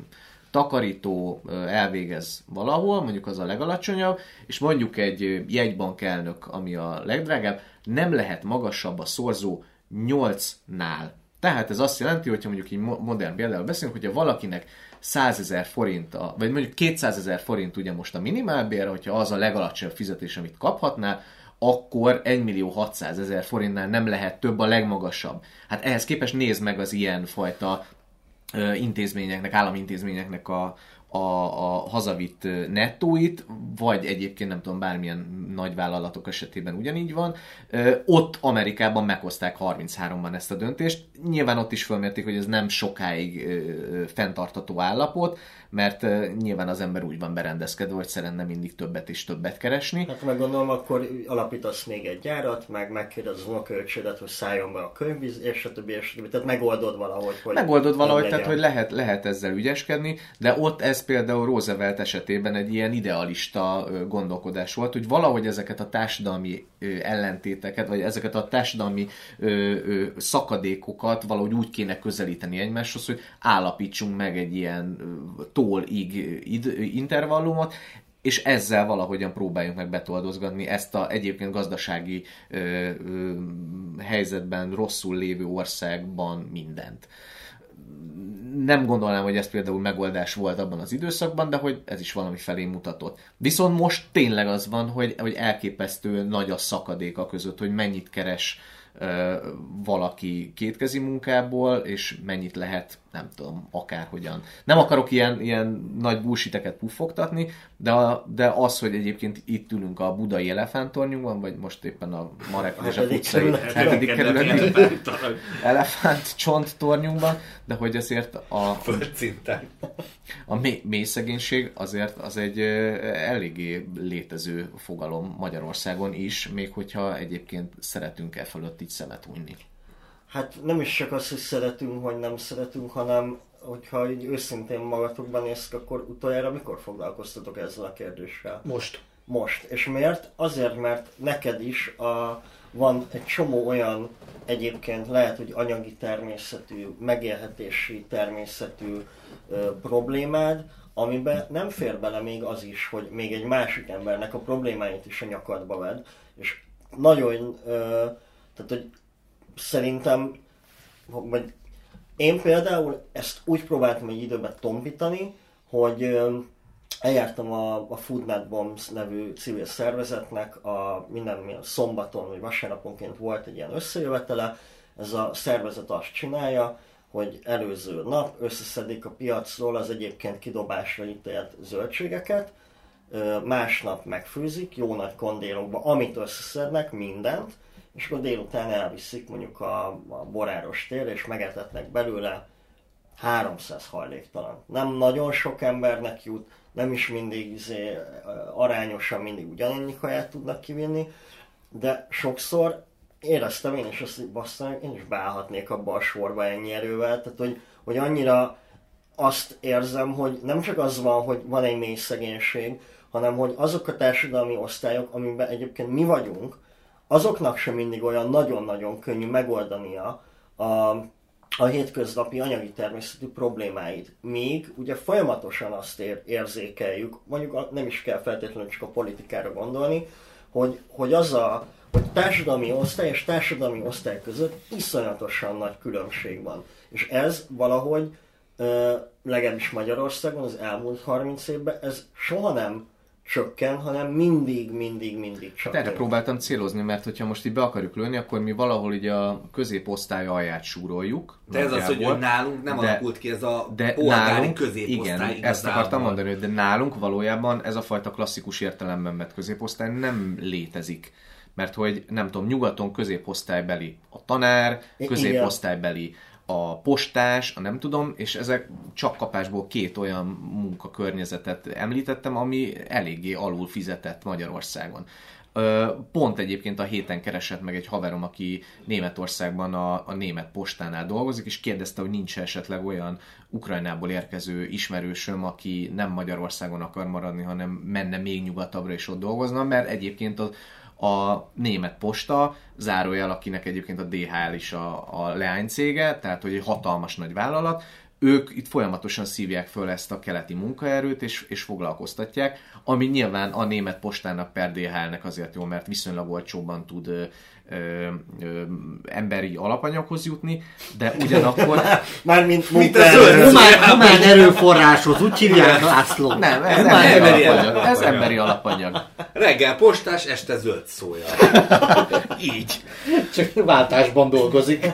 takarító elvégez valahol, mondjuk az a legalacsonyabb, és mondjuk egy jegybank elnök, ami a legdrágább, nem lehet magasabb a szorzó 8-nál. Tehát ez azt jelenti, hogyha mondjuk mo- modern például beszélünk, hogyha valakinek 100 ezer forint, a, vagy mondjuk 200 ezer forint ugye most a minimálbér, hogyha az a legalacsonyabb fizetés, amit kaphatnál, akkor 1 millió 600 ezer forintnál nem lehet több a legmagasabb. Hát ehhez képest nézd meg az ilyen fajta intézményeknek, államintézményeknek a, a, a hazavitt nettóit, vagy egyébként nem tudom, bármilyen nagyvállalatok esetében ugyanígy van. Ott Amerikában meghozták 33-ban ezt a döntést. Nyilván ott is fölmérték, hogy ez nem sokáig fenntartató állapot, mert nyilván az ember úgy van berendezkedve, hogy szeretne mindig többet és többet keresni. Hát meg gondolom, akkor alapítasz még egy gyárat, meg megkérdez az unokaöcsédet, hogy szálljon be a könyvvíz, és többi, és többi. Tehát megoldod valahogy, hogy... Megoldod valahogy, tehát hogy lehet, lehet ezzel ügyeskedni, de ott ez például Roosevelt esetében egy ilyen idealista gondolkodás volt, hogy valahogy ezeket a társadalmi ellentéteket, vagy ezeket a társadalmi szakadékokat valahogy úgy kéne közelíteni egymáshoz, hogy állapítsunk meg egy ilyen ö, tól-ig id- intervallumot, és ezzel valahogyan próbáljunk meg betoldozgatni ezt a egyébként gazdasági ö, ö, helyzetben rosszul lévő országban mindent nem gondolnám, hogy ez például megoldás volt abban az időszakban, de hogy ez is valami felé mutatott. Viszont most tényleg az van, hogy, hogy elképesztő nagy a szakadék a között, hogy mennyit keres ö, valaki kétkezi munkából, és mennyit lehet, nem tudom, akárhogyan. Nem akarok ilyen, ilyen nagy bullshiteket puffogtatni, de, de az, hogy egyébként itt ülünk a budai elefántornyunkban, vagy most éppen a Marek József utcai hetedik kerületi elefánt csont tornyunkban, de hogy azért a, a mély, mély szegénység azért az egy eléggé létező fogalom Magyarországon is, még hogyha egyébként szeretünk e fölött így szemet hunyni. Hát nem is csak az, hogy szeretünk, vagy nem szeretünk, hanem hogyha így őszintén magatokban néztek, akkor utoljára mikor foglalkoztatok ezzel a kérdéssel? Most. Most. És miért? Azért, mert neked is a, van egy csomó olyan egyébként lehet, hogy anyagi természetű, megélhetési természetű ö, problémád, amiben nem fér bele még az is, hogy még egy másik embernek a problémáit is a nyakadba ved. És nagyon, ö, tehát hogy szerintem, vagy én például ezt úgy próbáltam egy időben tompítani, hogy eljártam a, a Food Not Bombs nevű civil szervezetnek, a minden milyen szombaton vagy vasárnaponként volt egy ilyen összejövetele, ez a szervezet azt csinálja, hogy előző nap összeszedik a piacról az egyébként kidobásra ítélt zöldségeket, másnap megfőzik, jó nagy kondélokba, amit összeszednek, mindent, és akkor délután elviszik mondjuk a, a boráros tér, és megetetnek belőle 300 hajléktalan. Nem nagyon sok embernek jut, nem is mindig izé, arányosan mindig ugyanannyi kaját tudnak kivinni, de sokszor éreztem én is azt, hogy bassza, én is beállhatnék abba a sorba ennyi erővel, tehát hogy, hogy annyira azt érzem, hogy nem csak az van, hogy van egy mély szegénység, hanem hogy azok a társadalmi osztályok, amiben egyébként mi vagyunk, azoknak sem mindig olyan nagyon-nagyon könnyű megoldania a, a hétköznapi anyagi természetű problémáid. Míg ugye folyamatosan azt ér, érzékeljük, mondjuk nem is kell feltétlenül csak a politikára gondolni, hogy, hogy az a hogy társadalmi osztály és társadalmi osztály között iszonyatosan nagy különbség van. És ez valahogy, legalábbis Magyarországon az elmúlt 30 évben, ez soha nem csökken, hanem mindig, mindig, mindig Hát csökken. erre próbáltam célozni, mert hogyha most így be akarjuk lőni, akkor mi valahol így a középosztály alját súroljuk. De ez az, hogy, nálunk nem De- alakult ki ez a de polgári nálunk, középosztály igen, ezt igazából. akartam mondani, hogy de nálunk valójában ez a fajta klasszikus értelemben vett középosztály nem létezik. Mert hogy nem tudom, nyugaton középosztálybeli a tanár, középosztálybeli a postás, a nem tudom, és ezek csak kapásból két olyan munkakörnyezetet említettem, ami eléggé alul fizetett Magyarországon. Pont egyébként a héten keresett meg egy haverom, aki Németországban a, a német postánál dolgozik, és kérdezte, hogy nincs esetleg olyan Ukrajnából érkező ismerősöm, aki nem Magyarországon akar maradni, hanem menne még nyugatabbra és ott dolgozna, mert egyébként az, a német posta, zárójel, akinek egyébként a DHL is a, a leánycége, tehát hogy egy hatalmas nagy vállalat, ők itt folyamatosan szívják föl ezt a keleti munkaerőt, és, és foglalkoztatják, ami nyilván a német postának per DHL-nek azért jó, mert viszonylag olcsóban tud ö, ö, emberi alapanyaghoz jutni, de ugyanakkor... <laughs> Mármint Mint munkaerő. Humán, humán erőforráshoz, úgy hívják László. Nem, ez Humán emberi emberi alapanyag. alapanyag. Ez emberi alapanyag. Reggel postás, este zöld szója. <laughs> Így. Csak váltásban dolgozik. <laughs>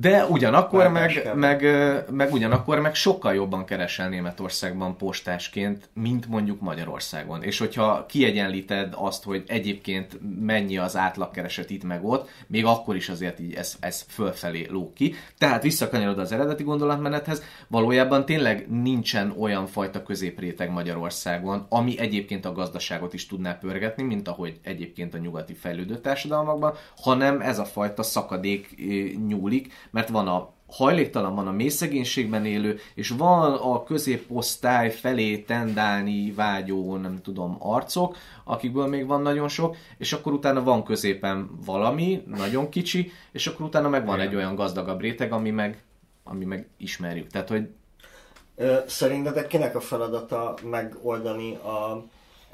De ugyanakkor meg, meg, meg, ugyanakkor meg sokkal jobban keresel Németországban postásként, mint mondjuk Magyarországon. És hogyha kiegyenlíted azt, hogy egyébként mennyi az átlagkereset itt meg ott, még akkor is azért így ez, ez fölfelé lóg ki. Tehát visszakanyarod az eredeti gondolatmenethez, valójában tényleg nincsen olyan fajta középréteg Magyarországon, ami egyébként a gazdaságot is tudná pörgetni, mint ahogy egyébként a nyugati fejlődő társadalmakban, hanem ez a fajta szakadék nyúlik, mert van a hajléktalan, van a mély szegénységben élő, és van a középosztály felé tendálni vágyó, nem tudom, arcok, akikből még van nagyon sok, és akkor utána van középen valami, nagyon kicsi, és akkor utána meg van egy olyan gazdagabb réteg, ami meg, ami meg ismerjük. Tehát, hogy Szerintetek kinek a feladata megoldani a,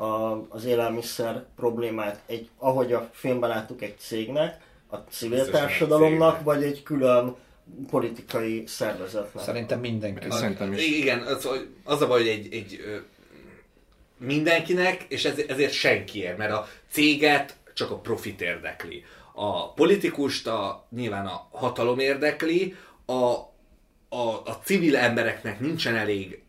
a, az élelmiszer problémát, egy, ahogy a filmben láttuk, egy cégnek, a civil társadalomnak, vagy egy külön politikai szervezetnek? Szerintem mindenki. Szerintem is. Igen, az, az a baj, hogy egy, egy mindenkinek, és ez, ezért senkiért, mert a céget csak a profit érdekli. A politikust a, nyilván a hatalom érdekli, a, a, a civil embereknek nincsen elég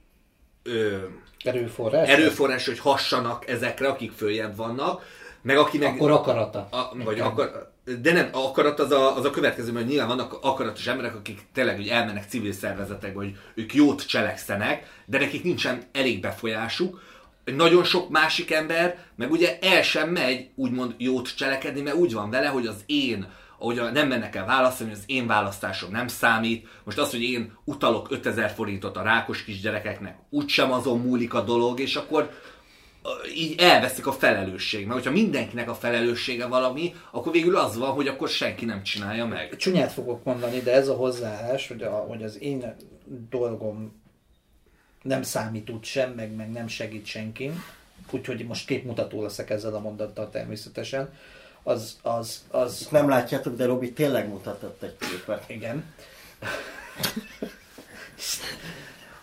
ö, Erőforrás? erőforrás, hogy hassanak ezekre, akik följebb vannak, meg akinek... Akkor akarata. A, vagy akar, de nem, akarat az a, az a következő, mert nyilván vannak akaratos emberek, akik tényleg hogy elmennek civil szervezetekbe, hogy ők jót cselekszenek, de nekik nincsen elég befolyásuk. Nagyon sok másik ember, meg ugye el sem megy úgymond jót cselekedni, mert úgy van vele, hogy az én, ahogy nem mennek el választani, az én választásom nem számít. Most az, hogy én utalok 5000 forintot a rákos kisgyerekeknek, úgysem azon múlik a dolog, és akkor így elveszik a felelősség. Mert hogyha mindenkinek a felelőssége valami, akkor végül az van, hogy akkor senki nem csinálja meg. Csúnyát fogok mondani, de ez a hozzáállás, hogy, a, hogy az én dolgom nem számít úgy sem, meg, meg nem segít senkin, úgyhogy most képmutató leszek ezzel a mondattal természetesen, az, az, az Nem látjátok, de Robi tényleg mutatott egy képet. igen.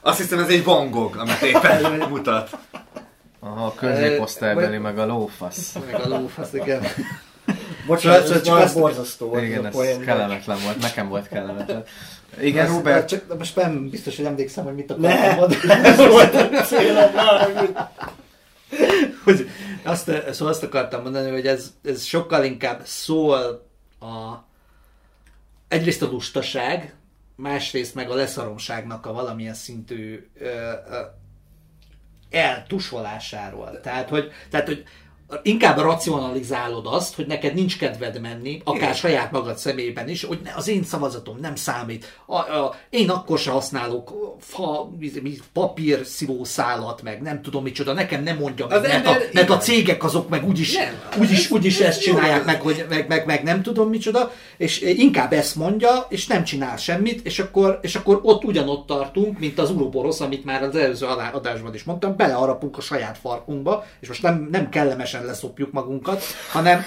Azt hiszem ez egy Van Gogh, amit éppen mutat. Aha, a középosztálybeli, meg a lófasz. Meg a lófasz, igen. <laughs> Bocsánat, Szóval ez csak azt- borzasztó volt. Igen, ez poén. kellemetlen volt, nekem volt kellemetlen. Igen, Azt- Robert, Csak, de most nem biztos, hogy emlékszem, hogy mit akartam Ne, mondani. <laughs> ez volt a célom, hogy azt, szóval azt akartam mondani, hogy ez, ez sokkal inkább szól a egyrészt a lustaság, másrészt meg a leszaromságnak a valamilyen szintű ö, ö, eltusolásáról. Tehát, hogy, tehát, hogy inkább racionalizálod azt, hogy neked nincs kedved menni, akár Igen. saját magad szemében is, hogy ne, az én szavazatom nem számít. A, a, én akkor se használok fa, papír szívószálat, meg nem tudom micsoda, nekem nem mondja meg, Az mert, ember- a, mert a cégek azok meg úgyis, Nem. úgyis, úgyis ezt Jó, csinálják ez- meg, hogy meg, meg, meg nem tudom micsoda, és inkább ezt mondja, és nem csinál semmit, és akkor, és akkor ott ugyanott tartunk, mint az Uroboros, amit már az előző adásban is mondtam, beleharapunk a saját farkunkba, és most nem, nem kellemesen teljesen leszopjuk magunkat, hanem,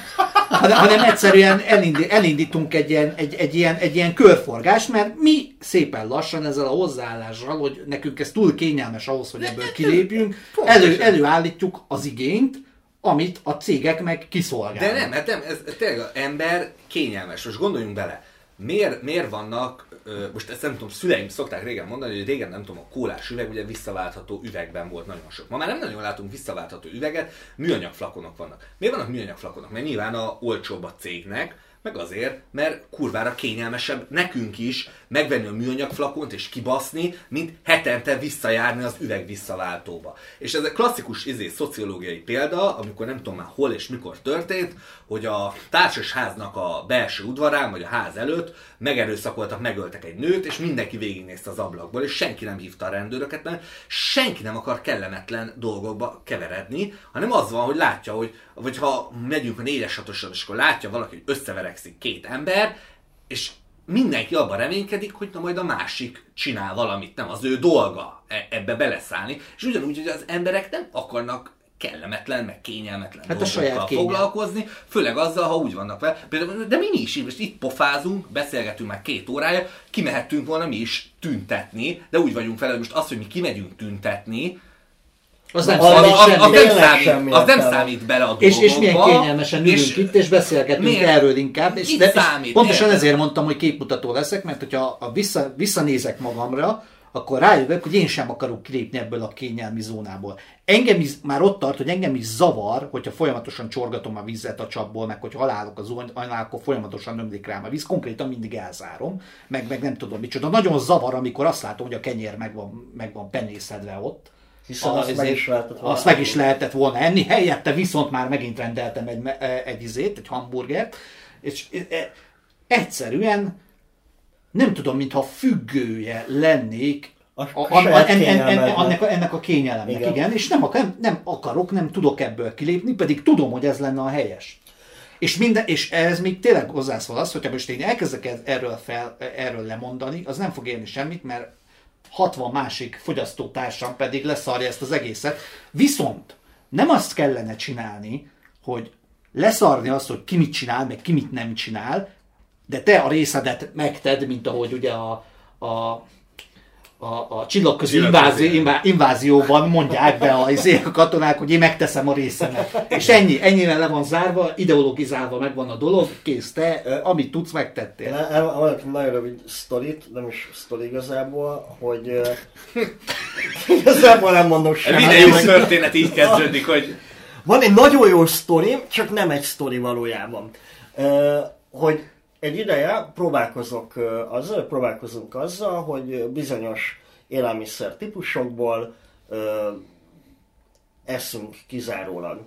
hanem, egyszerűen elindít, elindítunk egy ilyen, egy, egy, ilyen, egy ilyen körforgást, mert mi szépen lassan ezzel a hozzáállással, hogy nekünk ez túl kényelmes ahhoz, hogy ebből kilépjünk, elő, előállítjuk az igényt, amit a cégek meg kiszolgálnak. De nem, hát nem, ez, tényleg az ember kényelmes. Most gondoljunk bele, miért, miért vannak, most ezt nem tudom, szüleim szokták régen mondani, hogy régen nem tudom, a kólás üveg ugye visszaváltható üvegben volt nagyon sok. Ma már nem nagyon látunk visszaváltható üveget, műanyag flakonok vannak. Miért vannak műanyag flakonok? Mert nyilván a olcsóbb a cégnek, meg azért, mert kurvára kényelmesebb nekünk is megvenni a műanyag flakont és kibaszni, mint hetente visszajárni az üveg visszaváltóba. És ez egy klasszikus izé, szociológiai példa, amikor nem tudom már hol és mikor történt, hogy a társasháznak a belső udvarán, vagy a ház előtt megerőszakoltak, megöltek egy nőt, és mindenki végignézte az ablakból, és senki nem hívta a rendőröket, mert senki nem akar kellemetlen dolgokba keveredni, hanem az van, hogy látja, hogy vagy ha megyünk a négyes hatosan, és akkor látja valaki, hogy összeverekszik két ember, és mindenki abban reménykedik, hogy na majd a másik csinál valamit, nem az ő dolga e- ebbe beleszállni, és ugyanúgy, hogy az emberek nem akarnak kellemetlen, meg kényelmetlen Hát a saját kényelm. foglalkozni, főleg azzal, ha úgy vannak vele. Például, de mi is, most itt pofázunk, beszélgetünk már két órája, kimehettünk volna mi is tüntetni, de úgy vagyunk vele, hogy most az, hogy mi kimegyünk tüntetni, Az nem az, számít az, az, semmi. nem Tényleg számít, az nem számít bele a És, és milyen dolgokba, kényelmesen ülünk és itt, és beszélgetünk miért? erről inkább. És de, és számít, pontosan érted? ezért mondtam, hogy képmutató leszek, mert hogyha a vissza, visszanézek magamra, akkor rájövök, hogy én sem akarok kilépni ebből a kényelmi zónából. Engem is, már ott tart, hogy engem is zavar, hogyha folyamatosan csorgatom a vizet a csapból, meg hogyha halálok az zuhanynál, akkor folyamatosan ömlik rám a víz, konkrétan mindig elzárom, meg, meg nem tudom micsoda. Nagyon zavar, amikor azt látom, hogy a kenyér meg van, meg van penészedve ott. Hiszen azt meg ezért- is lehetett volna azt meg is lehetett volna enni, helyette viszont már megint rendeltem egy, me- egy izét, egy hamburgert, és e- egyszerűen nem tudom, mintha függője lennék a, a, a, en, en, en, ennek, a, ennek a kényelemnek, igen. Igen. és nem, nem, nem akarok, nem tudok ebből kilépni, pedig tudom, hogy ez lenne a helyes. És, minden, és ez még tényleg hozzászól az, hogyha most én elkezdek ez- erről, fel, erről lemondani, az nem fog érni semmit, mert 60 másik fogyasztótársam pedig leszarja ezt az egészet. Viszont nem azt kellene csinálni, hogy leszarni azt, hogy ki mit csinál, meg ki mit nem csinál, de te a részedet megted, mint ahogy ugye a, a a, a csillagközi invázió, invá- invázióban mondják be a, izé, a katonák, hogy én megteszem a részemet. És ennyi, ennyire le van zárva, ideologizálva megvan a dolog, kész, te, amit tudsz, megtettél. Én el- el- Van egy nagyon rövid sztorit, nem is sztori igazából, hogy <laughs> igazából nem mondok semmit. Minden jó történet így kezdődik, hogy Van egy nagyon jó sztori, csak nem egy sztori valójában. Hogy egy ideje próbálkozok azzal, próbálkozunk azzal, hogy bizonyos élelmiszer típusokból ö, eszünk kizárólag.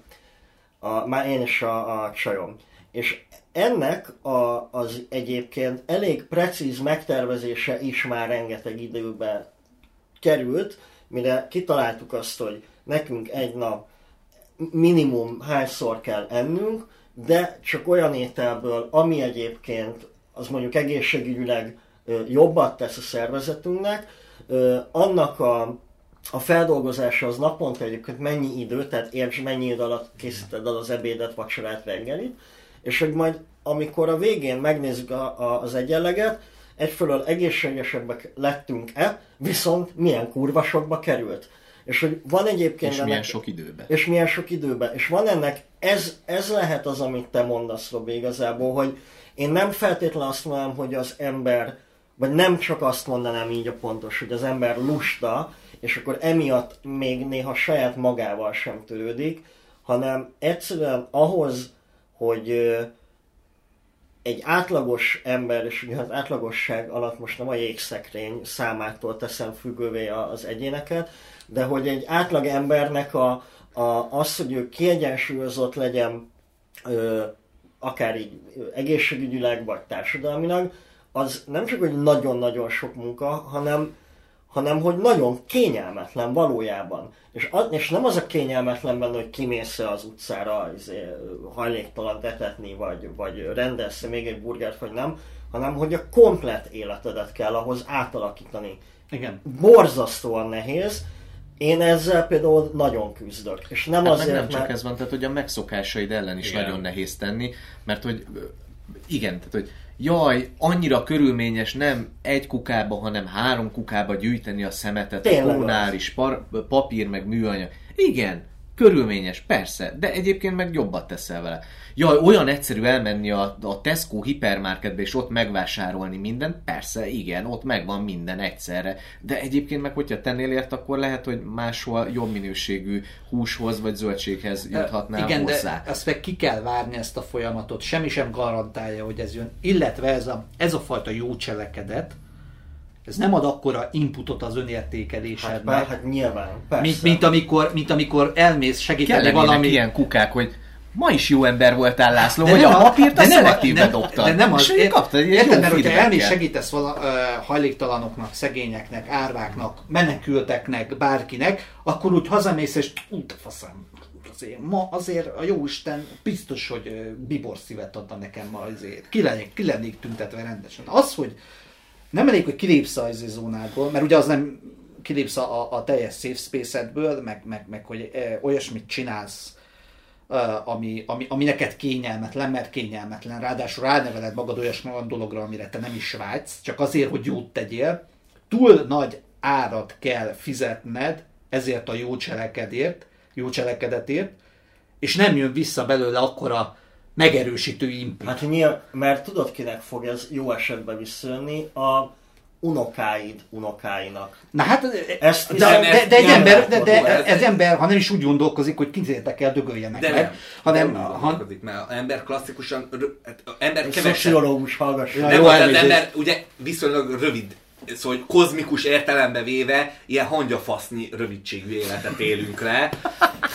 A, már én is a, a csajom. És ennek a, az egyébként elég precíz megtervezése is már rengeteg időbe került, mire kitaláltuk azt, hogy nekünk egy nap minimum hányszor kell ennünk, de csak olyan ételből, ami egyébként az mondjuk egészségügyileg jobbat tesz a szervezetünknek, annak a, a feldolgozása az naponta egyébként mennyi idő, tehát értsd mennyi idő alatt készíted el az ebédet, vacsorát, reggelit, és hogy majd amikor a végén megnézzük a, a, az egyenleget, egyfelől egészségesebbek lettünk-e, viszont milyen kurva sokba került. És hogy van egyébként... És milyen sok időben. És milyen sok időben. És van ennek, ez, ez lehet az, amit te mondasz, Robi, igazából, hogy én nem feltétlenül azt mondanám, hogy az ember, vagy nem csak azt mondanám így a pontos, hogy az ember lusta, és akkor emiatt még néha saját magával sem törődik, hanem egyszerűen ahhoz, hogy egy átlagos ember, és ugye az átlagosság alatt most nem a jégszekrény számától teszem függővé az egyéneket, de hogy egy átlag embernek a, a, az, hogy ő kiegyensúlyozott legyen, ö, akár így egészségügyileg, vagy társadalmilag, az nem csak, hogy nagyon-nagyon sok munka, hanem, hanem hogy nagyon kényelmetlen valójában. És, az, és nem az a kényelmetlen benne, hogy kimész az utcára izé, hajléktalan etetni, vagy, vagy rendelsz még egy burgert, vagy nem, hanem hogy a komplet életedet kell ahhoz átalakítani. Igen. Borzasztóan nehéz, Én ezzel például nagyon küzdök. És nem Hát azért, nem csak mert... ez van, tehát hogy a megszokásaid ellen is Igen. nagyon nehéz tenni, mert hogy igen, tehát hogy jaj, annyira körülményes nem egy kukába, hanem három kukába gyűjteni a szemetet, Tényleg a par, papír, meg műanyag. Igen, körülményes, persze, de egyébként meg jobbat teszel vele. Jaj, olyan egyszerű elmenni a, a Tesco hipermarketbe és ott megvásárolni mindent, persze, igen, ott megvan minden egyszerre. De egyébként meg, hogyha tennél ért, akkor lehet, hogy máshol jobb minőségű húshoz vagy zöldséghez juthatnál Igen, hozzá. de ezt meg ki kell várni ezt a folyamatot. Semmi sem garantálja, hogy ez jön. Illetve ez a, ez a fajta jó cselekedet, ez nem ad akkora inputot az Hát, önértékelésednek, bár, hát nyilván, persze. mint, mint, amikor, mint amikor elmész segíteni valami... ilyen kukák, hogy ma is jó ember voltál, László, De hogy nem a papírt a szelektívbe nem- dobtad. De nem az, és kaptad egy érted, jó mert hogyha elmész segítesz vala, uh, hajléktalanoknak, szegényeknek, árváknak, menekülteknek, bárkinek, akkor úgy hazamész, és ú, te faszám, azért, ma azért a Jóisten biztos, hogy bibor szívet adna nekem ma azért. Ki lennék, ki lennék tüntetve rendesen. Az, hogy nem elég, hogy kilépsz a izé zónából, mert ugye az nem kilépsz a, a, teljes safe space-edből, meg, meg, meg hogy e, olyasmit csinálsz, ami, ami, ami neked kényelmetlen, mert kényelmetlen. Ráadásul ráneveled magad olyas olyan dologra, amire te nem is vágysz, csak azért, hogy jót tegyél. Túl nagy árat kell fizetned ezért a jó cselekedért, jó cselekedetért, és nem jön vissza belőle akkora megerősítő input. Hát nyilván, mert tudod kinek fog ez jó esetben visszajönni? A unokáid unokáinak. Na hát, Ezt de, de, de, egy ember, de, de ez, ez. ember, ha nem is úgy gondolkozik, hogy kizértek el, dögöljenek De meg, nem, hanem, nem ha, mert az ember klasszikusan, hát az ember Egy kevesen, szociológus hallgasson. Ja, nem, jó az, ember ugye viszonylag rövid, szóval hogy kozmikus értelembe véve ilyen hangyafasznyi rövidségű életet élünk le,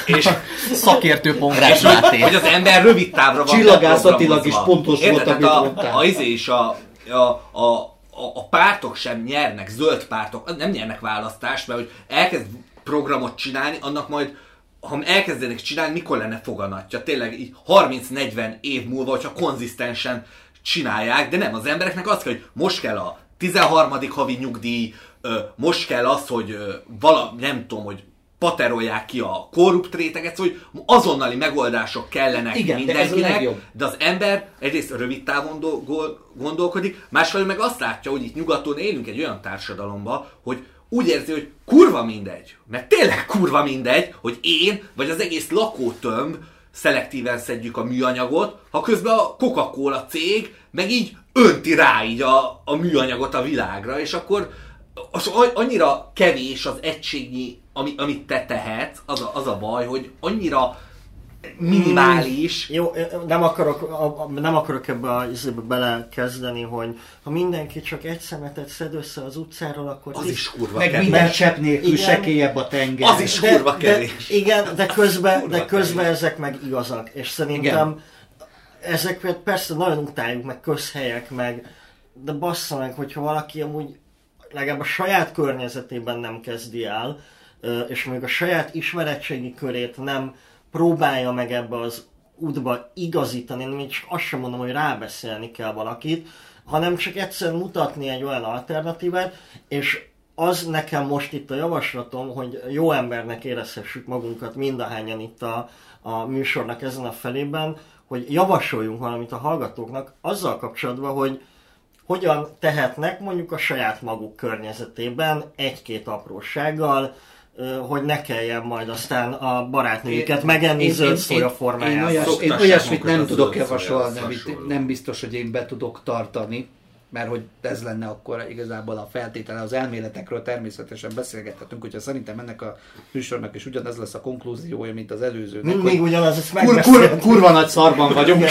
és Szakértő Pongrás és hogy, Máté. hogy az ember rövid távra van Csillagászatilag is pontos volt, amit Tehát a, a, izé és a, a, a, a, a pártok sem nyernek, zöld pártok, nem nyernek választást, mert hogy elkezd programot csinálni, annak majd ha elkezdenek csinálni, mikor lenne foganatja? Tényleg így 30-40 év múlva, hogyha konzisztensen csinálják, de nem, az embereknek az kell, hogy most kell a 13. havi nyugdíj, most kell az, hogy vala, nem tudom, hogy paterolják ki a korrupt réteget, szóval hogy azonnali megoldások kellenek Igen, de mindenkinek, legjobb. de az ember egyrészt rövid távon do- gol- gondolkodik, másfelől meg azt látja, hogy itt nyugaton élünk egy olyan társadalomba, hogy úgy érzi, hogy kurva mindegy, mert tényleg kurva mindegy, hogy én vagy az egész lakótömb szelektíven szedjük a műanyagot, ha közben a Coca-Cola cég meg így önti rá így a, a műanyagot a világra, és akkor az annyira kevés az egységnyi, ami, amit te tehetsz, az a, az a baj, hogy annyira minimális, Jó, nem akarok, nem akarok ebbe a izébe belekezdeni, hogy ha mindenki csak egy szemetet szed össze az utcáról, akkor... az tíz- is kurva meg kevés. minden csepp nélkül Igen. sekélyebb a tenger. Az is kurva kevés. De, igen, de közben, de közben kevés. ezek meg igazak. És szerintem ezeket persze nagyon utáljuk, meg közhelyek, meg de bassza meg, hogyha valaki amúgy legalább a saját környezetében nem kezdi el, és még a saját ismeretségi körét nem próbálja meg ebbe az útba igazítani, még csak azt sem mondom, hogy rábeszélni kell valakit, hanem csak egyszerűen mutatni egy olyan alternatívát, és az nekem most itt a javaslatom, hogy jó embernek érezhessük magunkat mindahányan itt a, a műsornak ezen a felében, hogy javasoljunk valamit a hallgatóknak azzal kapcsolatban, hogy hogyan tehetnek mondjuk a saját maguk környezetében egy-két aprósággal, hogy ne kelljen majd aztán a barátnőjüket megenni zöld szója Én, formájában. olyas, én olyasmit nem tudok javasolni, amit nem biztos, hogy én be tudok tartani, mert hogy ez lenne akkor igazából a feltétele. Az elméletekről természetesen beszélgethetünk, hogyha szerintem ennek a műsornak is ugyanez lesz a konklúziója, mint az előzőnek. Mindig hogy ugyanaz, ezt kur, kur, kurva nagy szarban vagyunk.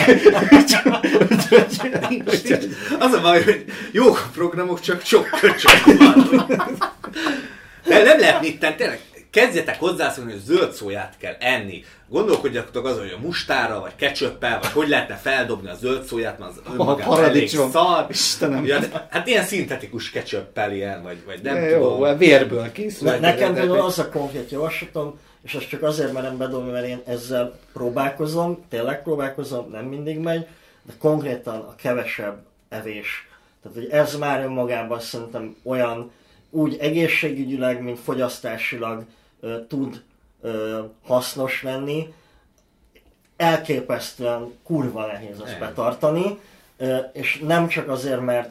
Az a baj, hogy jók a programok, csak sok köcsög van. <laughs> De nem lehet mit tenni, tényleg. Kezdjetek hozzászólni, hogy zöld szóját kell enni. Gondolkodjatok azon, hogy a mustára, vagy ketchuppel, vagy hogy lehetne feldobni a zöld szóját, mert az önmagában elég paradicsom. szar. Istenem. Ja, hát ilyen szintetikus ketchuppel ilyen, vagy, vagy nem Nem tudom. jó, vérből készül. Ne, nekem például az a konkrét javaslatom, és ezt csak azért merem bedobni, mert én ezzel próbálkozom, tényleg próbálkozom, nem mindig megy, de konkrétan a kevesebb evés. Tehát, hogy ez már önmagában szerintem olyan úgy egészségügyileg, mint fogyasztásilag tud hasznos lenni, elképesztően kurva nehéz azt Nem. betartani, és nem csak azért, mert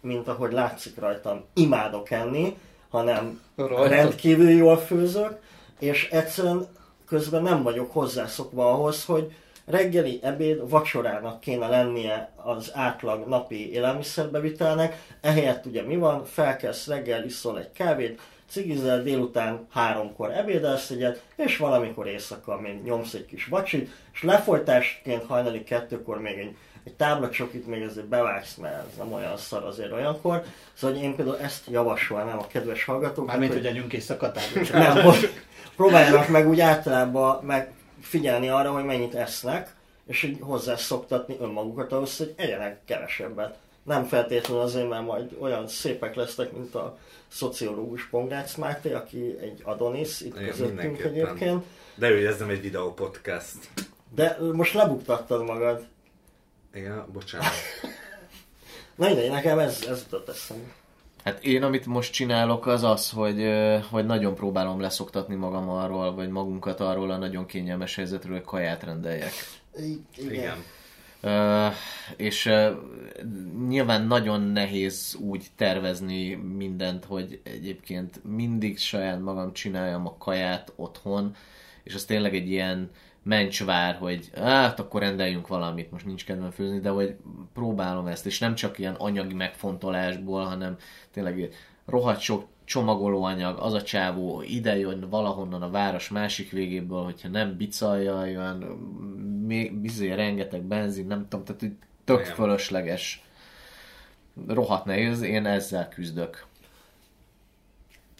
mint ahogy látszik rajtam, imádok enni, hanem Rajtad. rendkívül jól főzök, és egyszerűen közben nem vagyok hozzászokva ahhoz, hogy reggeli, ebéd, vacsorának kéne lennie az átlag napi élelmiszerbevitelnek, ehelyett ugye mi van, felkelsz reggel, iszol egy kávét, cigizel, délután háromkor ebédelsz egyet, és valamikor éjszaka még nyomsz egy kis vacsit, és lefolytásként hajnali kettőkor még egy, egy tábla csokit még azért bevágsz, mert ez nem olyan szar azért olyankor. Szóval hogy én például ezt javasolnám a kedves hallgatóknak. Mármint, hogy együnk éjszaka <laughs> Nem, most próbáljanak meg úgy általában meg figyelni arra, hogy mennyit esznek, és így hozzászoktatni önmagukat ahhoz, hogy egyenek kevesebbet. Nem feltétlenül azért, mert majd olyan szépek lesznek, mint a szociológus Pongrácz Máté, aki egy Adonis itt Igen, közöttünk egyébként. De ő, ez nem egy videó podcast. De most lebuktattad magad. Igen, bocsánat. <laughs> Na mindegy, nekem ez, ez jutott eszembe. Hát én, amit most csinálok, az az, hogy, hogy nagyon próbálom leszoktatni magam arról, vagy magunkat arról a nagyon kényelmes helyzetről, hogy kaját rendeljek. I- igen. Igen. És ö, nyilván nagyon nehéz úgy tervezni mindent, hogy egyébként mindig saját magam csináljam a kaját otthon, és az tényleg egy ilyen mencsvár, hogy hát akkor rendeljünk valamit, most nincs kedvem főzni, de hogy próbálom ezt, és nem csak ilyen anyagi megfontolásból, hanem tényleg rohadt sok csomagolóanyag, az a csávó ide jön valahonnan a város másik végéből, hogyha nem bicajjal jön, még bizony rengeteg benzin, nem tudom, tehát hogy tök Igen. fölösleges, rohadt nehéz, én ezzel küzdök.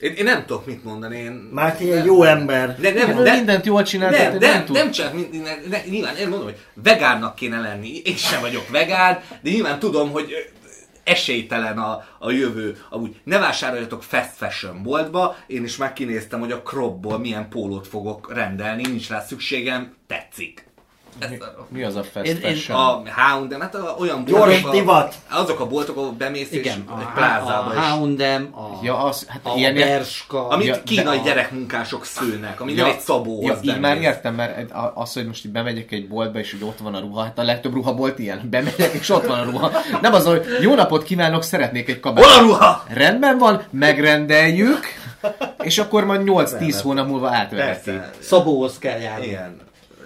Én, én nem tudok mit mondani. Én... Máté egy jó ember. De nem, Nem, de, mindent jól csinál, tehát nem, én nem, nem nem, tud- nem csak, ne, ne, nyilván én mondom, hogy vegánnak kéne lenni. Én sem vagyok vegán, de nyilván tudom, hogy esélytelen a, a jövő. Amúgy ne vásároljatok fast fashion boltba, én is már kinéztem, hogy a cropból milyen pólót fogok rendelni, nincs rá szükségem, tetszik. A, Mi az a fast Én- én- fashion? a H&M, hát a- olyan Gyors boltok, a- divat. azok a boltok, ahol bemész Igen, és a, egy a, plázába a is. H&M, a, Ja, az, hát a ilyen- Bershka, Amit Ja, kínai a- gyerekmunkások szőnek, ami nem egy szabóhoz ja, így már értem, mert a- az, hogy most így bemegyek egy boltba, és hogy ott van a ruha, hát a legtöbb ruhabolt ilyen, bemegyek, és ott van a ruha. Nem az, hogy jó napot kívánok, szeretnék egy kabátot. Hol a ruha? Rendben van, megrendeljük, és akkor majd 8-10 hónap múlva átverheti. Persze. Szabóhoz kell járni. Igen.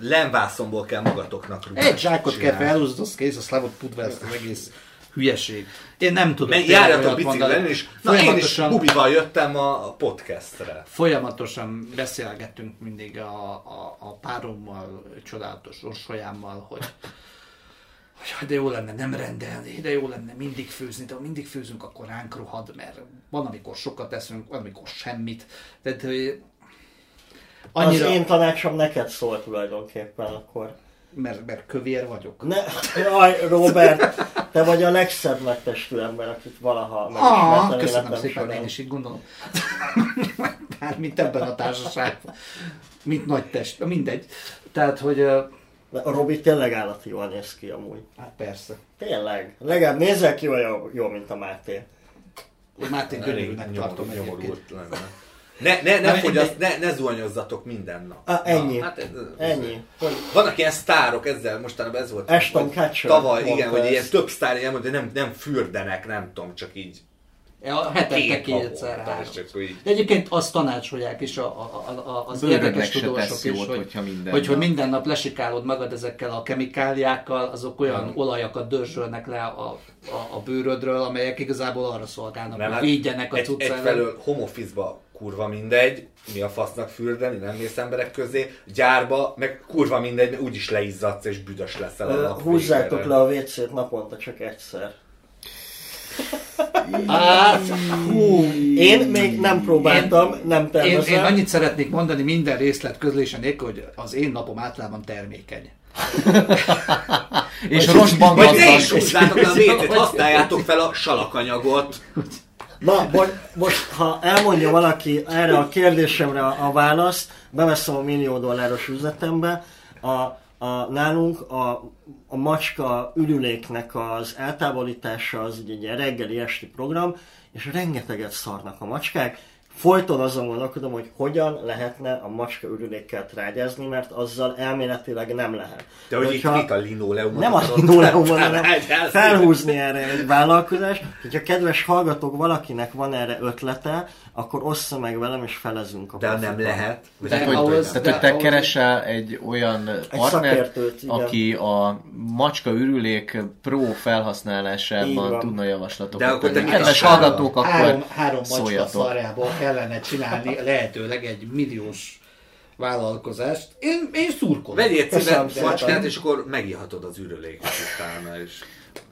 Lemvászomból kell magatoknak ruhát Egy zsákot kell felhúzni, az kész, azt le volt tudva ezt az egész hülyeség. Én nem tudom. Járjatok mondani. és na én is bubival jöttem a podcastre. Folyamatosan beszélgettünk mindig a, a, a párommal, csodálatos orsolyámmal, hogy hogy de jó lenne nem rendelni, de jó lenne mindig főzni, de ha mindig főzünk, akkor ránk rohad, mert van, amikor sokat eszünk, van, amikor semmit. Tehát hogy annyira, Az én tanácsom neked szól tulajdonképpen akkor. mert, mert kövér vagyok. Ne, jaj, Robert, te vagy a legszebb megtestű ember, akit valaha Ah, megismertem köszönöm életem szépen, során. én is így gondolom. <laughs> Bármint ebben a társaságban. Mint nagy test, mindegy. Tehát, hogy De a Robi tényleg állati jól néz ki amúgy. hát persze. Tényleg. Legalább nézel ki olyan jó, mint a Máté. Máté gönyörűnek tartom egyébként. lenne. Ne, ne, ne, Na, fogyaszt, ne, ne zuhanyozzatok minden nap. Ah, ennyi. Na, hát ez, Ennyi. Hogy Vannak ilyen sztárok ezzel, mostanában ez volt. Ashton Kutcher Tavaly, igen, hogy ilyen több sztár ilyen, hogy nem, nem fürdenek, nem tudom, csak így. Ja, hetente Két kétszer három. De egyébként azt tanácsolják is a, a, a, a, az Bőrödnek érdekes tudósok is, jót, hogy, hogyha minden hogy, hogy nap. minden nap lesikálod magad ezekkel a kemikáliákkal, azok olyan olajakat dörzsölnek le a, a, a bőrödről, amelyek igazából arra szolgálnak, Nem, hogy hát védjenek a egy, cucc ellen. Egyfelől homofizba kurva mindegy, mi a fasznak fürdeni, nem mész emberek közé, gyárba, meg kurva mindegy, mert úgyis leizzadsz és büdös leszel a nap Húzzátok le a WC-t naponta csak egyszer. <laughs> Hát, hú, Én még nem próbáltam, nem én, tervezem. én annyit szeretnék mondani minden részlet közlése nélkül, hogy az én napom általában termékeny. <laughs> És rostban Vagy ne is gazdag. húzzátok a vécét, <laughs> használjátok fel a salakanyagot. Na, bo- most ha elmondja valaki erre a kérdésemre a, a választ, beveszem a millió dolláros üzletembe, a, a, nálunk a, a macska ürüléknek az eltávolítása az ugye egy reggeli esti program, és rengeteget szarnak a macskák, folyton azon gondolkodom, hogy hogyan lehetne a macska ürülékkel trágyázni, mert azzal elméletileg nem lehet. De hogy Hogyha- itt mit a linoleumot nem a akarod linoleumon, hanem felhúzni erre egy vállalkozás. Hogyha kedves hallgatók, valakinek van erre ötlete, akkor ossza meg velem, és felezünk a De nem profiton. lehet. Tehát, nem, hogy, hogy tehát, hogy te keresel egy olyan partnert, szakértőt, igen. aki a macska ürülék pro felhasználásában tudna javaslatokat De akkor te Kedves hallgatók, három, akkor három macska szóljatok. szarjából kellene csinálni lehetőleg egy milliós vállalkozást. Én, én szurkolom. Vegyél Köszönöm szívet macskát, és akkor megihatod az ürüléket utána is.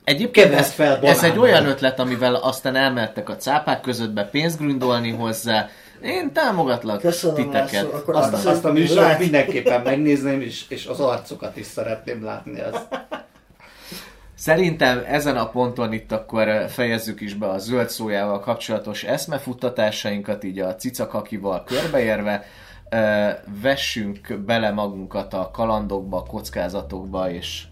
Egyébként ez, fel ez egy olyan ötlet, amivel aztán elmertek a cápák közöttbe pénzt gründolni hozzá. Én támogatlak Köszönöm, titeket. László. Akkor Azt, azt, azt a műsort mindenképpen megnézném, és, és az arcokat is szeretném látni. Azt. Szerintem ezen a ponton itt akkor fejezzük is be a zöld szójával kapcsolatos eszmefuttatásainkat, így a cicakakival körbeérve. Vessünk bele magunkat a kalandokba, kockázatokba és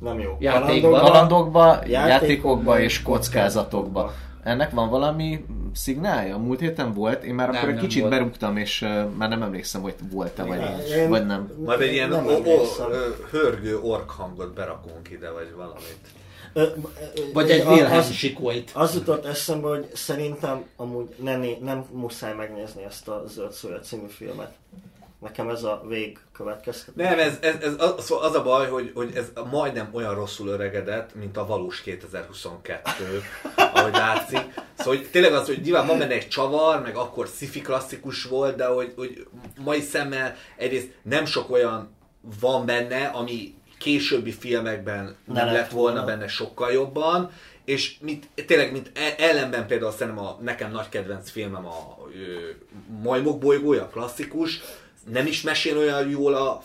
Nem jó. Kalandokban. kalandokba, játékokba játékokba és kockázatokba. kockázatokba. Ennek van valami szignálja? Múlt héten volt? Én már Nem, akkor egy kicsit volt. berúgtam, és uh, már nem emlékszem, hogy volt-e, vagy, Én- vagy nem. Majd egy ilyen Nem o- o- hörgő ork hangot berakunk ide, vagy valamit. Vagy egy Wilhelm az- sikolyt. Az jutott eszembe, hogy szerintem amúgy nem, nem muszáj megnézni ezt a Zöld Szója című filmet. Nekem ez a vég következtetés. Nem, ez, ez, ez az, szóval az a baj, hogy, hogy ez majdnem olyan rosszul öregedett, mint a valós 2022, ahogy látszik. Szóval hogy tényleg az, hogy nyilván van benne egy csavar, meg akkor sci klasszikus volt, de hogy, hogy mai szemmel egyrészt nem sok olyan van benne, ami későbbi filmekben Ne nem lett volna. benne sokkal jobban, és mit, tényleg, mint e- ellenben például szerintem a nekem nagy kedvenc filmem a ö, Majmok bolygója, klasszikus, nem is mesél olyan jól a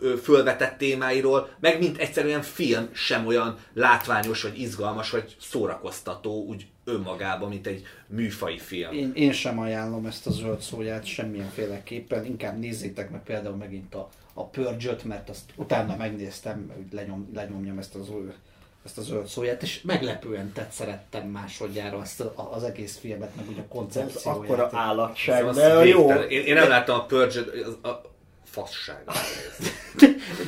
ö, fölvetett témáiról, meg mint egyszerűen film sem olyan látványos, vagy izgalmas, vagy szórakoztató úgy önmagában, mint egy műfai film. Én, én sem ajánlom ezt a zöld szóját semmilyenféleképpen, inkább nézzétek meg például megint a, a purge mert azt utána megnéztem, hogy lenyom, lenyomjam ezt az, új- ezt a zöld szóját, és meglepően tett szerettem másodjára azt a, az egész filmet, meg ugye a Ez koncepcióját. akkora állatság, Az de jó. Én, én nem láttam a purge az a fasság.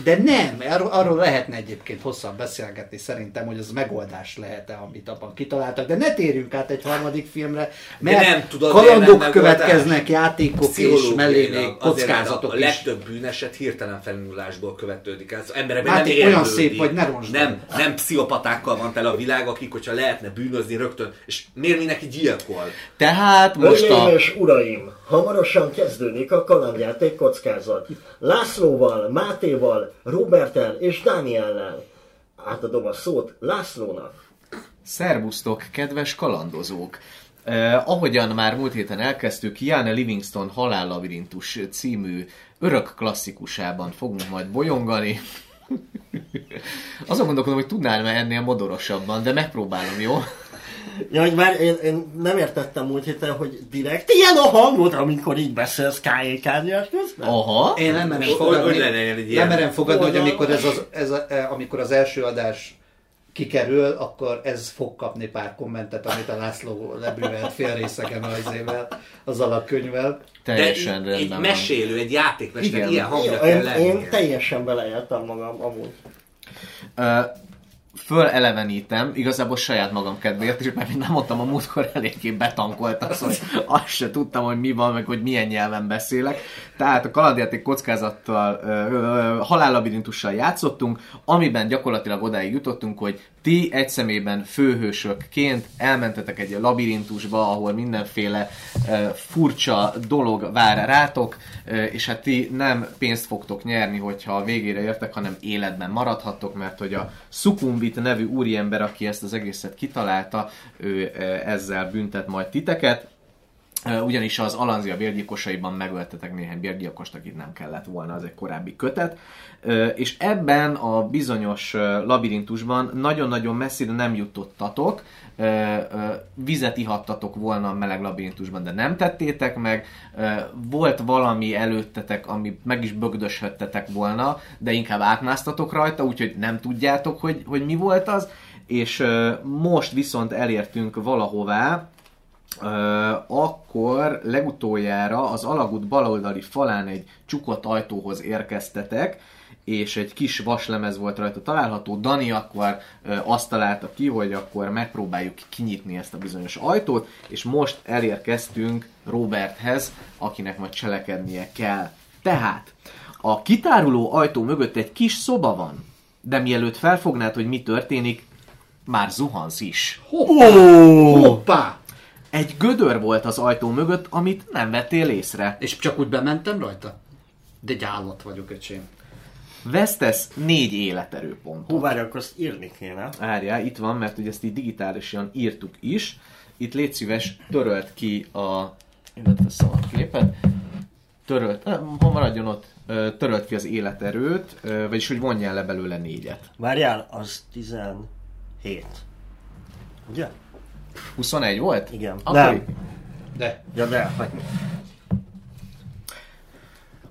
De nem, arról, arról lehetne egyébként hosszabb beszélgetni szerintem, hogy az megoldás lehet-e, amit abban kitaláltak. De ne térjünk át egy harmadik filmre, mert De nem tudod, kalandok nem következnek, játékok és Pszichológiailag mellé még azért, kockázatok a, a legtöbb bűneset hirtelen felindulásból követődik. Szóval emberekben Hát nem olyan érlődik. szép vagy, ne roncsd nem, nem pszichopatákkal van tele a világ, akik, hogyha lehetne bűnözni rögtön, és miért mindenki gyilkol? Tehát most a... Uraim, hamarosan kezdődik a kalandjáték kockázat. Lászlóval, Mátéval, Robertel és Dániellel. Átadom a szót Lászlónak. Szervusztok, kedves kalandozók! Eh, ahogyan már múlt héten elkezdtük, Jan Livingston Halállabirintus című örök klasszikusában fogunk majd bolyongani. Azon gondolkodom, hogy tudnál már ennél modorosabban, de megpróbálom, jó? Ja, hogy már én, én nem értettem múlt héten, hogy direkt ilyen a hangod, amikor így beszélsz K.E. Kárnyás közben. Aha. Én nem merem Hogy- fogadni, nem merem fogadni hogy amikor, ez az, ez a, eh, amikor az első adás kikerül, akkor ez fog kapni pár kommentet, amit a László lebűvelt fél részegen az azzal a könyvvel. Teljesen De egy, egy mesélő, egy játékmester, Igen. ilyen hangja Jó, kell én, lennie. én teljesen beleéltem magam amúgy. Ö, fölelevenítem, igazából saját magam kedvéért is, mert nem mondtam a múltkor eléggé betankolt az, hogy azt se tudtam, hogy mi van, meg hogy milyen nyelven beszélek. Tehát a kalandjáték kockázattal, halállabirintussal játszottunk, amiben gyakorlatilag odáig jutottunk, hogy ti egy szemében főhősökként elmentetek egy labirintusba, ahol mindenféle ö, furcsa dolog vár rátok, ö, és hát ti nem pénzt fogtok nyerni, hogyha a végére értek, hanem életben maradhattok, mert hogy a Sukumbit nevű úriember, aki ezt az egészet kitalálta, ő ö, ezzel büntet majd titeket. Ö, Ugyanis az Alanzia bérgyilkosaiban megöltetek néhány bérgyilkost, akit nem kellett volna, az egy korábbi kötet. Ö, És ebben a bizonyos labirintusban nagyon-nagyon messzire nem jutottatok, Ö, ö, vizet ihattatok volna a meleg labirintusban, de nem tettétek meg. Ö, Volt valami előttetek, ami meg is bögdöshettetek volna, de inkább átmásztatok rajta, úgyhogy nem tudjátok, hogy, hogy mi volt az. És ö, most viszont elértünk valahová, Ö, akkor legutoljára az alagút baloldali falán egy csukott ajtóhoz érkeztetek, és egy kis vaslemez volt rajta található. Dani akkor azt találta ki, hogy akkor megpróbáljuk kinyitni ezt a bizonyos ajtót, és most elérkeztünk Roberthez, akinek majd cselekednie kell. Tehát, a kitáruló ajtó mögött egy kis szoba van, de mielőtt felfognád, hogy mi történik, már zuhansz is. Hoppá! Hoppá! Egy gödör volt az ajtó mögött, amit nem vettél észre. És csak úgy bementem rajta? De egy állat vagyok, öcsém. Vesztesz négy életerőpontot. Hú, várj, akkor azt írni kéne. Várjál, itt van, mert ugye ezt így digitálisan írtuk is. Itt légy szíves, törölt ki a... Illetve szalagképet. Törölt, hol maradjon ott? Törölt ki az életerőt, vagyis hogy vonjál le belőle négyet. Várjál, az 17. Ugye? 21 volt? Igen. Akkor Nem. De. Ja, de.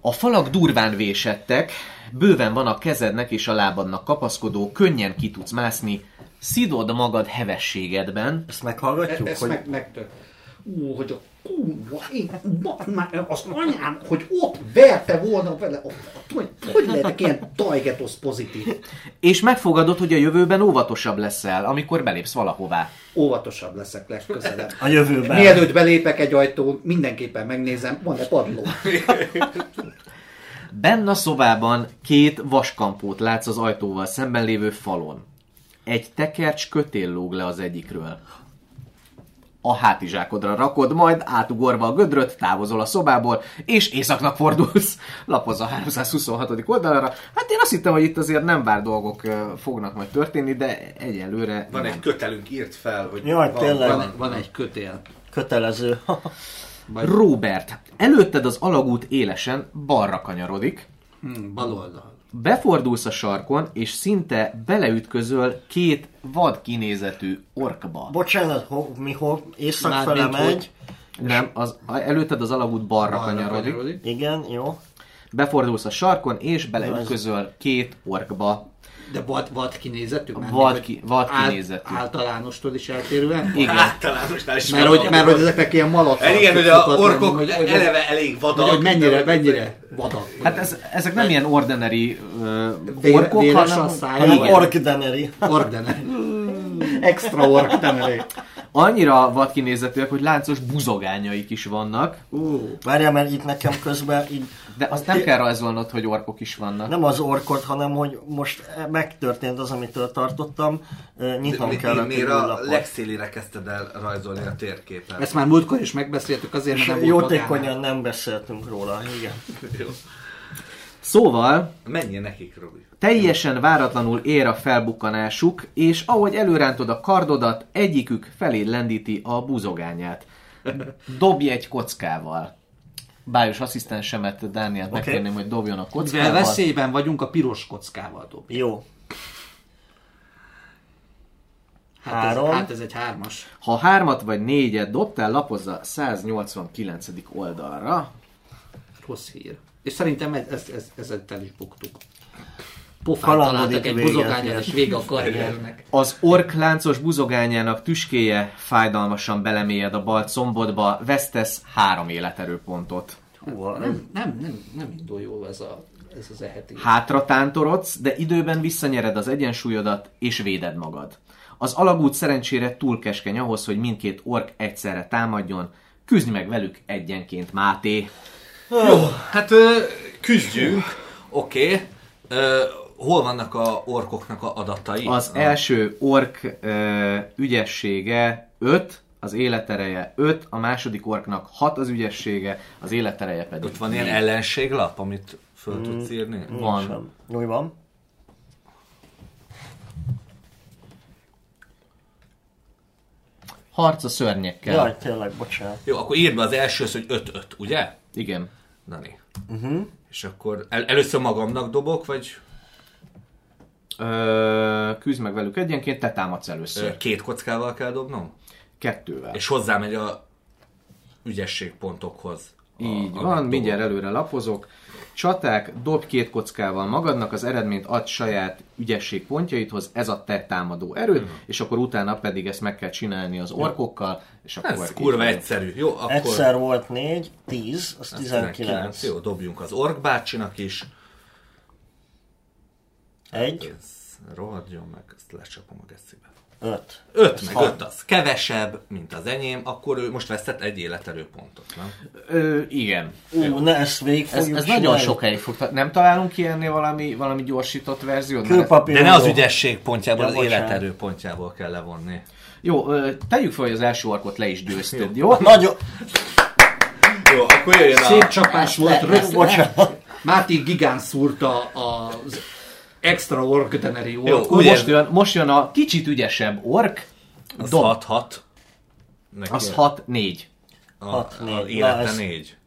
A falak durván vésettek, bőven van a kezednek és a lábadnak kapaszkodó, könnyen ki tudsz mászni, szidod magad hevességedben. Ezt meghallgatjuk? Ezt hogy... meg, megtört. Ú, hogy a kurva, én, már az anyám, hogy ott verte volna vele, hogy, hogy lehetek ilyen tajgetosz pozitív? És megfogadod, hogy a jövőben óvatosabb leszel, amikor belépsz valahová. Óvatosabb leszek legközelebb. A jövőben. Mielőtt belépek egy ajtón, mindenképpen megnézem, van-e padló. <laughs> Benn a szobában két vaskampót látsz az ajtóval szemben lévő falon. Egy tekercs kötél lóg le az egyikről. A hátizsákodra rakod, majd átugorva a gödröt, távozol a szobából, és északnak fordulsz. Lapozz a 326. oldalra. Hát én azt hittem, hogy itt azért nem vár dolgok fognak majd történni, de egyelőre Van nem. egy kötelünk, írt fel, hogy Jaj, van, tényleg. van, Van egy kötél. Kötelező. <laughs> Robert, előtted az alagút élesen balra kanyarodik, Hmm, bal oldal. Befordulsz a sarkon, és szinte beleütközöl két vad kinézetű orkba. Bocsánat, ho, mi hol észak fele Mármint, megy. hogy- Nem, az, előtted az alagút balra, Balra kanyarodik. kanyarodik. Igen, jó. Befordulsz a sarkon, és beleütközöl két orkba. De vad, vad kinézetű? Vad hogy ki- vad kinézetű. Általánostól is eltérően? Igen. Általánosnál is Mert hogy, mert hogy ezeknek ilyen malat. Hát igen, hogy a orkok eleve elég vadak. Hogy, hogy mennyire, mennyire vadak. Hát ez, ezek nem ilyen ordinary uh, orkok, hanem. Orkdeneri. Orkdener. Extra ork deneré. Annyira vad kinézetűek, hogy láncos buzogányaik is vannak. Ú, várjál, mert itt nekem közben így De azt nem kell rajzolnod, hogy orkok is vannak. nem az orkot, hanem hogy most megtörtént az, amitől tartottam. Nyitnom Mi- kellett Miért a legszélére kezdted el rajzolni a térképen? Ezt már múltkor is megbeszéltük, azért mert nem volt Jótékonyan nem beszéltünk róla, igen. Jó. Szóval Menjen nekik, Robi. Teljesen váratlanul ér a felbukkanásuk, és ahogy előrántod a kardodat, egyikük felé lendíti a buzogányát. Dobj egy kockával. Bájos asszisztensemet, Dániát okay. megkérném, hogy dobjon a Mivel kockával. veszélyben vagyunk, a piros kockával dob. Jó. Hát Három. Ez, hát ez egy hármas. Ha hármat vagy négyet dobtál, lapozza 189. oldalra. Rossz hír. És szerintem ez, ez, ez, ezzel el is buktuk. Pofán találtak egy buzogányal, és vége a karriernek. Az ork láncos buzogányának tüskéje fájdalmasan belemélyed a bal combodba, vesztesz három életerőpontot. Hú, Nem, nem, nem, nem indul jól ez, a, ez az eheti. Hátra tántorodsz, de időben visszanyered az egyensúlyodat, és véded magad. Az alagút szerencsére túl keskeny ahhoz, hogy mindkét ork egyszerre támadjon. Küzdj meg velük egyenként, Máté. Jó, hát küzdjünk. Oké. Okay. Hol vannak a orkoknak a adatai? Az a... első ork ö, ügyessége 5, az életereje 5, a második orknak 6 az ügyessége, az életereje pedig Ott van ilyen ellenséglap, amit föl tudsz írni? Van. Sem. Úgy van. Harc a szörnyekkel. Jaj, tényleg, bocsánat. Jó, akkor írd be az első, hogy 5-5, ugye? Igen. Dani. Uh-huh. És akkor el, először magamnak dobok, vagy Ö, küzd meg velük egyenként, te támadsz először. ö, két kockával kell dobnom? Kettővel. És hozzámegy a ügyességpontokhoz. Így a van, dobó. mindjárt előre lapozok. Csaták, dob két kockával magadnak, az eredményt ad saját ügyesség pontjaidhoz, ez a te támadó erőd, és akkor utána pedig ezt meg kell csinálni az orkokkal, és akkor... Ez kurva egyszerű. Jó, akkor... Egyszer volt 4, 10, az 19. Jó, dobjunk az ork bácsinak is. Egy. Ez rohadjon meg, ezt lecsapom a gecibe. 5. 5 meg hat. 5 az kevesebb, mint az enyém, akkor ő most vesztett egy életerőpontot, nem? Ö, igen. Ú, ne ezt végig Ez, ez nagyon sokáig fog. Nem találunk ki ennél valami, valami gyorsított verziót? Kőpapír. De ne az ügyesség pontjából, Ja, az bocsánat. életerő pontjából kell levonni. Jó, ö, tegyük fel, hogy az első orkot le is győzted, jó? Nagyon... Jó, akkor jöjjön Szép csapás volt, rögtön. Bocsánat. Máté Gigán szúrta az extra orköteneri Jó, orkot. Akkor most jön, most jön a kicsit ügyesebb ork, Az Dob. 6-6. az 6-4. A, Hat, a négy. élete Na, ez- 4.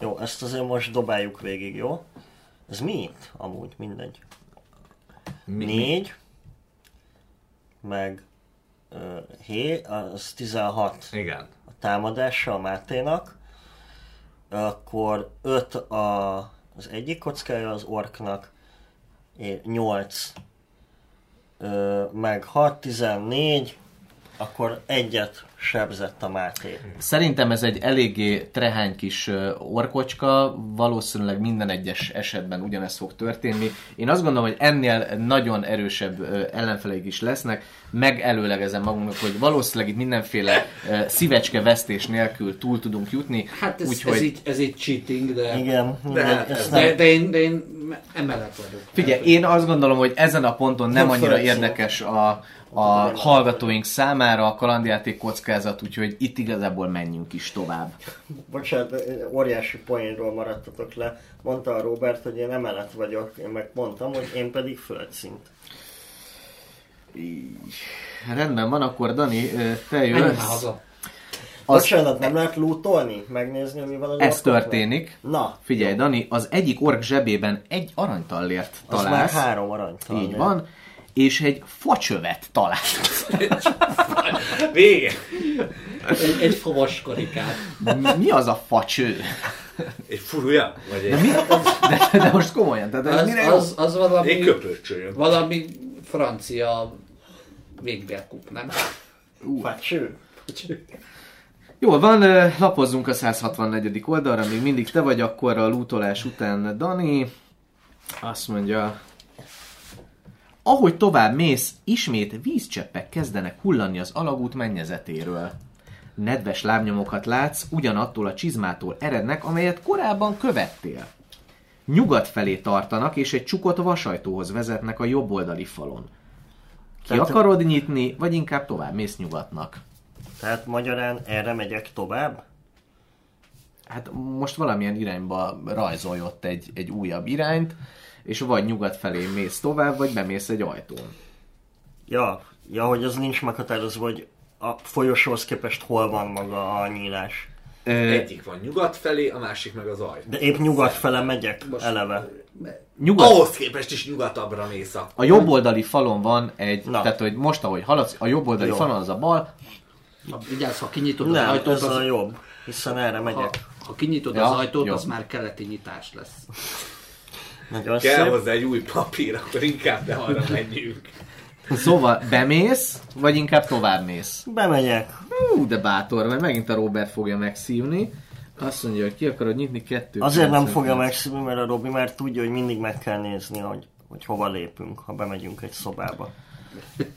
Jó, ezt azért most dobáljuk végig, jó? Ez mi itt? Amúgy, mindegy. Mi, mi? 4, meg uh, hé, az 16 Igen. a támadása a Máténak, akkor 5 a, az egyik kockája az orknak, 8, meg 6, 14, akkor egyet sebzett a Máté. Szerintem ez egy eléggé trehány kis orkocska, valószínűleg minden egyes esetben ugyanezt fog történni. Én azt gondolom, hogy ennél nagyon erősebb ellenfeleik is lesznek. Megelőlegezem magunknak, hogy valószínűleg itt mindenféle szívecske vesztés nélkül túl tudunk jutni. Hát ez, úgyhogy ez, így, ez így cheating, de, Igen, De de, hát de, nem, de, én, de én emellett vagyok. Figyelj, én azt gondolom, hogy ezen a ponton nem Nem annyira érdekes a, a hallgatóink számára a kalandjáték kockázat, úgyhogy itt igazából menjünk is tovább. Bocsánat, óriási poénról maradtatok le. Mondta a Robert, hogy én emelet vagyok, én meg mondtam, hogy én pedig földszint. Rendben van, akkor Dani, te jössz. haza. Az- Bocsánat, nem lehet lootolni? Megnézni, hogy mi van az Ez történik. Na, Figyelj, Dani, az egyik ork zsebében egy aranytallért az már találsz. három aranytal. Így van. És egy facsövet találsz. <laughs> Vége! Egy, egy favas karikát. Mi az a facső? Egy furúja? Vagy egy, De, de most komolyan, tehát Az, mire az, az valami, egy valami francia végbérkup, nem? Facső. Jól van, lapozzunk a 164. oldalra, még mindig te vagy akkor a lootolás után Dani. Azt mondja, ahogy tovább mész, ismét vízcseppek kezdenek hullani az alagút mennyezetéről. Nedves lábnyomokat látsz, ugyanattól a csizmától erednek, amelyet korábban követtél. Nyugat felé tartanak, és egy csukott vasajtóhoz vezetnek a jobboldali falon. Ki Tehát- akarod nyitni, vagy inkább tovább mész nyugatnak? Tehát magyarán erre megyek tovább? Hát most valamilyen irányba rajzolj ott egy, egy újabb irányt, és vagy nyugat felé mész tovább, vagy bemész egy ajtón. Ja, ja, hogy az nincs meghatározva, hogy a folyosóhoz képest hol van maga a nyílás. Ö, Egyik van nyugat felé, a másik meg az ajtó. De épp nyugat fele megyek eleve. nyugat, Ahhoz képest is nyugatabbra mész a... a jobboldali falon van egy, Na. tehát hogy most ahogy haladsz, a jobboldali Jó. falon az a bal, Ha, vigyázz, ha kinyitod az Nem, ajtót, ez az, a jobb, hiszen erre ha, megyek. ha kinyitod Ja, az ajtót, jó. az már keleti nyitás lesz. Nagyon Kell szép. hozzá egy új papír, akkor inkább ne arra menjünk. szóval bemész, vagy inkább tovább mész. Bemegyek. Hú, de bátor, mert megint a Robert fogja megszívni. Azt mondja, hogy ki akarod nyitni kettő. Azért nem 99. fogja megszívni, mert a Robi már tudja, hogy mindig meg kell nézni, hogy, hogy hova lépünk, ha bemegyünk egy szobába.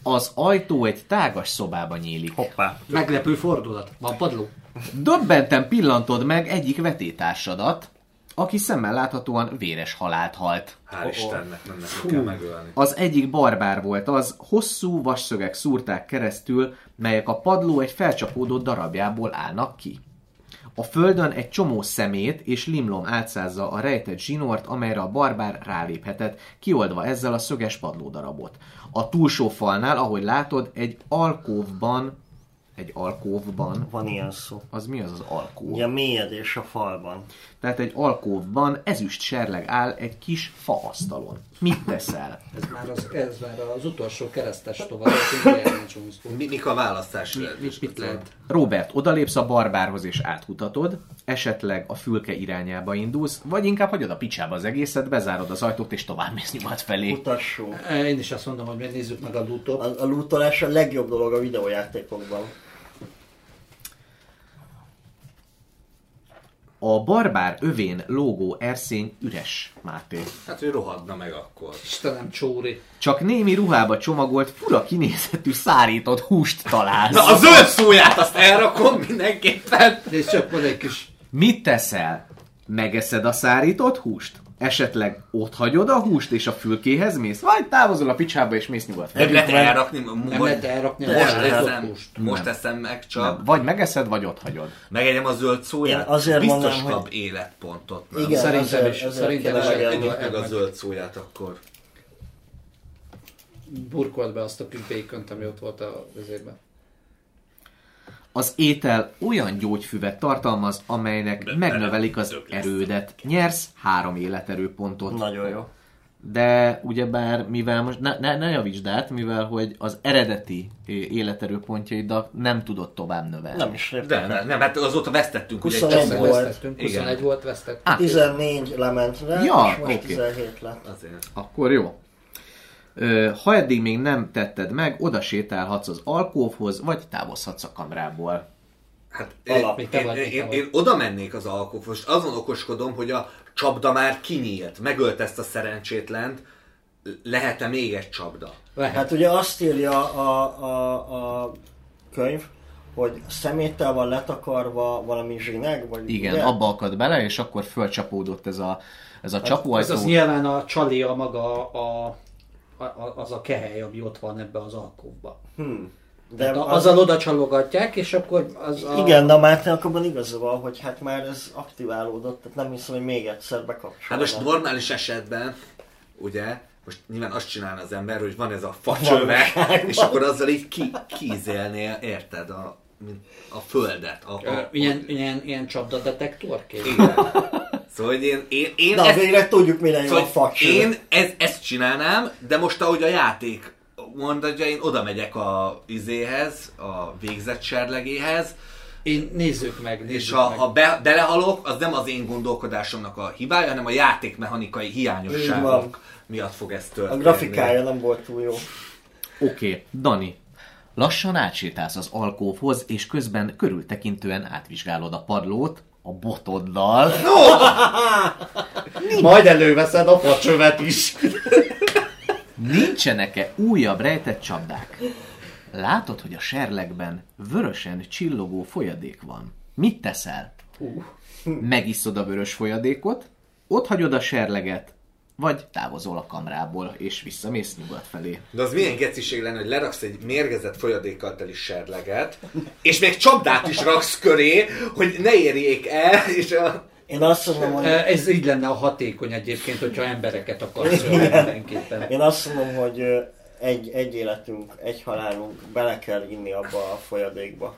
Az ajtó egy tágas szobába nyílik. Hoppá. Meglepő fordulat. Van padló? Döbbenten pillantod meg egyik vetétársadat, aki szemmel láthatóan véres halált halt. Hál' Istennek nem nekünk kell megölni. Az egyik barbár volt az, hosszú vasszögek szúrták keresztül, melyek a padló egy felcsapódott darabjából állnak ki. A földön egy csomó szemét és limlom átszázza a rejtett zsinort, amelyre a barbár ráléphetett, kioldva ezzel a szöges padlódarabot. A túlsó falnál, ahogy látod, egy alkóvban, egy alkóvban, Van ilyen szó. az mi az az alkóv? Ugye mélyedés a falban. Tehát egy alkóvban ezüst serleg áll egy kis faasztalon. Mit teszel? Ez már az, ez már az utolsó keresztes tovább. Mi, mik a választás? Mi, mit, mit lehet? Robert, odalépsz a barbárhoz és áthutatod, esetleg a fülke irányába indulsz, vagy inkább hagyod a picsába az egészet, bezárod az ajtót és tovább mész nyugat felé. Utassó. Én is azt mondom, hogy nézzük meg a lootot. A, a lootolás a legjobb dolog a videójátékokban. A barbár övén lógó erszény üres, Máté. Hát, hogy rohadna meg akkor. Istenem, csóri. Csak némi ruhába csomagolt, fura kinézetű, szárított húst találsz. Na, a zöld szóját azt elrakom mindenképpen. Nézd csak, van egy kis... Mit teszel? Megeszed a szárított húst? Esetleg ott hagyod a húst és a fülkéhez mész? Vagy távozol a picsába és mész nyugat felé? Nem lehet elrakni. Nem lehet elrakni a Most eszem, húst. most Nem. eszem meg csak. Nem. Vagy megeszed, vagy ott hagyod. Megegyem a zöld szóját. Én azért Biztos mondanám, kap hogy- életpontot. Nem? Igen, Szerintem ezért- is, ezért szerintem is. Együk meg a zöld szóját akkor. Burkolt be azt a békönt, ami ott volt a vezérben. Az étel olyan gyógyfüvet tartalmaz, amelynek megnövelik az erődet. Nyersz három életerőpontot. Nagyon jó. De ugyebár, mivel most ne, ne, ne javítsd át, mivel hogy az eredeti életerőpontjaidat nem tudod tovább növelni. Nem is De értem. nem, nem, hát azóta vesztettünk. ugye egy 21 csomó. volt. Vesztettünk, Igen. 21 volt, vesztettünk. Á, 14 lement rá, Ja, és most oké. 17 lett. Azért. Akkor jó. Ha eddig még nem tetted meg, oda sétálhatsz az alkóvhoz, vagy távozhatsz a kamrából. Hát Alap. én, én, én, én, oda mennék az alkóhoz. Most azon okoskodom, hogy a csapda már kinyílt. Megölt ezt a szerencsétlent. Lehet-e még egy csapda? Lehet. Hát ugye azt írja a, a, a könyv, hogy szeméttel van letakarva valami zsineg, vagy Igen, ugye? abba akad bele, és akkor fölcsapódott ez a, ez a az, csapóajtó. az nyilván a csali a maga a, az a kehely, ami ott van ebbe az alkóba. Hmm. De az... az, Azzal oda csalogatják, és akkor az a... igen, de a Márton abban igaza van, hogy hát már ez aktiválódott, tehát nem hiszem, hogy még egyszer bekapcsolnak. Hát most normális esetben, ugye, most nyilván azt csinálna az ember, hogy van ez a facsöve, Valóságban. és akkor azzal így ki, kízélnél, érted, a, a földet. A, Ö, a, ilyen, ilyen, ilyen csapdadetektorként. Igen. <laughs> Szóval, hogy én, én, én Na, ezt, végre tudjuk, jó a szóval facső. én ez, ezt csinálnám, de most ahogy a játék mondja, én oda megyek a izéhez, a végzett serlegéhez, Én nézzük meg, nézzük és ha, meg. ha be, belehalok, az nem az én gondolkodásomnak a hibája, hanem a játékmechanikai hiányosságok miatt fog ez A történni. grafikája nem volt túl jó. Oké, okay. Dani. Lassan átsétálsz az alkóvhoz, és közben körültekintően átvizsgálod a padlót a botoddal. <laughs> Majd előveszed a facsövet is. Nincsenek-e újabb rejtett csapdák? Látod, hogy a serlegben vörösen csillogó folyadék van. Mit teszel? Megiszod a vörös folyadékot, ott hagyod a serleget, vagy távozol a kamrából, és visszamész nyugat felé. De az milyen geciség lenne, hogy leraksz egy mérgezett folyadékkal teli serleget, és még csapdát is raksz köré, hogy ne érjék el, és a... Én azt mondom, hogy, Ez így lenne a hatékony egyébként, hogyha embereket akarsz mindenképpen. én azt mondom, hogy egy, egy életünk, egy halálunk, bele kell inni abba a folyadékba.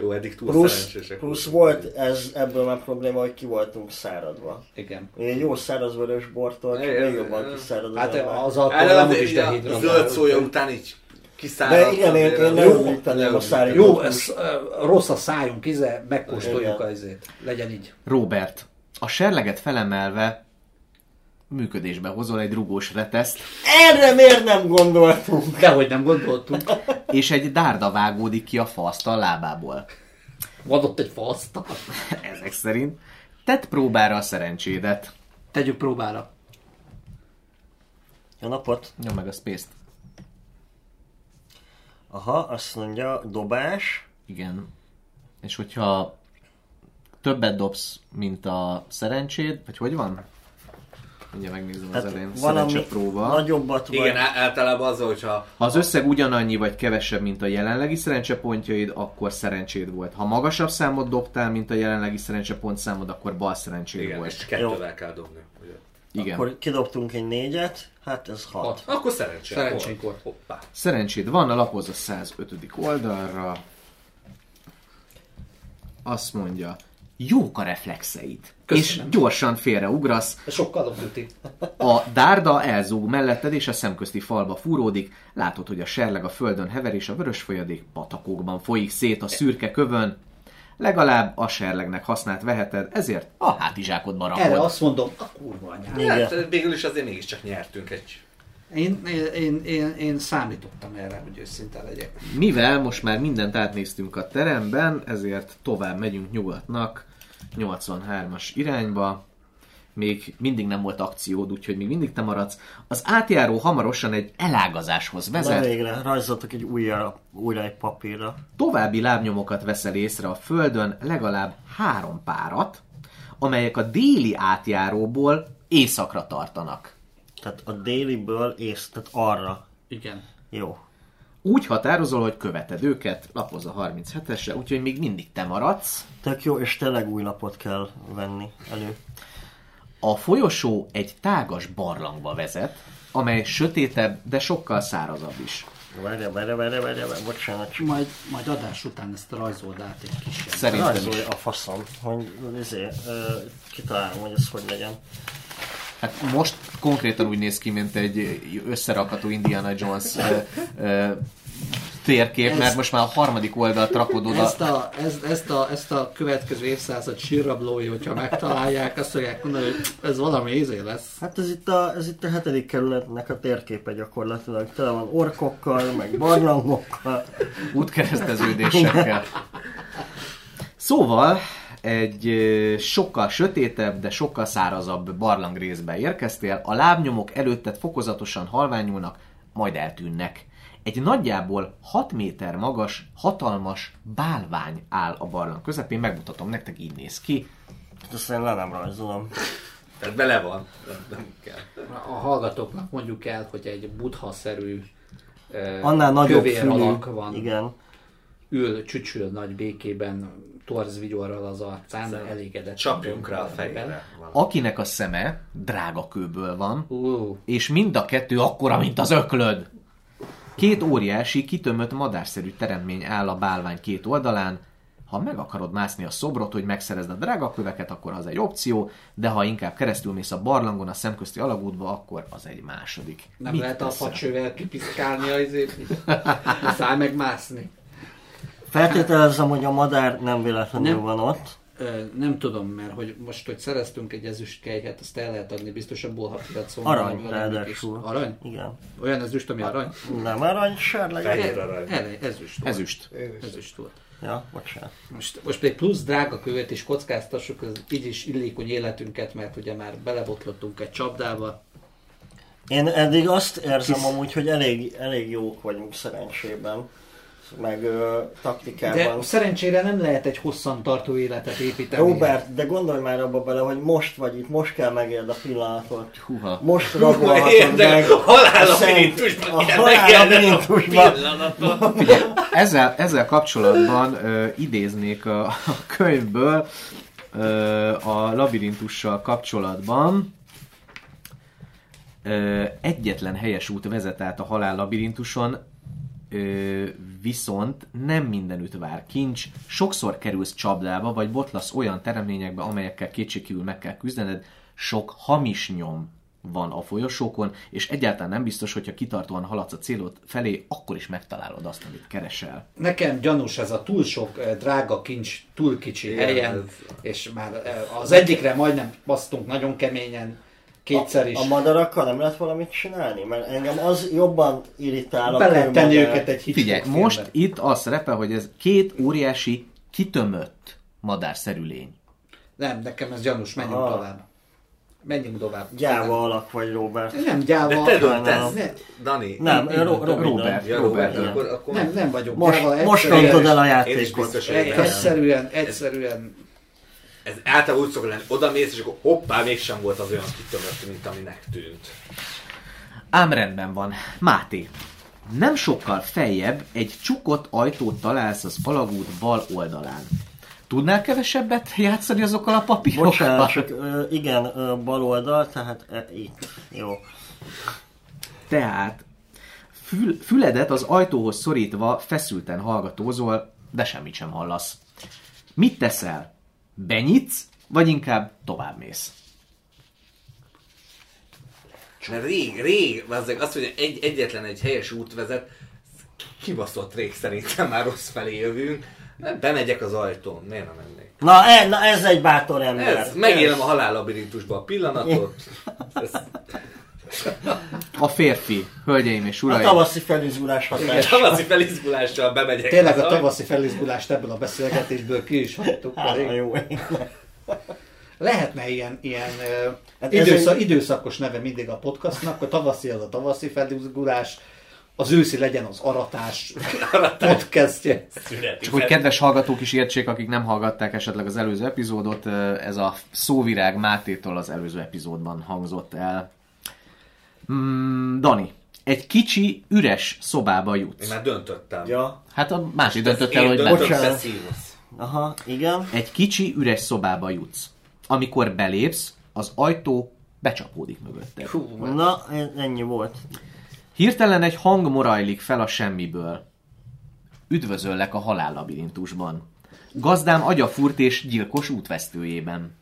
Jó, eddig túl Plusz, szerencsések. plusz volt ez ebből már probléma, hogy ki voltunk száradva. Igen. Egy jó száraz vörös bortól, csak még jobban kiszárad az Hát az alkohol Eleve amúgy is a dehidrálja. zöld szója után így kiszáradt. De igen, én- én az- nem nem a szári- Jó, ez rossz a szájunk, ize, megkóstoljuk a izét. Legyen így. Robert, a serleget felemelve működésbe hozol egy rugós reteszt, Erre miért nem gondoltunk? Dehogy nem gondoltunk. és egy dárda vágódik ki a faasztal lábából. Van ott egy fasztal. Ezek szerint tett próbára a szerencsédet. Tegyük próbára. Jó napot! Nyom meg a space-t. Aha, azt mondja, dobás. Igen. És hogyha többet dobsz, mint a szerencséd, vagy hogy van? Mindjárt megnézem az Hát elején. valami Szerencsepróba. nagyobbat vagy... Igen, általában az, hogyha Ha az összeg ugyanannyi vagy kevesebb, mint a jelenlegi szerencsepontjaid, akkor szerencséd volt. Ha magasabb számot dobtál, mint a jelenlegi szerencsepontszámod, akkor bal szerencséd igen, volt. és kettővel kell dobni. Ugye. Igen. Akkor kidobtunk egy négyet, hát ez hat. Hat. Akkor szerencsé. Volt. Hoppá. Szerencséd van, lapozz a 105. oldalra. Azt mondja, jók a reflexeid. Köszönöm. És gyorsan félreugrasz, Ez sokkal of Duty. a dárda elzúg melletted, és a szemközti falba fúródik. Látod, hogy a serleg a földön hever, és a vörös folyadék patakokban folyik szét a szürke kövön. Legalább a serlegnek hasznát veheted, ezért a hátizsákodba rakod. Erre azt mondom, a kurva anyám. Hát végül is azért mégiscsak nyertünk egy... Én, én, én, én számítottam erre, hogy őszinte legyek. Mivel most már mindent átnéztünk a teremben, ezért tovább megyünk nyugatnak, 83-as irányba. Még mindig nem volt akciód, úgyhogy még mindig te maradsz. Az átjáró hamarosan egy elágazáshoz Na vezet. végre, rajzoltak egy újra, újra egy papírra. További lábnyomokat veszel észre a földön, legalább három párat, amelyek a déli átjáróból északra tartanak. Tehát a déliből ész, tehát arra. Igen. Jó. Úgy határozol, hogy követed őket, lapoz a 37-esre, úgyhogy még mindig te maradsz. Tök jó, és tényleg új lapot kell venni elő. A folyosó egy tágas barlangba vezet, amely sötétebb, de sokkal szárazabb is. Várja, várja, várja, várja, várja, bocsánat. csak Majd, majd adás után ezt rajzold át egy kicsit. Szerintem Rajzolj a faszom, hogy izé, ö, kitalálom, hogy ez hogy legyen. Hát most konkrétan úgy néz ki, mint egy összerakható Indiana Jones ö, ö, térkép, Ez- mert most már a harmadik oldalt rakod oda. Ezt a, ezt, ezt, a, ezt a következő évszázad sírrablói, hogyha megtalálják, azt fogják mondani, hogy ez valami ízé lesz. Hát ez itt, a, ez itt a hetedik kerületnek a térképe gyakorlatilag. Tele van orkokkal, meg barlangokkal. útkereszteződésekkel. <laughs> Szóval egy sokkal sötétebb, de sokkal szárazabb barlangrészbe érkeztél, a lábnyomok előtted fokozatosan halványulnak, majd eltűnnek. Egy nagyjából 6 méter magas, hatalmas bálvány áll a barlang közepén, megmutatom nektek, így néz ki. Hát Ezt én le nem rajzolom. Tehát bele van. Nem, kell. A hallgatóknak mondjuk el, hogy egy buddha-szerű Annál nagyobb kövér fülű. alak van. Igen. Ül, csücsül nagy békében, torz vigyorral az arcán, elégedett. Csapjunk rá a fejére. Akinek a szeme drága kőből van, Uh, és mind a kettő akkora, mint az öklöd. Két óriási, kitömött madárszerű teremtmény áll a bálvány két oldalán. Ha meg akarod mászni a szobrot, hogy megszerezd a drága köveket, akkor az egy opció, de ha inkább keresztülmész a barlangon, a szemközti alagútba, akkor az egy második. nem Mit lehet a teszel? facsővel kipiszkálni az izét. <laughs> Száll meg mászni. Feltételezem, hogy a madár nem véletlenül Nem. van ott. Ö, nem tudom, mert hogy most, hogy szereztünk egy ezüst kejhet, azt el lehet adni biztos abból, ha tudod szólni. Arany, ráadásul. Arany? Igen. Olyan ezüst, ami arany? Nem arany, sárleg. Fehér arany. Erre, ezüst. volt. Ezüst. Ezüst volt. Ja, bocsánat. Most, most még plusz drága követ is kockáztassuk az így is illékony életünket, mert ugye már belebotlottunk egy csapdába. Én eddig azt érzem amúgy, hogy elég, elég jók vagyunk szerencsében. Meg ö, taktikában. De szerencsére nem lehet egy hosszan tartó életet építeni. Robert, de gondolj már abba bele, hogy most vagy itt, most kell megélni a pillanatot. Húha. Most rabolhatod meg. a halál a szent- minintusban A halál a pillanatot. Ezzel, ezzel kapcsolatban ö, idéznék a, a könyvből ö, a labirintussal kapcsolatban. Egyetlen helyes út vezet át a halál labirintuson, ö, viszont nem mindenütt vár kincs, sokszor kerülsz csapdába, vagy botlasz olyan teremtményekbe, amelyekkel kétségkívül meg kell küzdened, sok hamis nyom van a folyosókon, és egyáltalán nem biztos, hogyha kitartóan haladsz a célod felé, akkor is megtalálod azt, amit keresel. Nekem gyanús ez a túl sok eh, drága kincs, túl kicsi Igen, helyen, és már eh, az egyikre majdnem basztunk nagyon keményen, kétszer is. A madarakkal nem lehet valamit csinálni? Mert engem az jobban irritál a Be lehet tenni őket egy Hitchcock Figyelj, filmbe. most itt az szerepel, hogy ez két óriási, kitömött madárszerű lény. Nem, nekem ez gyanús, menjünk Aha. tovább. Menjünk tovább. Gyáva alak vagy, Robert. Nem gyáva. De te döntesz, Ne, Dani. Nem, Én- én Robert, dönt. Ja, Robert, Robert, akkor, akkor nem, nem vagyok Most, gyáva. most rontod el a Én is játékot. biztos. Egyszerűen, egyszerűen Ez általában úgy szokott lenni, oda mész, és akkor hoppá, mégsem volt az olyan kitömött, mint aminek tűnt. Ám rendben van. Máté, nem sokkal feljebb egy csukott ajtót találsz az alagút bal oldalán. Tudnál kevesebbet játszani azokkal a papírokkal? Bocsánat, ö, igen, ö, bal oldal, tehát e, itt. Jó. Tehát fül, füledet az ajtóhoz szorítva feszülten hallgatózol, de semmit sem hallasz. Mit teszel? Benyitsz, vagy inkább továbbmész? Mert rég, rég, azzal azt mondja, egy, egyetlen egy helyes út vezet, kibaszott rég szerintem már rossz felé jövünk. Nem, bemegyek az ajtón, miért nem mennék? Na, e, na ez egy bátor ember. Ez, megélem a halállabirintusba a pillanatot. <laughs> Ez, A férfi, hölgyeim és A uraim. tavaszi felizgulás hatás. tavaszi felizgulással bemegyek. Tényleg a tavaszi felizgulást ebből a beszélgetésből ki is hagytuk. Pedig. jó Lehetne ilyen, ilyen Hát időszak, egy- időszakos neve mindig a podcastnak, a tavaszi az a tavaszi felizgulás, az őszi legyen az aratás <laughs> podcastje. Csak hogy kedves hallgatók is értsék, akik nem hallgatták esetleg az előző epizódot, ez a szóvirág Mátétól az előző epizódban hangzott el. Mm, Dani, egy kicsi, üres szobába jutsz. Én már döntöttem. Ja. Hát a másik döntött el, hogy szívsz. Aha, igen. Egy kicsi, üres szobába jutsz. Amikor belépsz, az ajtó becsapódik mögötted. Na, ennyi volt. Hirtelen egy hang morajlik fel a semmiből. Üdvözöllek a halállabirintusban. Gazdám agyafurt és gyilkos útvesztőjében.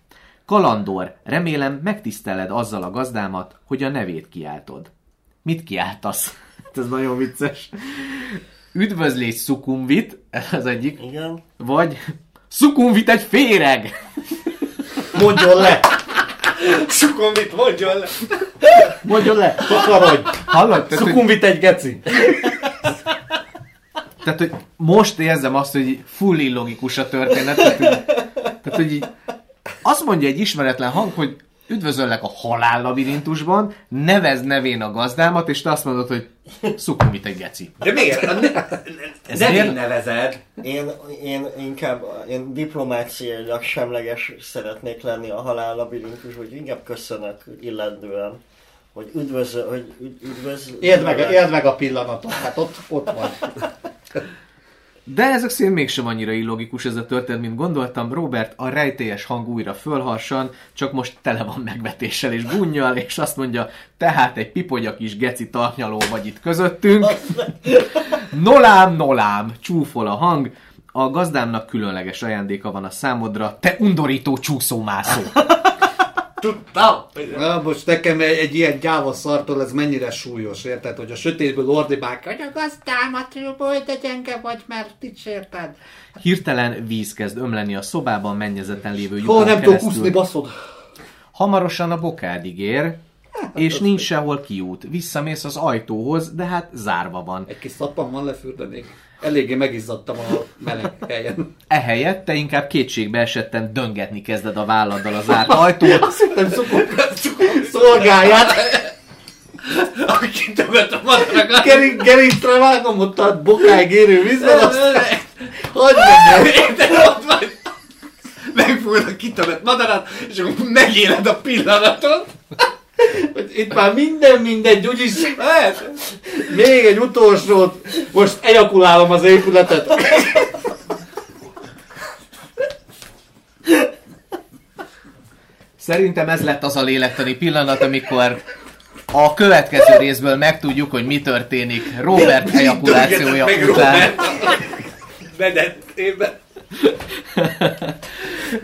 Kalandor, remélem megtiszteled azzal a gazdámat, hogy a nevét kiáltod. Mit kiáltasz? <laughs> Hát Ez nagyon vicces. Üdvözlés Szukumvit, ez az egyik. Igen. Vagy Szukumvit egy féreg! <laughs> Mondjon le! Sukon mit mondjon le? Mondjon le! Takarodj! Hallod? Tehát, Szukumvit egy geci! tehát, hogy most érzem azt, hogy így full illogikus a történet. Tehát, hogy, tehát, hogy így azt mondja egy ismeretlen hang, hogy üdvözöllek a halállabirintusban, nevez nevén a gazdámat, és te azt mondod, hogy szukumit egy geci. De miért? A ne, Ez nevén miért? nevezed. Én, én inkább én diplomáciailag semleges szeretnék lenni a halál labirintus, hogy inkább köszönök illendően, hogy üdvözöl, hogy üd- üdvözl... Éld meg, éld meg a pillanatot, hát ott, ott vagy. De ezek szerint mégsem annyira illogikus ez a történet, mint gondoltam. Robert a rejtélyes hang újra fölharsan, csak most tele van megvetéssel és gunnyal, és azt mondja, tehát egy pipogya kis geci tarnyaló vagy itt közöttünk. <laughs> Nolám, nolám, csúfol a hang. A gazdámnak különleges ajándéka van a számodra, te undorító csúszómászó. Tudtam. Na, most nekem egy, egy ilyen gyáva szartól ez mennyire súlyos, érted? Hogy a sötétből ordibálják, hogy a gazdámat hogy de gyenge vagy, mert nincs érted. Hirtelen víz kezd ömleni a szobában mennyezeten lévő Hol lyukon nem tudok úszni, baszod? Hamarosan a bokádig ér, és nincs sehol kiút. Visszamész az ajtóhoz, de hát zárva van. Egy kis szappan van lefürdeni. Eléggé megizzadtam a meleg helyen. Ehelyett te inkább kétségbe esetten döngetni kezded a válladdal az zárt ajtót. Azt hittem szokok szolgálját. Aki kitömött a madarakat. Geri- Gerincre vágom ott a bokáig érő vízben, azt hagyd meg! Érted, ott vagy. Megfújod a kitömött madarat, és akkor megéled a pillanatot. Itt már minden mindegy, úgyis Lehet? még egy utolsót, most ejakulálom az épületet. Szerintem ez lett az a lélektani pillanat, amikor a következő részből megtudjuk, hogy mi történik Robert ejakulációja Meg után. Robert. Medettében.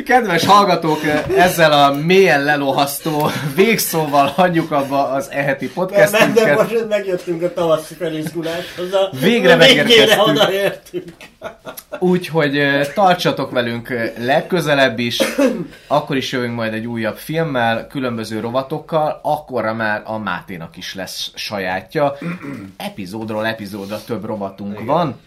Kedves hallgatók, ezzel a mélyen lelohasztó végszóval hagyjuk abba az eheti Nem, nem, de podcastünket. most megjöttünk a tavaszi felizguláshoz. A Végre megérkeztünk. Úgyhogy tartsatok velünk legközelebb is, akkor is jövünk majd egy újabb filmmel, különböző rovatokkal, akkorra már a Máténak is lesz sajátja. Epizódról epizódra több rovatunk Igen. van.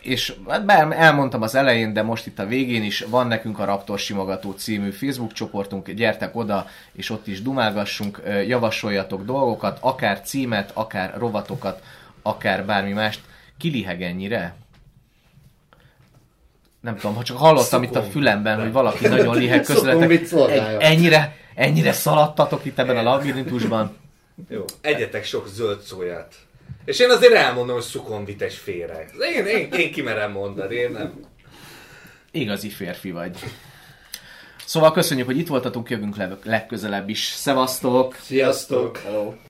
És hát bár elmondtam az elején, de most itt a végén is van nekünk a Raptor Simogató című Facebook csoportunk, gyertek oda, és ott is dumálgassunk, javasoljatok dolgokat, akár címet, akár rovatokat, akár bármi mást. Kiliheg ennyire? Nem tudom, ha csak hallottam itt a fülemben, hogy valaki nagyon liheg <laughs> közületek. Ennyire, ennyire szaladtatok itt ebben a labirintusban. Jó. Egyetek sok zöld szóját. És én azért elmondom, hogy szukonvites féreg. Én, én, én kimerem mondani, én nem. Igazi férfi vagy. Szóval köszönjük, hogy itt voltatunk, jövünk le- legközelebb is. Szevasztok! Sziasztok! Hello.